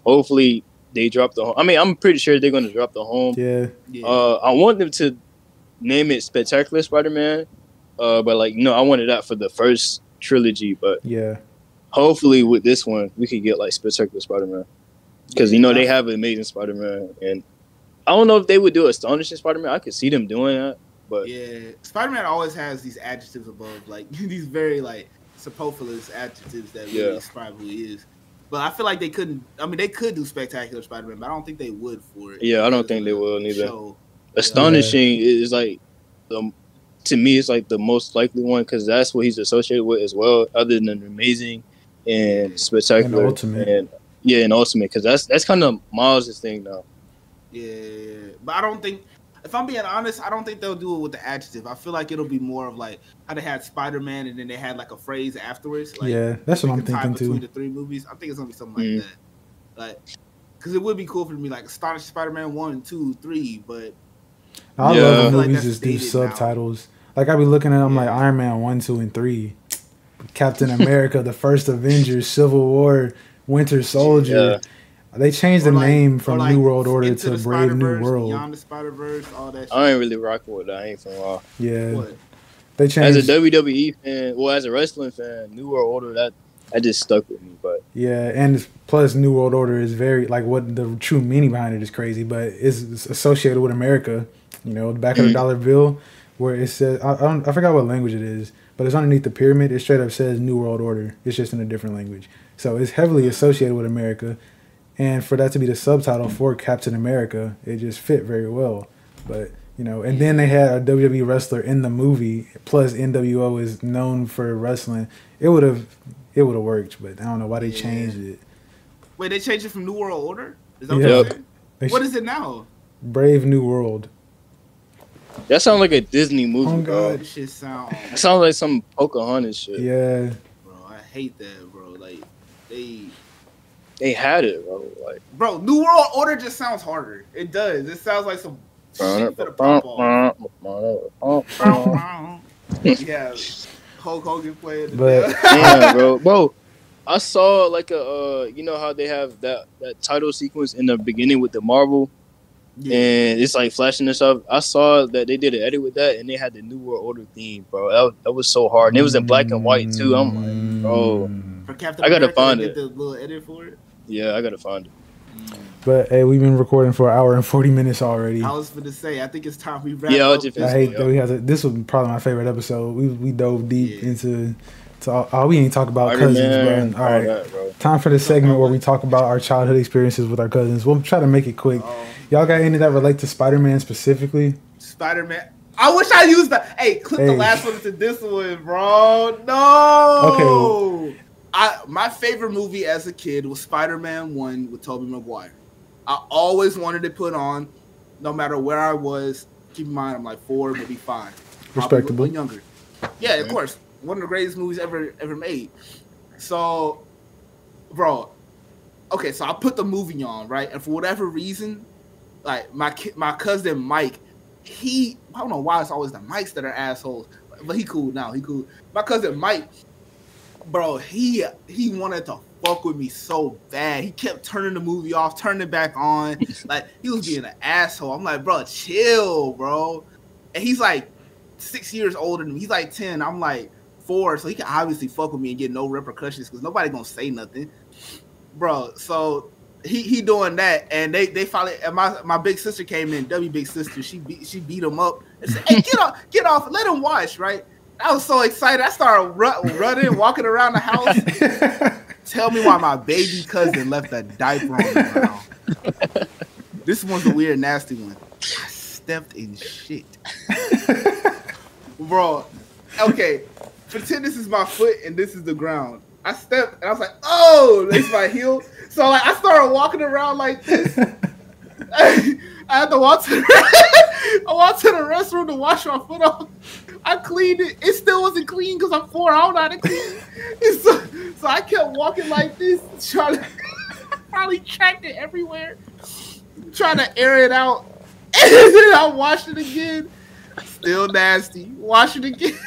Hopefully they drop the home. I mean, I'm pretty sure they're gonna drop the home. Yeah, yeah. Uh, I want them to name it Spectacular Spider-Man. Uh, but like, no, I wanted that for the first trilogy. But yeah, hopefully with this one, we could get like Spectacular Spider-Man because you know they have an Amazing Spider-Man, and I don't know if they would do Astonishing Spider-Man. I could see them doing that, but Yeah, Spider Man always has these adjectives above, like these very like superfluous adjectives that really Yeah. describe who he is. But I feel like they couldn't. I mean, they could do spectacular Spider Man, but I don't think they would for it. Yeah, I don't think they the will neither. show. Astonishing is like the to me it's like the most likely one because that's what he's associated with as well, other than Amazing and Spectacular And Ultimate. and yeah, and Ultimate because that's that's kind of Miles' thing now. Yeah, but I don't think. If I'm being honest, I don't think they'll do it with the adjective. I feel like it'll be more of like how they had Spider Man and then they had like a phrase afterwards. Like, yeah. That's what we I'm can tie thinking between too. the three movies. I think it's gonna be something Mhm. like that. Like, because it would be cool for me like Astonishing Spider-Man one, two, three, but I Yeah. love I when feel like movies that's just do dated now. subtitles. Like I'd be looking at them like Iron Man one, two, and three, Captain America, the First Avengers, Civil War, Winter Soldier. Yeah. They changed the like- name from like, New World Order to the Brave New Spider-Verse, World. Beyond the Spider Verse, all that. Shit. I ain't really rocking with that. I ain't from while. Yeah, What? they As a WWE fan, well, as a wrestling fan, New World Order that that just stuck with me. But Yeah, and plus New World Order is very like what the true meaning behind it is crazy, but it's, it's associated with America. You know, the back of the Mhm. dollar bill where it says I, I don't I forgot what language it is, but it's underneath the pyramid. It straight up says New World Order. It's just in a different language, so it's heavily associated with America. And for that to be the subtitle for Captain America, it just fit very well. But You know, and then they had a WWE wrestler in the movie. Plus, NWO is known for wrestling. It would have, it would have worked, but I don't know why they Yeah. changed it. Wait, they changed it from New World Order? Is that Yep. what you're Yep. saying? They What it now? Brave New World. That sounds like a Disney movie, Oh, bro. God. This shit sound sounds like some Pocahontas shit. Yeah, bro, I hate that, bro. Like they They had it, bro. Like, Bro, New World Order just sounds harder. It does. It sounds like some shit for the pop off. yeah, Hulk Hogan playing. The But- Damn, bro, bro. I saw like a, uh, you know how they have that that title sequence in the beginning with the Marvel, yeah. and it's like flashing and stuff. I saw that they did an edit with that, and they had the New World Order theme, bro. That, was- that was so hard, and it was in black and white too. I'm like, bro. For Captain I gotta America, find they it. did The little edit for it. yeah, I gotta find it. But hey, we've been recording for an hour and forty minutes already. I was gonna say, I think it's time we wrap Yeah, up. just- I hate that we had to, this was probably my favorite episode. We we dove deep Yeah. into to all, oh, we ain't talk about Iron cousins, Man, bro. All all right, that, bro. time for the segment where we talk about our childhood experiences with our cousins. We'll try to make it quick. Um, Y'all got any that relate to Spider Man specifically? Spider Man. I wish I used that. Hey, clip the last one to this one, bro. No. Okay. I my favorite movie as a kid was Spider Man One with Tobey Maguire. I always wanted to put on, no matter where I was. Keep in mind, I'm like four, maybe five. Probably Respectable. or younger. Yeah, of course. One of the greatest movies ever ever made. So, bro. Okay, so I put the movie on right, and for whatever reason, like my ki- my cousin Mike, he I don't know why it's always the Mikes that are assholes, but he cool now. He cool. My cousin Mike, bro, he he wanted to fuck with me so bad. He kept turning the movie off, turning it back on. Like he was being an asshole. I'm like, bro, chill, bro. And he's like six years older than me. He's like ten. I'm like four, so he can obviously fuck with me and get no repercussions because nobody gonna say nothing, bro. So he he doing that, and they they finally and my my big sister came in. W big sister, she beat she beat him up and said, "Hey, get off, get off, let him watch." Right? I was so excited. I started ru- running, walking around the house. Tell me why my baby cousin left a diaper on the ground. this one's a weird, nasty one. I stepped in shit, bro. Okay, pretend this is my foot and this is the ground. I stepped and I was like, "Oh, that's my heel." So like, I started walking around like this. I had to walk to the I walked to the restroom to wash my foot off. I cleaned it. It still wasn't clean because I'm four. I don't know how to clean. So, so I kept walking like this, trying to probably tracked it everywhere, trying to air it out. And then I washed it again. Still nasty. Wash it again.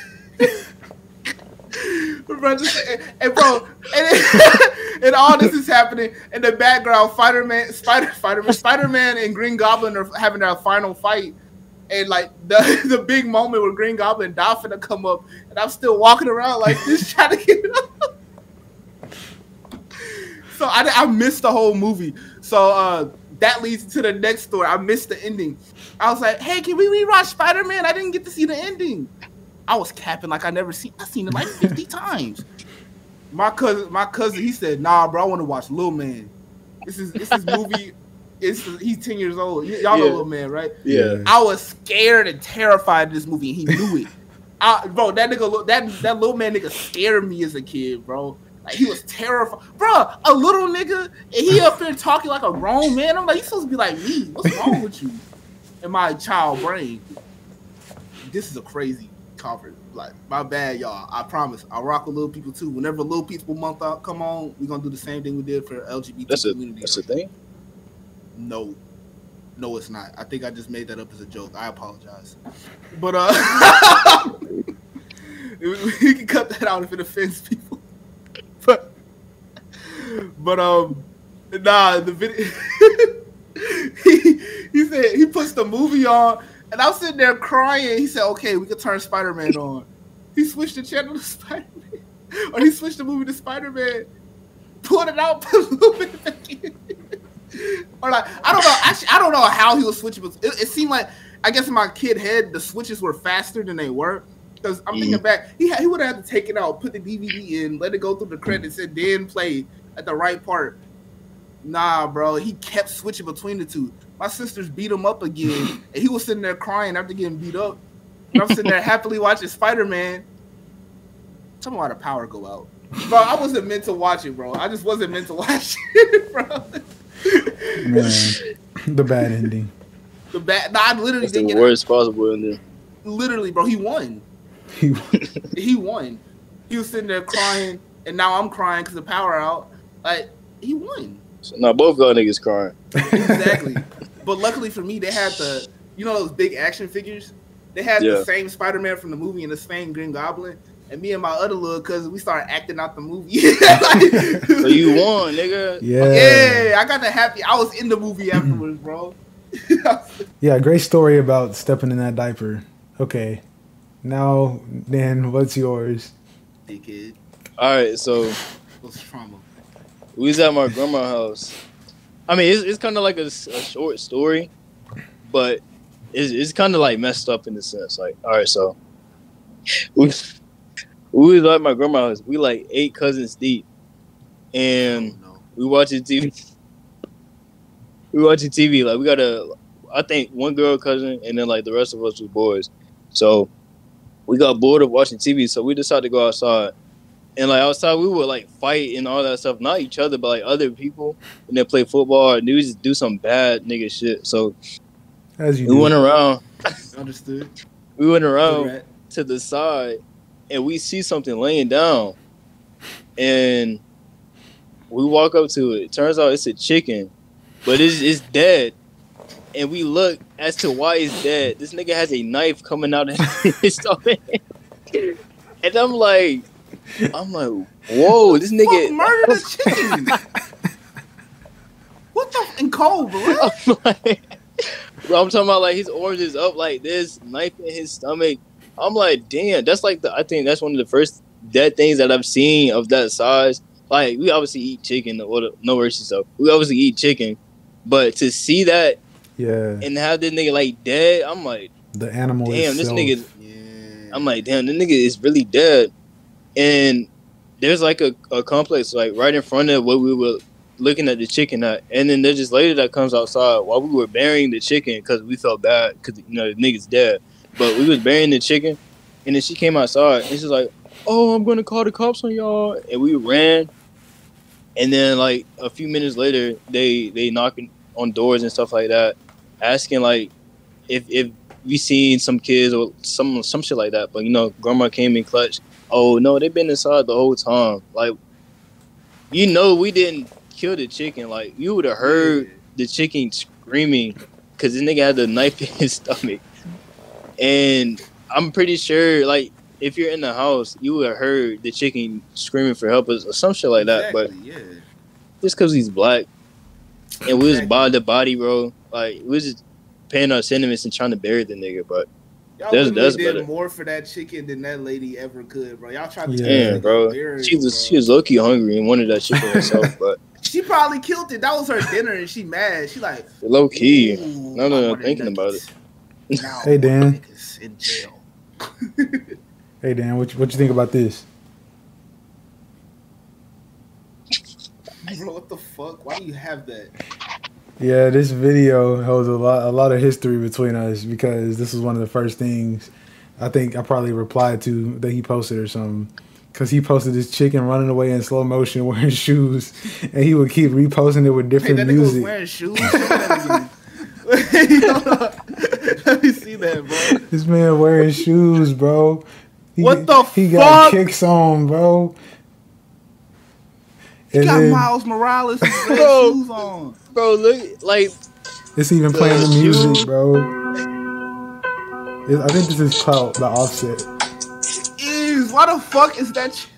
and bro, and, and all this is happening in the background. Spider Man, Spider, Spider Man, Spider Man, and Green Goblin are having their final fight, and like the the big moment where Green Goblin and Dolphin come up, and I'm still walking around like this trying to get up. So I, I missed the whole movie. So uh, that leads to the next story. I missed the ending. I was like, "Hey, can we rewatch Spider Man? I didn't get to see the ending." I was capping like I never seen. I seen it like fifty times. My cousin, my cousin, he said, "Nah, bro, I want to watch Little Man. This is this is movie. It's he's ten years old. Y'all know Yeah. Lil Man, right? Yeah. I was scared and terrified of this movie, he knew it. I, bro, that nigga, that that little man nigga scared me as a kid, bro. Like he was terrified, bro. A little nigga, and he up here talking like a grown man. I'm like, you supposed to be like me. What's wrong with you? In my child brain, this is a crazy conference. Like, my bad, y'all. I promise. I rock with little people too. Whenever little people month out come on, we gonna do the same thing we did for LGBT That's a community. that's the thing. No. No, it's not. I think I just made that up as a joke. I apologize. But uh we can cut that out if it offends people. But but um nah the video he, he said he puts the movie on and I'm sitting there crying. He said, Okay, we can turn Spider-Man on. He switched the channel to Spider-Man. Or he switched the movie to Spider-Man, pulled it out, put a little bit back in or like I don't know. Actually, I don't know how he was switching. But it, it seemed like I guess in my kid head the switches were faster than they were. Because I'm thinking mm. back, he had, he would have had to take it out, put the DVD in, let it go through the credits, and then play at the right part. Nah, bro. He kept switching between the two. My sisters beat him up again, and he was sitting there crying after getting beat up. And I'm sitting there happily watching Spider Man. Tell me why the power go out, bro. I wasn't meant to watch it, bro. I just wasn't meant to watch it, bro. Man, the bad ending. The bad. Nah, I literally That's the didn't get. worst possible in there. Literally, bro. He won. He- won. He won. He was sitting there crying, and now I'm crying because the power out. Like he won. So, now both y'all niggas crying. exactly. but luckily for me, they had the you know those big action figures. They had Yeah. the same Spider Man from the movie and the same Green Goblin. And me and my other little cousin, we started acting out the movie. Like- So you won, nigga. yeah. yeah, I got the happy. I was in the movie afterwards, bro. Yeah, great story about stepping in that diaper. Okay. Now, Dan, what's yours? Dickhead. All right, so What's trauma? we was at my grandma's house. I mean, it's, it's kind of like a short story, but it's, it's kind of like messed up in the sense. Like, all right, so we we was at my grandma's house. We like eight cousins deep, and oh, no. we watching TV. We watching TV. Like we got a, I think one girl cousin, and then like the rest of us was boys. So we got bored of watching TV, so we decided to go outside. And like outside, we would like fight and all that stuff. Not each other, but like other people, and then play football and do just do some bad nigga shit. So As you we do. went around. Understood. We went around to the side and we see something laying down and we walk up to it turns out it's a chicken but it's, it's dead and we look as to why it's dead this nigga has a knife coming out of his stomach and i'm like i'm like whoa this nigga murdered a chicken. what the and cold, bro? I'm like, bro, I'm talking about like his orange is up like this, knife in his stomach. I'm like, damn, that's like the I think that's one of the first dead things that I've seen of that size. Like we obviously eat chicken, or the- no mercy stuff. We obviously eat chicken, but to see that Yeah. and have this nigga like dead, I'm like, The animal damn, this nigga. Yeah. I'm like, damn, this nigga is really dead. And there's like a, a complex like right in front of what we were looking at the chicken at. And then there's this lady that comes outside while we were burying the chicken because we felt bad because you know the nigga's dead. But we was burying the chicken, and then she came outside and she's like, "Oh, I'm gonna call the cops on y'all." And we ran. And then like a few minutes later, they they knocking on doors and stuff like that, asking like if if we seen some kids or some some shit like that. But you know, grandma came in clutch. Oh no, they've been inside the whole time. Like, you know, we didn't kill the chicken. Like, you would have heard the chicken screaming because this nigga had the knife in his stomach. And I'm pretty sure, like, if you're in the house, you would have heard the chicken screaming for help or some shit like that. But yeah. just because he's black and we was by the body, bro, like, we was just paying our sentiments and trying to bury the nigga. But Y'all That's- that's did better. more for that chicken than that lady ever could, bro. Y'all tried to Yeah. take this damn, bro, burial, she was bro. she was low key hungry and wanted that chicken herself. But She probably killed it. That was her dinner, and she mad. She like low key, no, no, I no, wanted thinking about it. Now Hey, I want Dan. In jail. Hey Dan, what you, what you think about this? Bro, what the fuck? Why do you have that? Yeah, this video holds a lot a lot of history between us because this was one of the first things I think I probably replied to that he posted or something. Cause he posted this chicken running away in slow motion wearing shoes, and he would keep reposting it with Hey, different that nigga was wearing shoes. Show that again. Hold up. Let me see that, bro. This man wearing shoes, bro. He, What the fuck? He got kicks on, bro. He And got then Miles Morales' red Bro. shoes on. bro, look like it's even playing the The music, shoe. bro. It- I think this is clout the Offset. Is why the fuck is that? ch-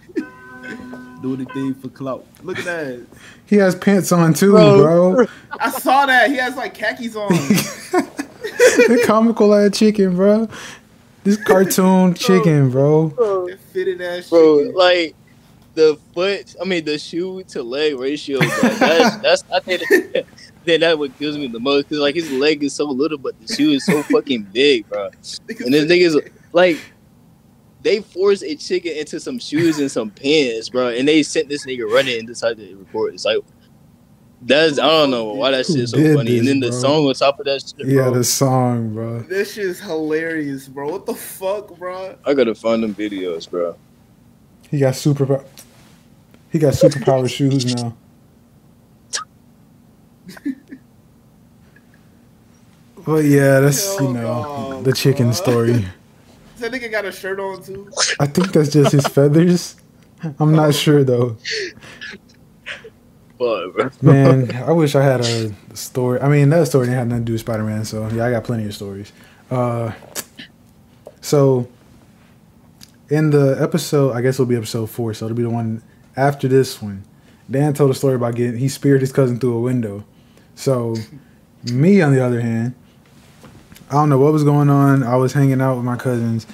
Do anything for clout. Look at that. He has pants on too, Bro. bro. I saw that. He has like khakis on. the comical ass chicken, bro. This cartoon chicken, bro. that fitted ass bro, shit. like the foot. I mean, the shoe to leg ratio. Bro, that's that's I think that, then that what kills me the most because like his leg is so little, but the shoe is so fucking big, bro. And this nigga's like, they forced a chicken into some shoes and some pants, bro, and they sent this nigga running and decided to record. It's like, That's I don't know why that Who shit's so did funny. and then the bro? song on top of that shit, Yeah, the song, bro. This shit is hilarious, bro. What the fuck, bro? I gotta find them videos, bro. He got super. He got superpower shoes now. But yeah, that's you know no, the chicken bro. story. That nigga got a shirt on too. I think that's just his feathers. I'm not sure though. Bro. Man, I wish I had a story. I mean, that story didn't have nothing to do with Spider Man, so yeah, I got plenty of stories. Uh, so in the episode, I guess it'll be episode four, so it'll be the one after this one. Dan told a story about getting he speared his cousin through a window. So me, on the other hand, I don't know what was going on. I was hanging out with my cousins,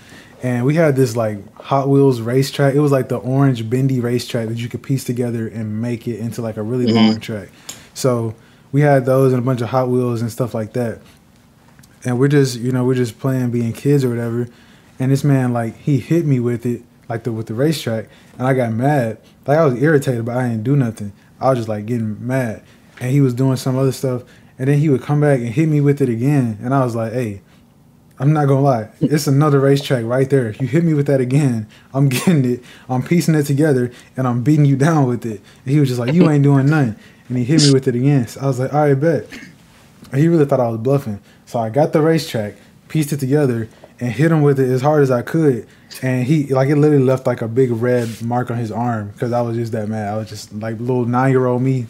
and we had this like Hot Wheels racetrack. It was like the orange bendy racetrack that you could piece together and make it into like a really Mhm. long track. So we had those and a bunch of Hot Wheels and stuff like that. And we're just, you know, we're just playing being kids or whatever. And this man, like, he hit me with it, like the with the racetrack, and I got mad. Like I was irritated, but I didn't do nothing. I was just like getting mad, and he was doing some other stuff, and then he would come back and hit me with it again, and I was like, hey. I'm not gonna lie. It's another racetrack right there. If You hit me with that again. I'm getting it. I'm piecing it together, and I'm beating you down with it. And he was just like, "You ain't doing nothing." And he hit me with it again. So I was like, "All right, bet." And he really thought I was bluffing. So I got the racetrack, pieced it together, and hit him with it as hard as I could. And he like it literally left like a big red mark on his arm because I was just that mad. I was just like little nine year old me.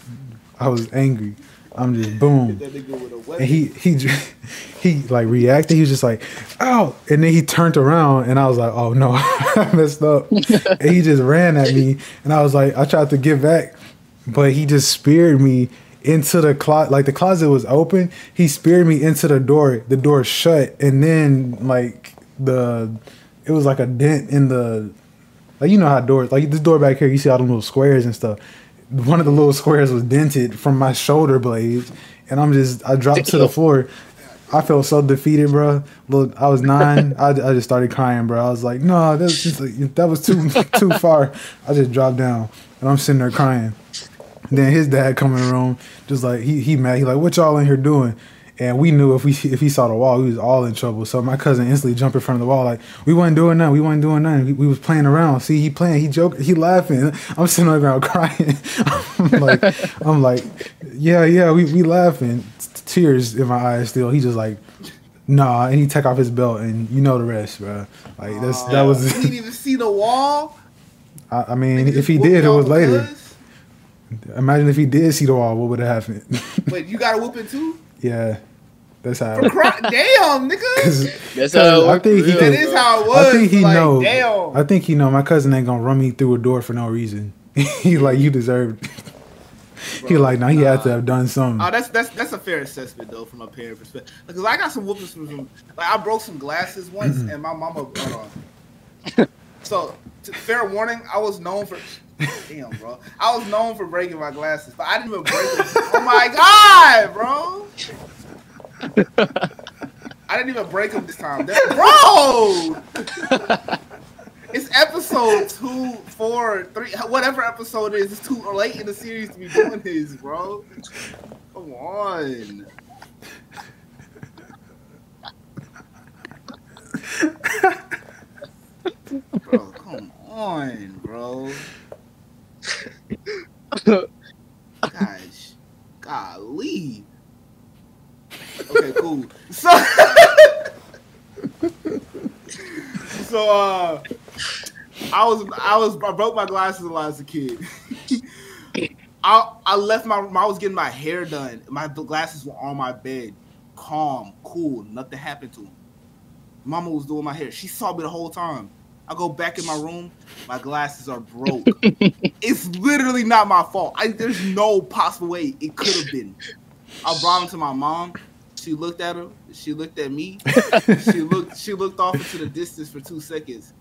I was angry. I'm just boom. That nigga with a And weapon. he he he like reacted. He was just like, "Ow!" And then he turned around, and I was like, "Oh no, I messed up." and he just ran at me, and I was like, I tried to get back, but he just speared me into the closet. Like the closet was open, he speared me into the door. The door shut, and then like the it was like a dent in the like you know how doors like this door back here. You see all the little squares and stuff. One of the little squares was dented from my shoulder blades, and I'm just I dropped to the floor. I felt so defeated, bro. Look, I was nine. I, I just started crying, bro. I was like, no, that was just like, that was too too far. I just dropped down, and I'm sitting there crying. Then his dad come in the room, just like he he mad. He like, what y'all in here doing? And we knew if we if he saw the wall, we was all in trouble. So my cousin instantly jumped in front of the wall, like we wasn't doing nothing. We wasn't doing nothing. We, we was playing around. See, he playing. He joking. He laughing. I'm sitting on the ground crying. I'm like, I'm like, yeah, yeah. We we laughing. Tears in my eyes still. He just like, nah. And he take off his belt, and you know the rest, bro. Like that's that was. He didn't even see the wall. I, I mean, if he did, it was later. Imagine if he did see the wall, what would have happened? But you got a whooping too? yeah, that's how. For cry- Damn, nigga. Cause, That's how it I think he real, can- That is how it was. I think he like, know. Damn. I think he know. My cousin ain't gonna run me through a door for no reason. he like you deserved. he like now he had to have done something. Oh, that's that's that's a fair assessment though, from a parent perspective. Because I got some whoopings from some. Like I broke some glasses once, Mm-hmm. and my mama. Hold on. so, t- fair warning, I was known for. Damn, bro. I was known for breaking my glasses, but I didn't even break them. oh my god, bro! I didn't even break them this time, That- bro. It's episode two, four, three, whatever episode it is. It's too late in the series to be doing this, bro. Come on. Bro, come on, bro. Gosh, golly. Okay, cool. So, so uh, I was I was I broke my glasses a lot as a kid. I I left my room, I was getting my hair done. My glasses were on my bed, calm, cool. Nothing happened to them. Mama was doing my hair. She saw me the whole time. I go back in my room. My glasses are broke. it's literally not my fault. I, there's no possible way it could have been. I brought them to my mom. She looked at her. She looked at me. she looked. She looked off into the distance for two seconds,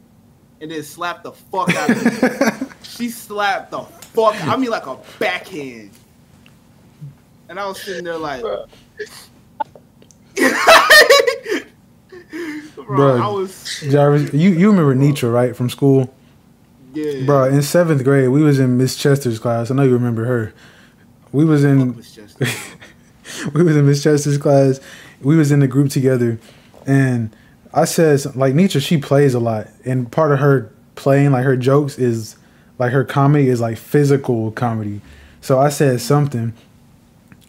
and then slapped the fuck out of me. she slapped the fuck. I mean, like a backhand. And I was sitting there like, bro, Bruh. I was Jarvis, you you remember Nitra right from school, yeah, bro? In seventh grade, we was in Miss Chester's class. I know you remember her. we was in Miss Chester. we was in Miss Chester's class. We was in the group together, and I said some- like Nietzsche. She plays a lot, and part of her playing, like her jokes, is like her comedy is like physical comedy. So I said something,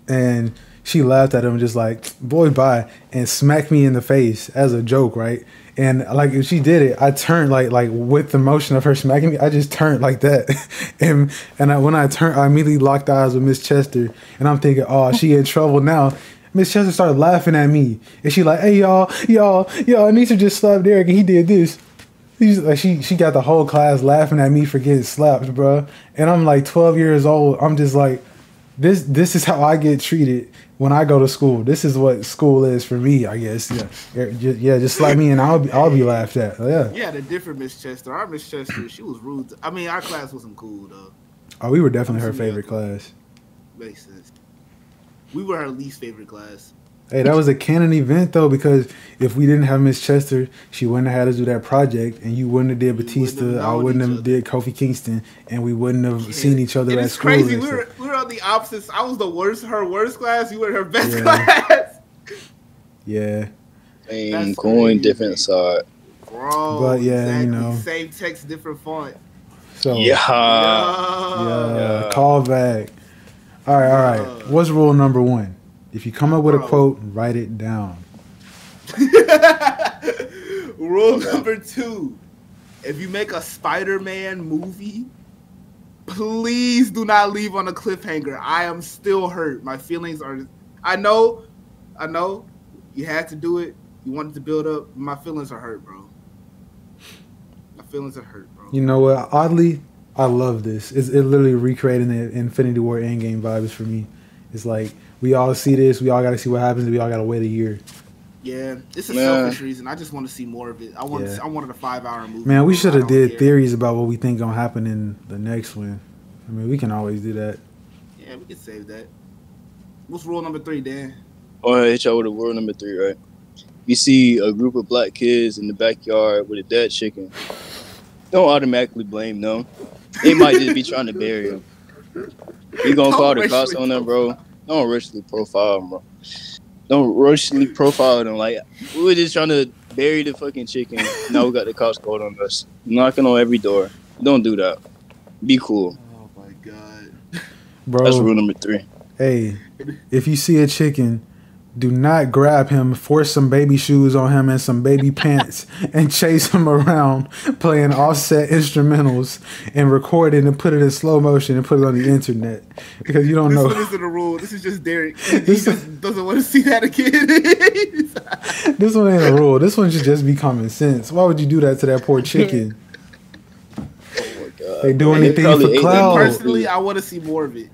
and she laughed at him, just like "boy, bye," and smacked me in the face as a joke, right? And like if she did it, I turned like like with the motion of her smacking me, I just turned like that, and and I, when I turned, I immediately locked eyes with Miss Chester, and I'm thinking, oh, she in trouble now. Miss Chester started laughing at me, and she like, hey y'all, y'all, y'all, Anissa just slapped Derek, and he did this. He's like she she got the whole class laughing at me for getting slapped, bro. And I'm like 12 years old. I'm just like, this this is how I get treated when I go to school. This is what school is for me, I guess. Yeah, yeah, just, slap me and I'll be I'll be laughed at. Yeah. Yeah, the different Miss Chester. Our Miss Chester, she was rude. I mean, our class wasn't cool though. Oh, we were definitely her favorite class. Makes sense. We were her least favorite class. Hey, that was a canon event though, because if we didn't have Miss Chester, she wouldn't have had us do that project, and you wouldn't have did Batista. wouldn't have I wouldn't have other. did Kofi Kingston, and we wouldn't have seen each other And at it's school. crazy. We were we were on the opposites. I was the worst, her worst class. You were her best Yeah. class, Yeah, Same coin, different side. bro. But yeah, you know. same text, different font. so Yeah. Yeah, Yeah. call back. All right, all right. What's rule number one? If you come up with a quote, write it down. Rule number two: If you make a Spider-Man movie, please do not leave on a cliffhanger. I am still hurt. My feelings are. I know, I know. You had to do it. You wanted to build up. My feelings are hurt, bro. My feelings are hurt, bro. You know what? Oddly, I love this. It's it literally recreating the Infinity War Endgame vibes for me. It's like we all see this. We all got to see what happens. We all got to wait a year. Yeah, it's a Yeah. selfish reason. I just want to see more of it. I want. Yeah. I wanted a five-hour movie. Man, we should have did care. theories about what we think gonna happen in the next one. I mean, we can always do that. Yeah, we can save that. What's rule number three, Dan? All right, hit y'all with a rule number three, right? You see a group of black kids in the backyard with a dead chicken. Don't automatically blame them. They might just be trying to bury him. You gonna Don't call the cops on them, bro? Don't racially profile them, bro. Don't racially profile them. Like we were just trying to bury the fucking chicken. Now we got the cops called on us. Knocking on every door. Don't do that. Be cool. Oh my god. Bro, That's rule number three. hey, if you see a chicken, do not grab him, force some baby shoes on him and some baby pants, and chase him around playing offset instrumentals and record it and put it in slow motion and put it on the internet because you don't know. This know. one isn't a rule. This is just Derek. He This just doesn't want to see that again. this one ain't a rule. This one should just be common sense. Why would you do that to that poor chicken? Oh my god. They do Man, anything probably for ate clout. Personally, I want to see more of it.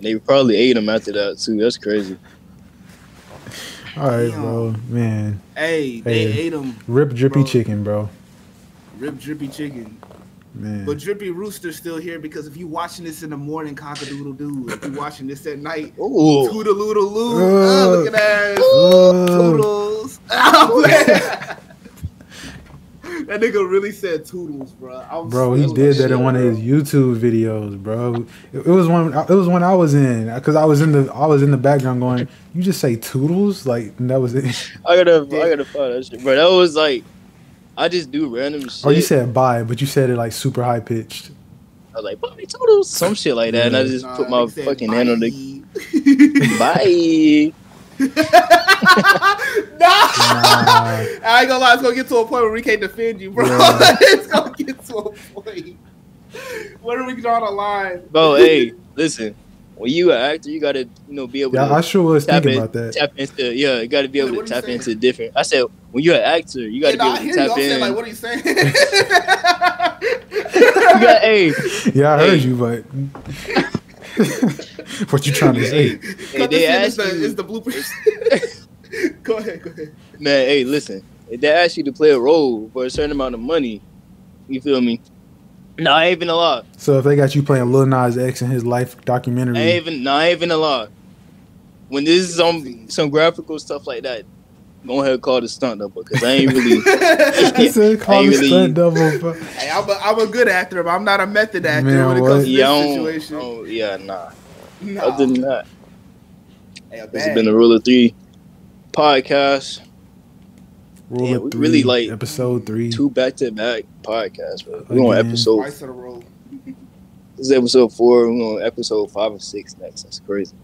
They probably ate him after that too. That's crazy. All right, Damn. bro, man, Hey, they Hey. ate him. rip drippy Bro. chicken, bro, Rip drippy chicken. man. But Drippy Rooster's still here because if you watching this in the morning, cock a doodle doo. If you watching this at night, Ooh. toodaloo loo. Uh, Oh, look at that. Uh, Toodles. Oh, man. That nigga really said toodles, bro. I'm Bro, he did that in shit, one of his YouTube videos, bro. It, it was one. It was one I was in because I was in the. I was in the background going. You just say toodles, like and that was it. I gotta, I gotta find that shit, bro. That was like, I just do random shit. Oh, you said bye, but you said it like super high pitched. I was like, Bobby Toodles, some shit like that, and I just Nah, put my fucking hand on the bye. bye. nah. I ain't gonna lie, it's gonna get to a point where we can't defend you, bro. Yeah. it's gonna get to a point. Where do we draw the line? Bro, hey, listen. When you an actor, you gotta, you know, be able Yeah, to I sure was tap, thinking in, about that. tap into, yeah, you gotta be able Wait, to what are you tap into different. I said, when you're an actor, you gotta Yeah, nah, I be hear able to you. I'm tap saying, in. like, what are you saying? you got, hey, Yeah, I heard you, but what you trying to say? hey, they this asked the, you, it's the bloopers. go ahead, go ahead. man. Hey, listen, if they ask you to play a role for a certain amount of money, you feel me? No, I ain't even a lot. So if they got you playing Lil Nas X in his life documentary, I ain't even, no, I ain't even a lot. When this is on some graphical stuff like that, go ahead and call the stunt double because I ain't really. he said call I the really- stunt double. bro. Hey, I'm a, I'm a good actor, but I'm not a method actor Man, when it what? comes to yeah, this don't- situation. oh, yeah, nah. No. Other than that, Hey, a this has been the Rule of Three podcast. Rule Yeah, of three, really, like, episode three. Two back to back podcasts, bro. We're on episode. Twice in a row. This is episode four. We're on episode five or six next. That's crazy.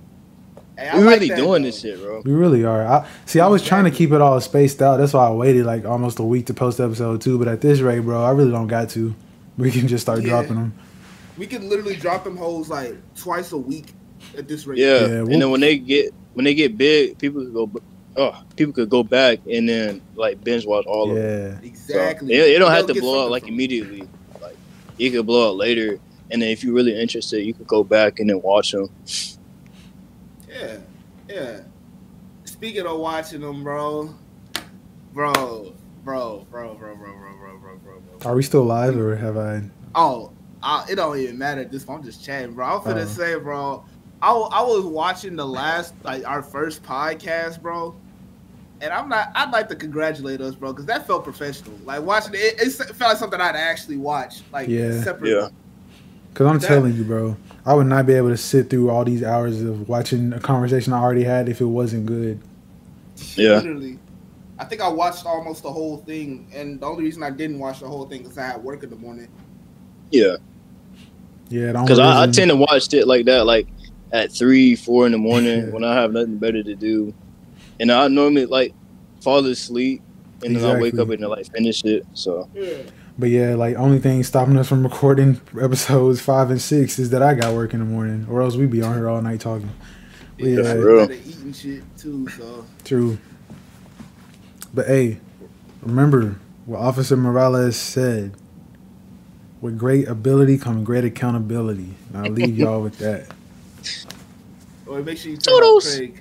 Hey, We're like really that, doing though. this shit, bro. We really are. I, see, I was trying to keep it all spaced out. That's why I waited like almost a week to post episode two. But at this rate, bro, I really don't got to. We can just start Yeah. dropping them. We can literally drop them holes like twice a week at this rate. Yeah, Yeah, and we'll- then when they get when they get big, people could go. Oh, people could go back and then like binge watch all of them. Yeah, So, exactly. it, it don't They'll have to blow out like from immediately. Like you could blow out later, and then if you're really interested, you could go back and then watch them. Yeah, yeah. Speaking of watching them, bro, bro, bro, bro, bro, bro, bro, bro, bro, bro, bro. are we still live or have I? Oh, I, it don't even matter at this point. I'm just chatting, bro. I'm finna Oh. say, bro. I, I was watching the last, like our first podcast, bro. And I'm not. I'd like to congratulate us, bro, because that felt professional. Like watching it, it, it felt like something I'd actually watch, like Yeah. separate. Yeah. Because I'm That- telling you, bro, I would not be able to sit through all these hours of watching a conversation I already had if it wasn't good. Yeah. Literally. I think I watched almost the whole thing, and the only reason I didn't watch the whole thing is I had work in the morning. Yeah, Yeah, because I, I tend to watch it like that, like at three, four in the morning Yeah. when I have nothing better to do, and I normally like fall asleep, and then I wake up and I like finish it. So Yeah. But yeah, like only thing stopping us from recording episodes five and six is that I got work in the morning, or else we'd be on here all night talking. Yeah, I for real. eating shit too, so True. But hey, remember what Officer Morales said. With great ability comes great accountability. And I'll leave y'all with that. or make sure you turn Toodles. Craig.